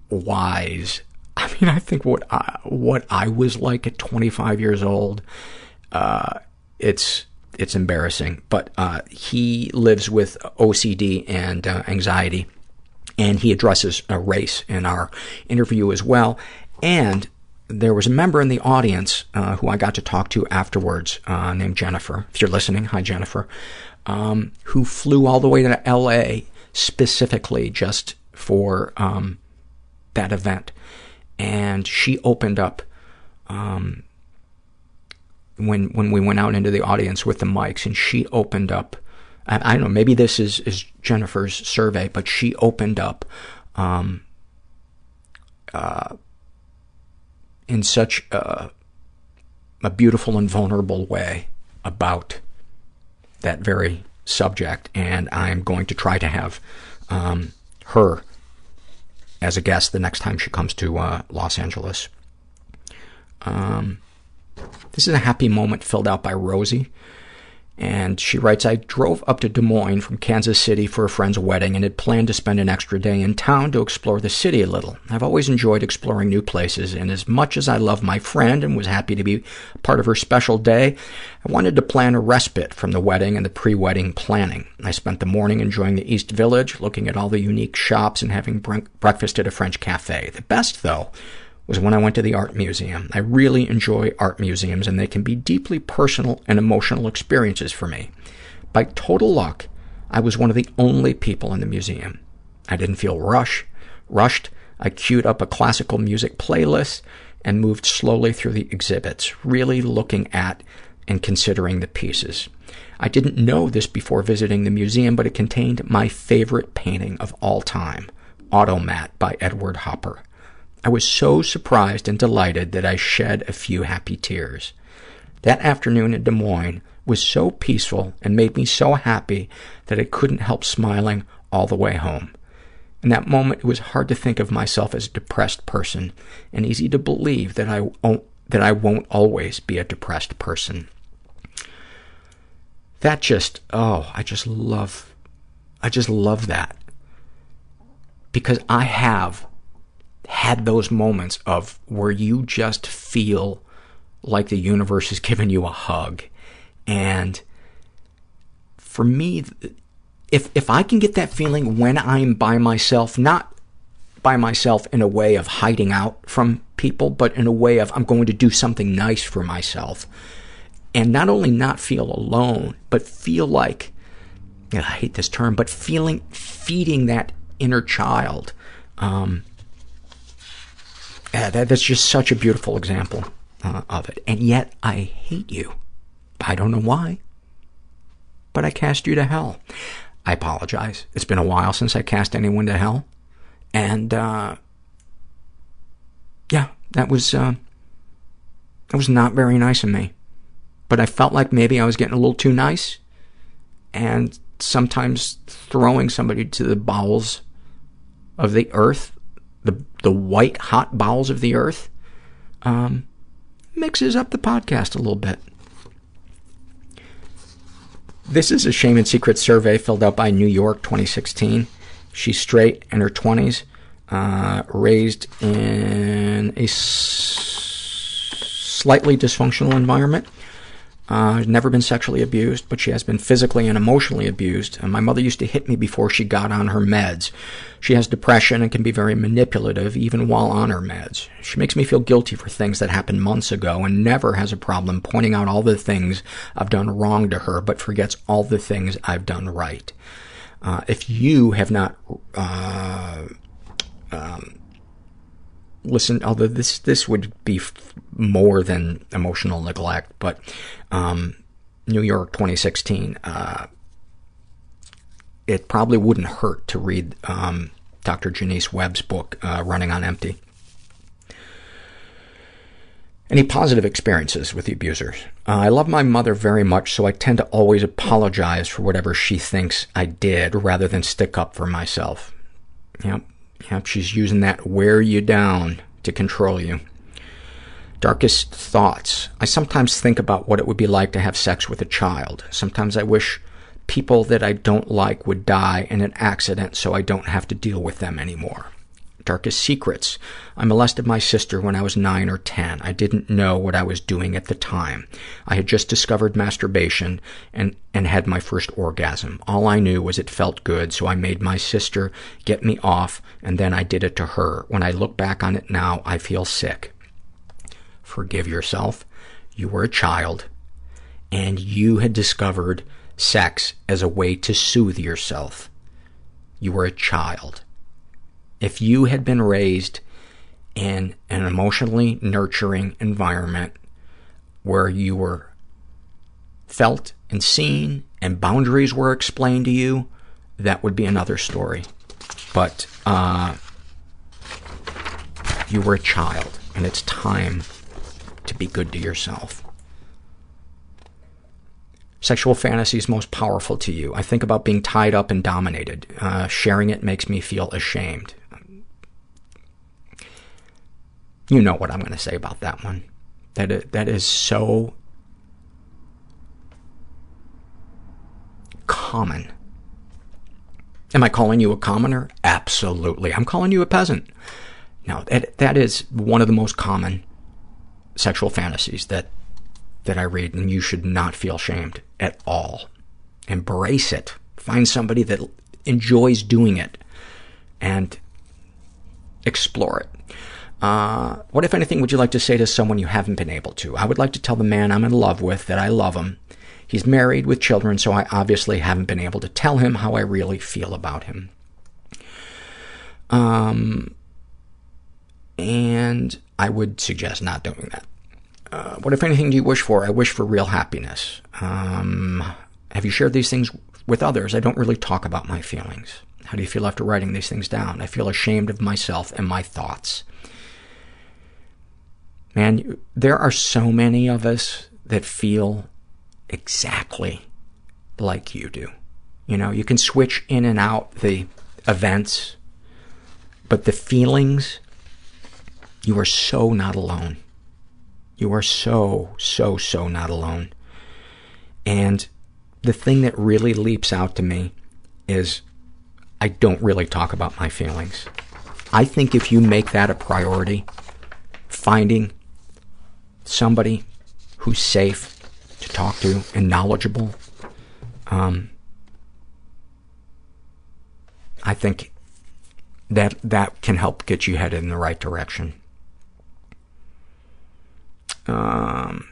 wise. I mean, I think what I, what I was like at 25 years old, uh, it's it's embarrassing. But uh, he lives with OCD and uh, anxiety and he addresses a race in our interview as well. And there was a member in the audience uh, who I got to talk to afterwards uh, named Jennifer. If you're listening, hi, Jennifer, um, who flew all the way to L.A. specifically just for um, that event. And she opened up um, when when we went out into the audience with the mics, and she opened up. I, I don't know, maybe this is, is Jennifer's survey, but she opened up um, uh, in such a, a beautiful and vulnerable way about that very subject, and I'm going to try to have um, her as a guest the next time she comes to uh, Los Angeles. Um, this is a happy moment filled out by Rosie. And she writes, I drove up to Des Moines from Kansas City for a friend's wedding and had planned to spend an extra day in town to explore the city a little. I've always enjoyed exploring new places, and as much as I love my friend and was happy to be part of her special day, I wanted to plan a respite from the wedding and the pre-wedding planning. I spent the morning enjoying the East Village, looking at all the unique shops and having bre- breakfast at a French cafe. The best, though, was when I went to the art museum. I really enjoy art museums, and they can be deeply personal and emotional experiences for me. By total luck, I was one of the only people in the museum. I didn't feel rush, rushed. I queued up a classical music playlist and moved slowly through the exhibits, really looking at and considering the pieces. I didn't know this before visiting the museum, but it contained my favorite painting of all time, Automat by Edward Hopper. I was so surprised and delighted that I shed a few happy tears. That afternoon in Des Moines was so peaceful and made me so happy that I couldn't help smiling all the way home. In that moment, it was hard to think of myself as a depressed person and easy to believe that I won't, that I won't always be a depressed person. That just, oh, I just love, I just love that. Because I have had those moments of where you just feel like the universe is giving you a hug. And for me, if, if I can get that feeling when I'm by myself, not by myself in a way of hiding out from people, but in a way of I'm going to do something nice for myself, and not only not feel alone, but feel like, I hate this term, but feeling, feeding that inner child, um, yeah, that, that's just such a beautiful example uh, of it. And yet I hate you. I don't know why, but I cast you to hell. I apologize. It's been a while since I cast anyone to hell. And, uh, yeah, that was, uh, that was not very nice of me. But I felt like maybe I was getting a little too nice and sometimes throwing somebody to the bowels of the earth the the white hot bowels of the earth, um, mixes up the podcast a little bit. This is a Shame and Secret survey filled out by New York 2016. She's straight, in her 20s, uh, raised in a s- slightly dysfunctional environment. Uh, never been sexually abused, but she has been physically and emotionally abused. And my mother used to hit me before she got on her meds. She has depression and can be very manipulative even while on her meds. She makes me feel guilty for things that happened months ago and never has a problem pointing out all the things I've done wrong to her, but forgets all the things I've done right. Uh, if you have not, uh, um, listen, although this, this would be f- more than emotional neglect, but, um, New York 2016, uh, it probably wouldn't hurt to read, um, Dr. Jonice Webb's book, uh, Running on Empty. Any positive experiences with the abusers? Uh, I love my mother very much, so I tend to always apologize for whatever she thinks I did rather than stick up for myself. Yep, yep, she's using that wear you down to control you. Darkest thoughts. I sometimes think about what it would be like to have sex with a child. Sometimes I wish people that I don't like would die in an accident so I don't have to deal with them anymore. Darkest secrets. I molested my sister when I was nine or ten. I didn't know what I was doing at the time. I had just discovered masturbation and, and had my first orgasm. All I knew was it felt good, so I made my sister get me off, and then I did it to her. When I look back on it now, I feel sick. forgive yourself. You were a child, and you had discovered sex as a way to soothe yourself. You were a child. If you had been raised in an emotionally nurturing environment where you were felt and seen and boundaries were explained to you, that would be another story. But uh, you were a child, and it's time to be good to yourself. Sexual fantasies most powerful to you. I think about being tied up and dominated. Uh, sharing it makes me feel ashamed. You know what I'm going to say about that one. That is, that is so common. Am I calling you a commoner? Absolutely. I'm calling you a peasant. No, that, that is one of the most common sexual fantasies that, that I read, and you should not feel shamed at all. Embrace it. Find somebody that enjoys doing it and explore it. Uh, what, if anything, would you like to say to someone you haven't been able to? I would like to tell the man I'm in love with that I love him. He's married with children, so I obviously haven't been able to tell him how I really feel about him. Um, and I would suggest not doing that. Uh, what, if anything, do you wish for? I wish for real happiness. Um, have you shared these things with others? I don't really talk about my feelings. How do you feel after writing these things down? I feel ashamed of myself and my thoughts. Man, there are so many of us that feel exactly like you do. You know, you can switch in and out the events, but the feelings, you are so not alone. You are so, so, so not alone. And the thing that really leaps out to me is I don't really talk about my feelings. I think if you make that a priority, finding somebody who's safe to talk to and knowledgeable, um, I think that that can help get you headed in the right direction. Um,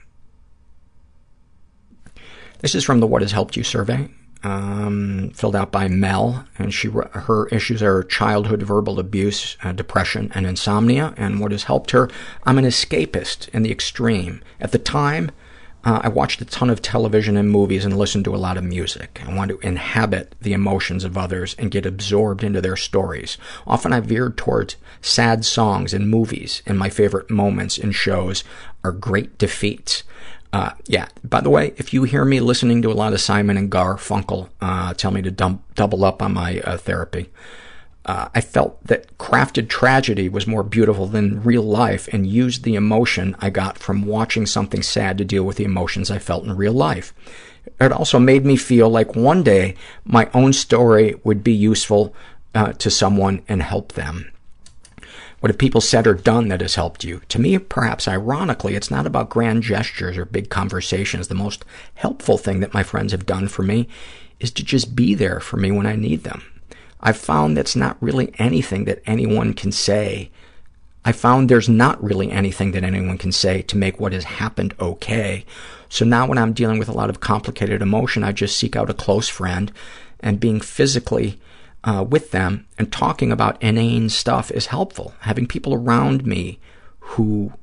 this is from the What Has Helped You survey, um, filled out by Mel, and she her issues are childhood verbal abuse, uh, depression, and insomnia. And what has helped her? I'm an escapist in the extreme. At the time, uh, I watched a ton of television and movies and listened to a lot of music. I want to inhabit the emotions of others and get absorbed into their stories. Often I veered towards sad songs and movies, and my favorite moments in shows are great defeats. Uh, yeah, by the way, if you hear me listening to a lot of Simon and Garfunkel, uh, tell me to dump, double up on my uh, therapy. Uh, I felt that crafted tragedy was more beautiful than real life and used the emotion I got from watching something sad to deal with the emotions I felt in real life. It also made me feel like one day my own story would be useful uh, to someone and help them. What have people said or done that has helped you? To me, perhaps ironically, it's not about grand gestures or big conversations. The most helpful thing that my friends have done for me is to just be there for me when I need them. I've found that's not really anything that anyone can say. I found there's not really anything that anyone can say to make what has happened okay. So now when I'm dealing with a lot of complicated emotion, I just seek out a close friend and being physically with them and talking about inane stuff is helpful. Having people around me who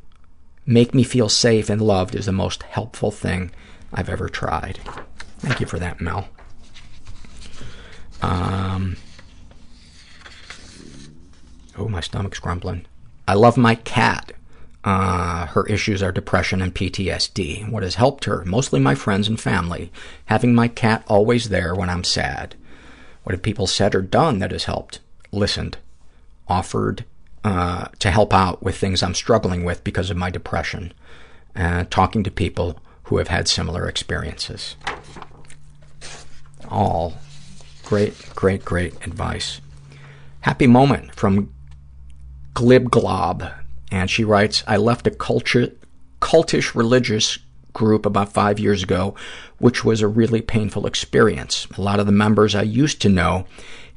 make me feel safe and loved is the most helpful thing I've ever tried. Thank you for that, Mel. Um, oh, my stomach's grumbling. I love my cat. Uh, her issues are depression and PTSD. What has helped her? Mostly my friends and family. Having my cat always there when I'm sad. What have people said or done that has helped? Listened. Offered uh, to help out with things I'm struggling with because of my depression. Uh, talking to people who have had similar experiences. All great, great, great advice. Happy moment from Glib Glob. And she writes, I left a culture, cultish religious group about five years ago, which was a really painful experience. A lot of the members I used to know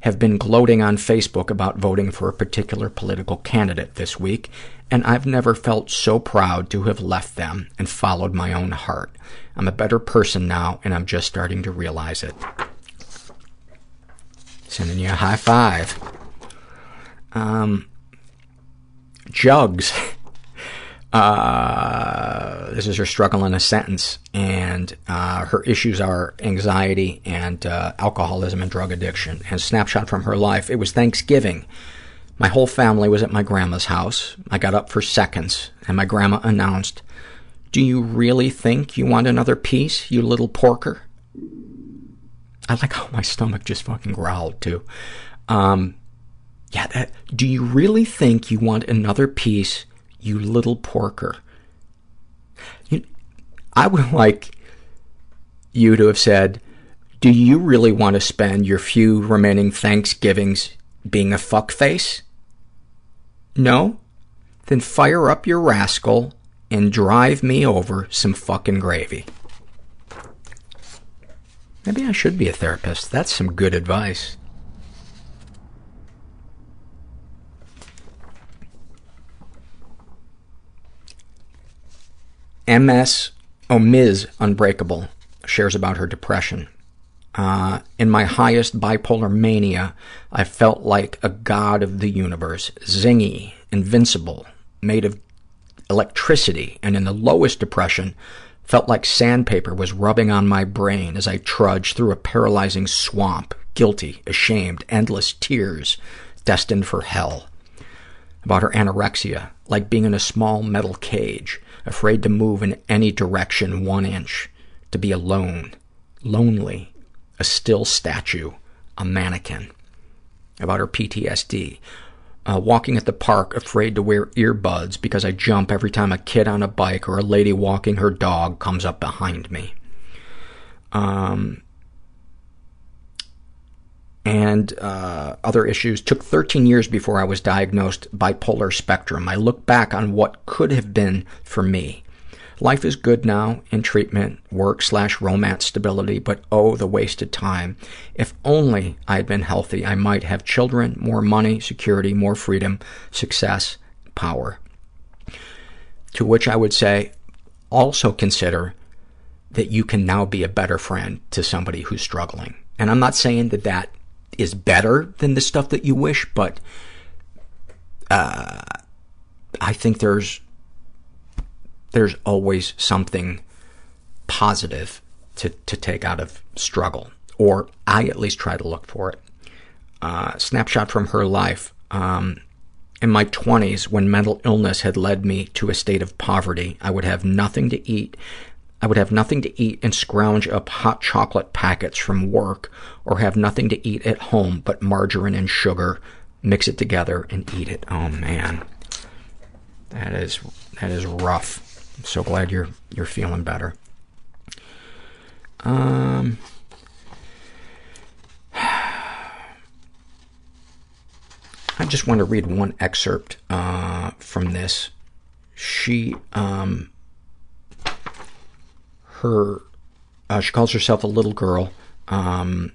have been gloating on Facebook about voting for a particular political candidate this week, and I've never felt so proud to have left them and followed my own heart. I'm a better person now, and I'm just starting to realize it. Sending you a high five. Um, Jugs. Uh, this is her struggle in a sentence, and uh, her issues are anxiety and uh, alcoholism and drug addiction. And snapshot from her life, it was Thanksgiving. My whole family was at my grandma's house. I got up for seconds, and my grandma announced, Do you really think you want another piece, you little porker? I like how my stomach just fucking growled, too. Um, yeah, that, do you really think you want another piece, you little porker? I would like you to have said, do you really want to spend your few remaining Thanksgivings being a fuckface? No? Then fire up your rascal and drive me over some fucking gravy. Maybe I should be a therapist. That's some good advice. MS, oh, Ms. Unbreakable shares about her depression. Uh, in my highest bipolar mania, I felt like a god of the universe, zingy, invincible, made of electricity, and in the lowest depression, felt like sandpaper was rubbing on my brain as I trudged through a paralyzing swamp, guilty, ashamed, endless tears, destined for hell. About her anorexia, like being in a small metal cage, afraid to move in any direction one inch, to be alone, lonely, a still statue, a mannequin. About her PTSD, uh, walking at the park afraid to wear earbuds because I jump every time a kid on a bike or a lady walking her dog comes up behind me. Um, and uh, other issues. Took 13 years before I was diagnosed bipolar spectrum. I look back on what could have been for me. Life is good now in treatment, work slash romance stability, but oh, the wasted time. If only I had been healthy, I might have children, more money, security, more freedom, success, power. To which I would say, also consider that you can now be a better friend to somebody who's struggling. And I'm not saying that that is better than the stuff that you wish, but uh, I think there's there's always something positive to, to take out of struggle, or I at least try to look for it. Uh, snapshot from her life. Um, in my 20s, when mental illness had led me to a state of poverty, I would have nothing to eat. I would have nothing to eat and scrounge up hot chocolate packets from work or have nothing to eat at home but margarine and sugar, mix it together and eat it. Oh man. That is that is rough. I'm so glad you're you're feeling better. Um I just want to read one excerpt uh, from this. She, um, her, uh, she calls herself a little girl. Um,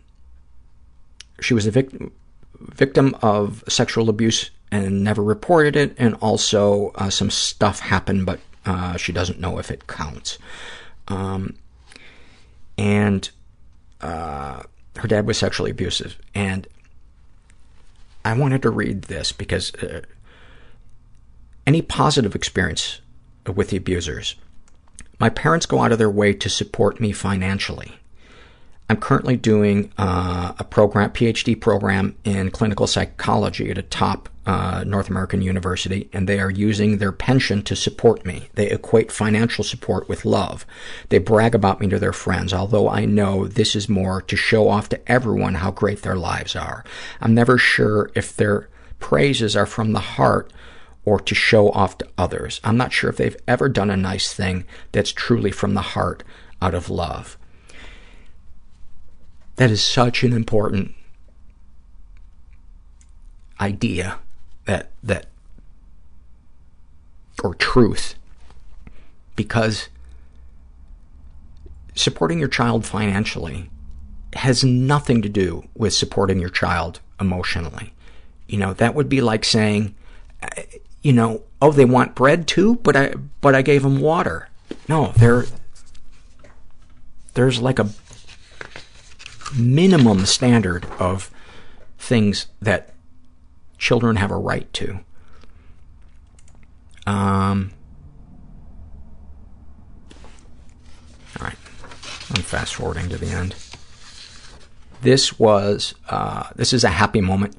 she was a victim victim of sexual abuse and never reported it, and also uh, some stuff happened, but uh, she doesn't know if it counts. Um, and uh, her dad was sexually abusive, and I wanted to read this because uh, any positive experience with the abusers, my parents go out of their way to support me financially. I'm currently doing uh, a program, PhD program in clinical psychology at a top uh, North American university, and they are using their pension to support me. They equate financial support with love. They brag about me to their friends, although I know this is more to show off to everyone how great their lives are. I'm never sure if their praises are from the heart or to show off to others. I'm not sure if they've ever done a nice thing that's truly from the heart out of love. That is such an important idea that, that, or truth, because supporting your child financially has nothing to do with supporting your child emotionally. You know, that would be like saying, you know, oh, they want bread too, but I but I gave them water. No, there there's like a minimum standard of things that children have a right to. Um, all right, I'm fast forwarding to the end. This was uh, this is a happy moment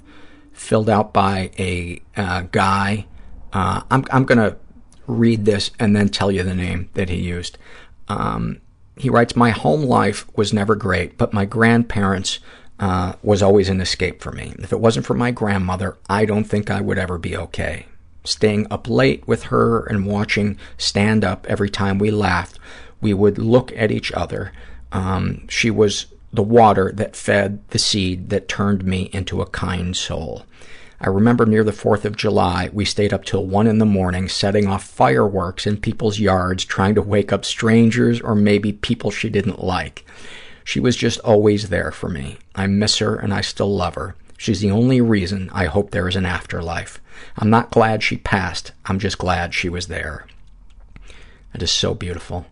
filled out by a uh, guy. Uh, I'm I'm gonna read this and then tell you the name that he used. Um, he writes, "My home life was never great, but my grandparents uh, was always an escape for me. If it wasn't for my grandmother, I don't think I would ever be okay. Staying up late with her and watching stand up every time we laughed, we would look at each other. Um, she was the water that fed the seed that turned me into a kind soul. I remember near the 4th of July, we stayed up till 1 in the morning setting off fireworks in people's yards, trying to wake up strangers or maybe people she didn't like. She was just always there for me. I miss her and I still love her. She's the only reason I hope there is an afterlife. I'm not glad she passed. I'm just glad she was there. It is so beautiful.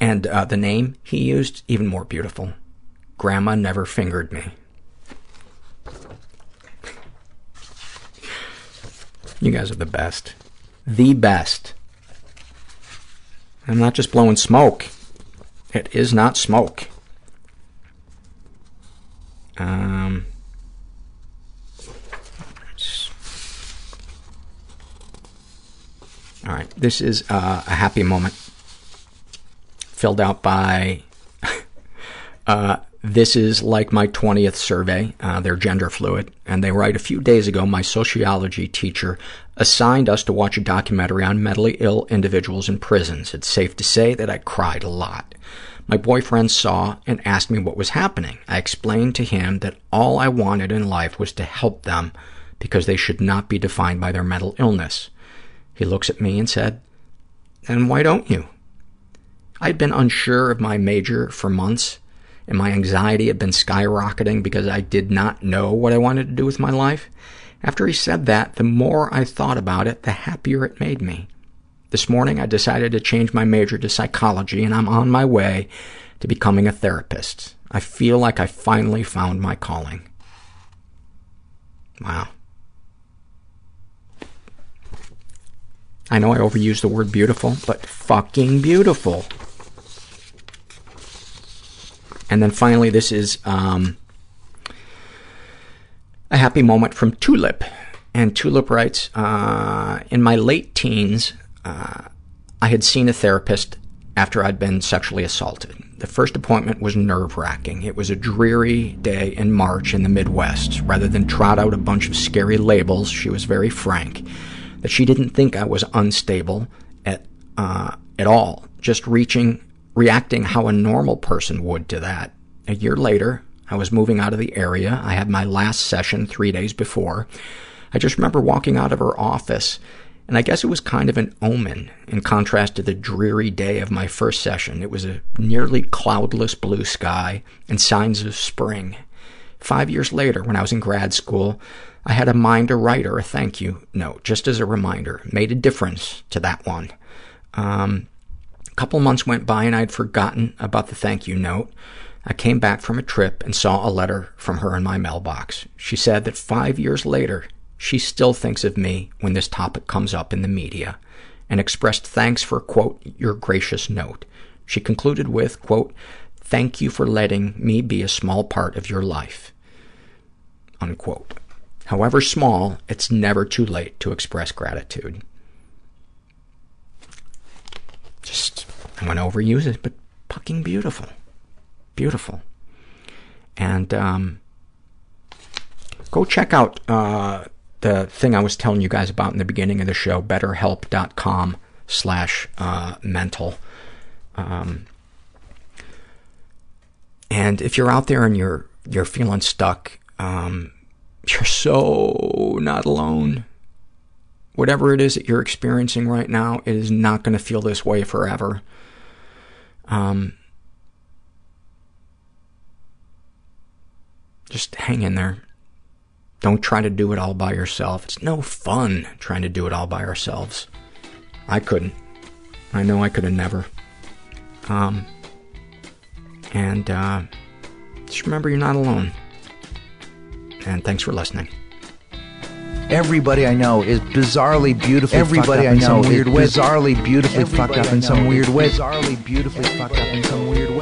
And uh, the name he used, even more beautiful. Grandma never fingered me. You guys are the best. The best. I'm not just blowing smoke. It is not smoke. Um, all right. This is uh, a happy moment filled out by uh, this is like my 20th survey. Uh, they're gender fluid. And they write, a few days ago, my sociology teacher assigned us to watch a documentary on mentally ill individuals in prisons. It's safe to say that I cried a lot. My boyfriend saw and asked me what was happening. I explained to him that all I wanted in life was to help them because they should not be defined by their mental illness. He looks at me and said, then why don't you? I'd been unsure of my major for months, and my anxiety had been skyrocketing because I did not know what I wanted to do with my life. After he said that, the more I thought about it, the happier it made me. This morning, I decided to change my major to psychology, and I'm on my way to becoming a therapist. I feel like I finally found my calling. Wow. I know I overuse the word beautiful, but fucking beautiful. And then finally, this is um, a happy moment from Tulip. And Tulip writes, uh, in my late teens, uh, I had seen a therapist after I'd been sexually assaulted. The first appointment was nerve-wracking. It was a dreary day in March in the Midwest. Rather than trot out a bunch of scary labels, she was very frank that she didn't think I was unstable at uh, at all, just reaching, reacting how a normal person would to that. A year later, I was moving out of the area. I had my last session three days before. I just remember walking out of her office, and I guess it was kind of an omen in contrast to the dreary day of my first session. It was a nearly cloudless blue sky and signs of spring. Five years later, when I was in grad school, I had a mind to write her a thank you note, just as a reminder. Made a difference to that one. Um, couple months went by and I'd forgotten about the thank you note. I came back from a trip and saw a letter from her in my mailbox. She said that five years later, she still thinks of me when this topic comes up in the media and expressed thanks for, quote, your gracious note. She concluded with, quote, thank you for letting me be a small part of your life, unquote. However small, it's never too late to express gratitude. Just, I'm going to overuse it, but fucking beautiful. Beautiful. And um, go check out uh, the thing I was telling you guys about in the beginning of the show, betterhelp.com slash uh, mental. Um, and if you're out there and you're you're feeling stuck, um, you're so not alone. Whatever it is that you're experiencing right now, it is not going to feel this way forever. Um, just hang in there. Don't try to do it all by yourself. It's no fun trying to do it all by ourselves. I couldn't. I know I could have never. Um, and uh, just remember you're not alone. And thanks for listening. Everybody I know is bizarrely beautifully Everybody fucked up I in know some is weird way. bizarrely beautifully Everybody fucked up in some weird way. Bizarrely beautifully fucked up in some weird way.